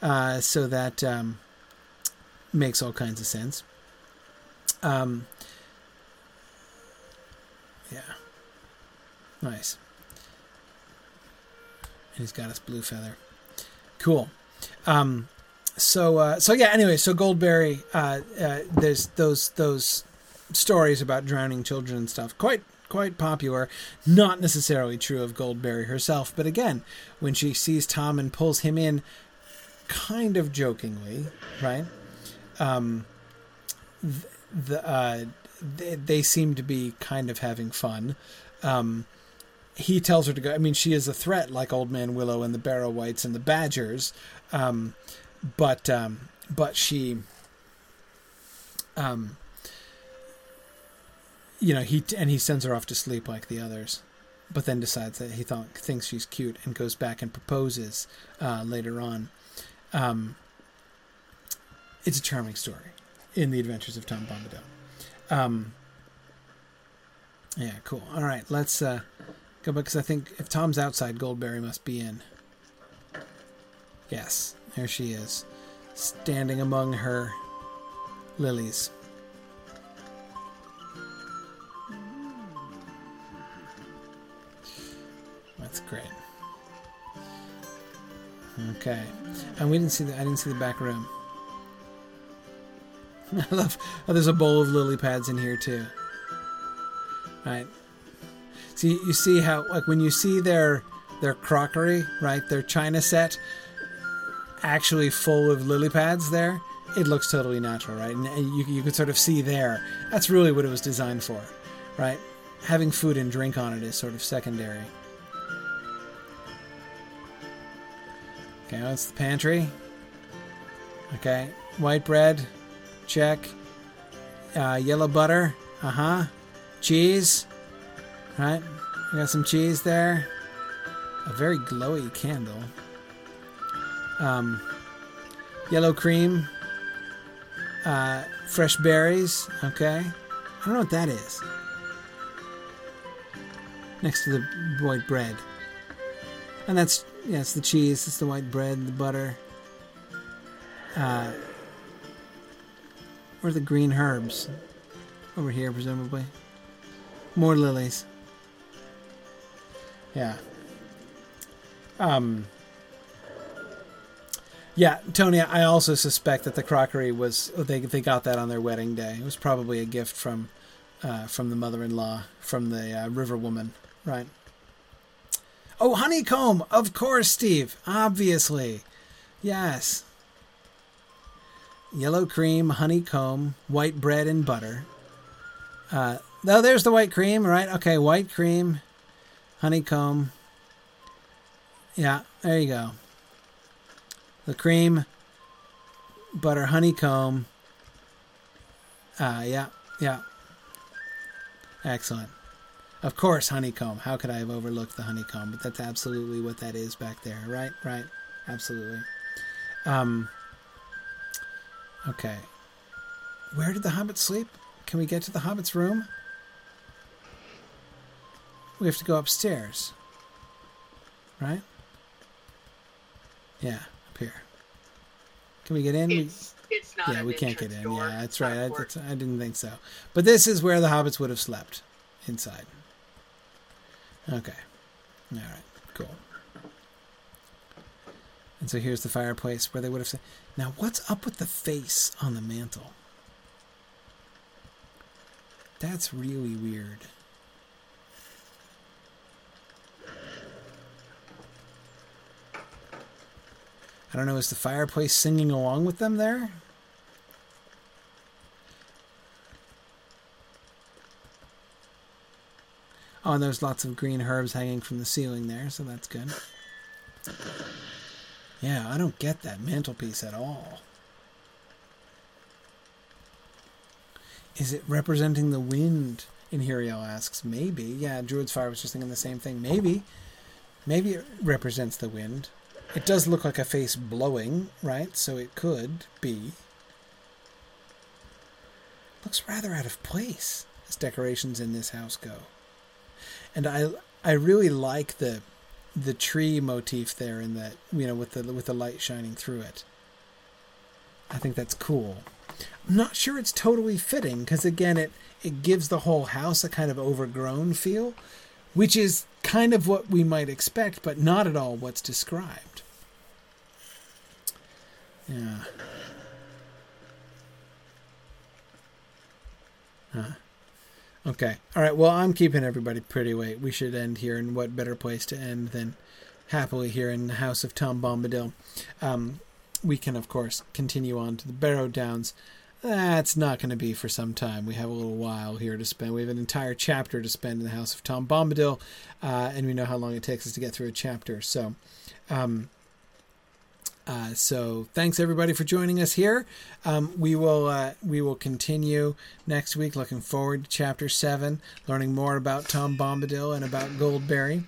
Uh, so that um, makes all kinds of sense. Um, yeah. Nice. And he's got his blue feather. Cool. Um, so uh, so yeah. Anyway, so Goldberry, uh, uh, there's those those stories about drowning children and stuff. Quite quite popular. Not necessarily true of Goldberry herself, but again, when she sees Tom and pulls him in, kind of jokingly, right? Um, the uh, they, they seem to be kind of having fun. Um, he tells her to go. I mean, she is a threat, like Old Man Willow and the Barrow Wights and the Badgers. Um, but um, but she, um, you know, he and he sends her off to sleep like the others, but then decides that he thinks she's cute and goes back and proposes uh, later on. Um, it's a charming story in the Adventures of Tom Bombadil. Um, yeah, cool. All right, let's uh, go back because I think if Tom's outside, Goldberry must be in. Yes, there she is, standing among her lilies. That's great. Okay, and we didn't see the. I didn't see the back room. I love. Oh, there's a bowl of lily pads in here too. Right. See, you see how like when you see their their crockery, right, their china set, actually full of lily pads there, it looks totally natural, right? And you you could sort of see there. That's really what it was designed for, right? Having food and drink on it is sort of secondary. Okay, that's the pantry. Okay, white bread, check. Uh, yellow butter, uh huh. Cheese, right? We got some cheese there. A very glowy candle. Um, yellow cream. Uh, fresh berries. Okay. I don't know what that is. Next to the white bread. And that's yes, the cheese, it's the white bread, the butter. Uh, are the green herbs? Over here, presumably. More lilies. Yeah. Um. Yeah, Tony. I also suspect that the crockery was they they got that on their wedding day. It was probably a gift from uh, from the mother-in-law, from the uh, river woman, right? Oh, honeycomb! Of course, Steve. Obviously, yes. Yellow cream, honeycomb, white bread, and butter. Uh, oh, there's the white cream, right? Okay, white cream, honeycomb. Yeah, there you go. The cream, butter, honeycomb. Uh, yeah, yeah. Excellent. Of course, honeycomb. How could I have overlooked the honeycomb? But that's absolutely what that is back there, right? Right. Absolutely. Um. Okay. Where did the hobbit sleep? Can we get to the hobbit's room? We have to go upstairs. Right? Yeah, up here. Can we get in? It's, it's not. yeah, we can't get in. door. Yeah, that's right. I, that's, I didn't think so. But this is where the hobbits would have slept inside. Okay. All right. Cool. And so here's the fireplace where they would have said. Now, what's up with the face on the mantle? That's really weird. I don't know. Is the fireplace singing along with them there? Oh, there's lots of green herbs hanging from the ceiling there, so that's good. Yeah, I don't get that mantelpiece at all. Is it representing the wind? Inheriel asks. Maybe. Yeah, Druid's Fire was just thinking the same thing. Maybe. Maybe it represents the wind. It does look like a face blowing, right? So it could be. Looks rather out of place as decorations in this house go. And I I really like the the tree motif there in that you know with the with the light shining through it. I think that's cool. I'm not sure it's totally fitting because again it it gives the whole house a kind of overgrown feel, which is kind of what we might expect, but not at all what's described. Yeah. Huh. Okay. All right. Well, I'm keeping everybody pretty late. We should end here, and what better place to end than happily here in the house of Tom Bombadil? Um, we can, of course, continue on to the Barrow Downs. That's not going to be for some time. We have a little while here to spend. We have an entire chapter to spend in the house of Tom Bombadil, uh, and we know how long it takes us to get through a chapter. So, um, uh, so thanks everybody for joining us here. Um, we will uh, we will continue next week. Looking forward to chapter seven, learning more about Tom Bombadil and about Goldberry,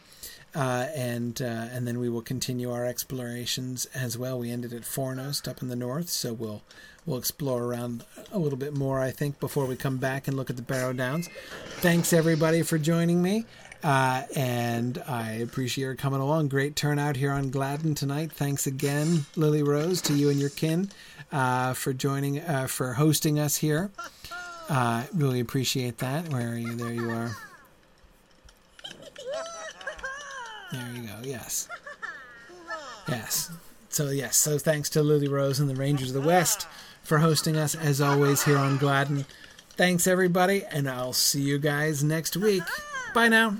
uh, and uh, and then we will continue our explorations as well. We ended at Fornost up in the north, so we'll we'll explore around a little bit more. I think before we come back and look at the Barrow Downs. Thanks everybody for joining me. Uh, and I appreciate your coming along. Great turnout here on Gladden tonight. Thanks again, Lily Rose, to you and your kin uh, for joining, uh, for hosting us here. Uh, really appreciate that. Where are you? There you are. There you go. Yes. Yes. So, yes. So, thanks to Lily Rose and the Rangers of the West for hosting us, as always, here on Gladden. Thanks, everybody, and I'll see you guys next week. Bye now.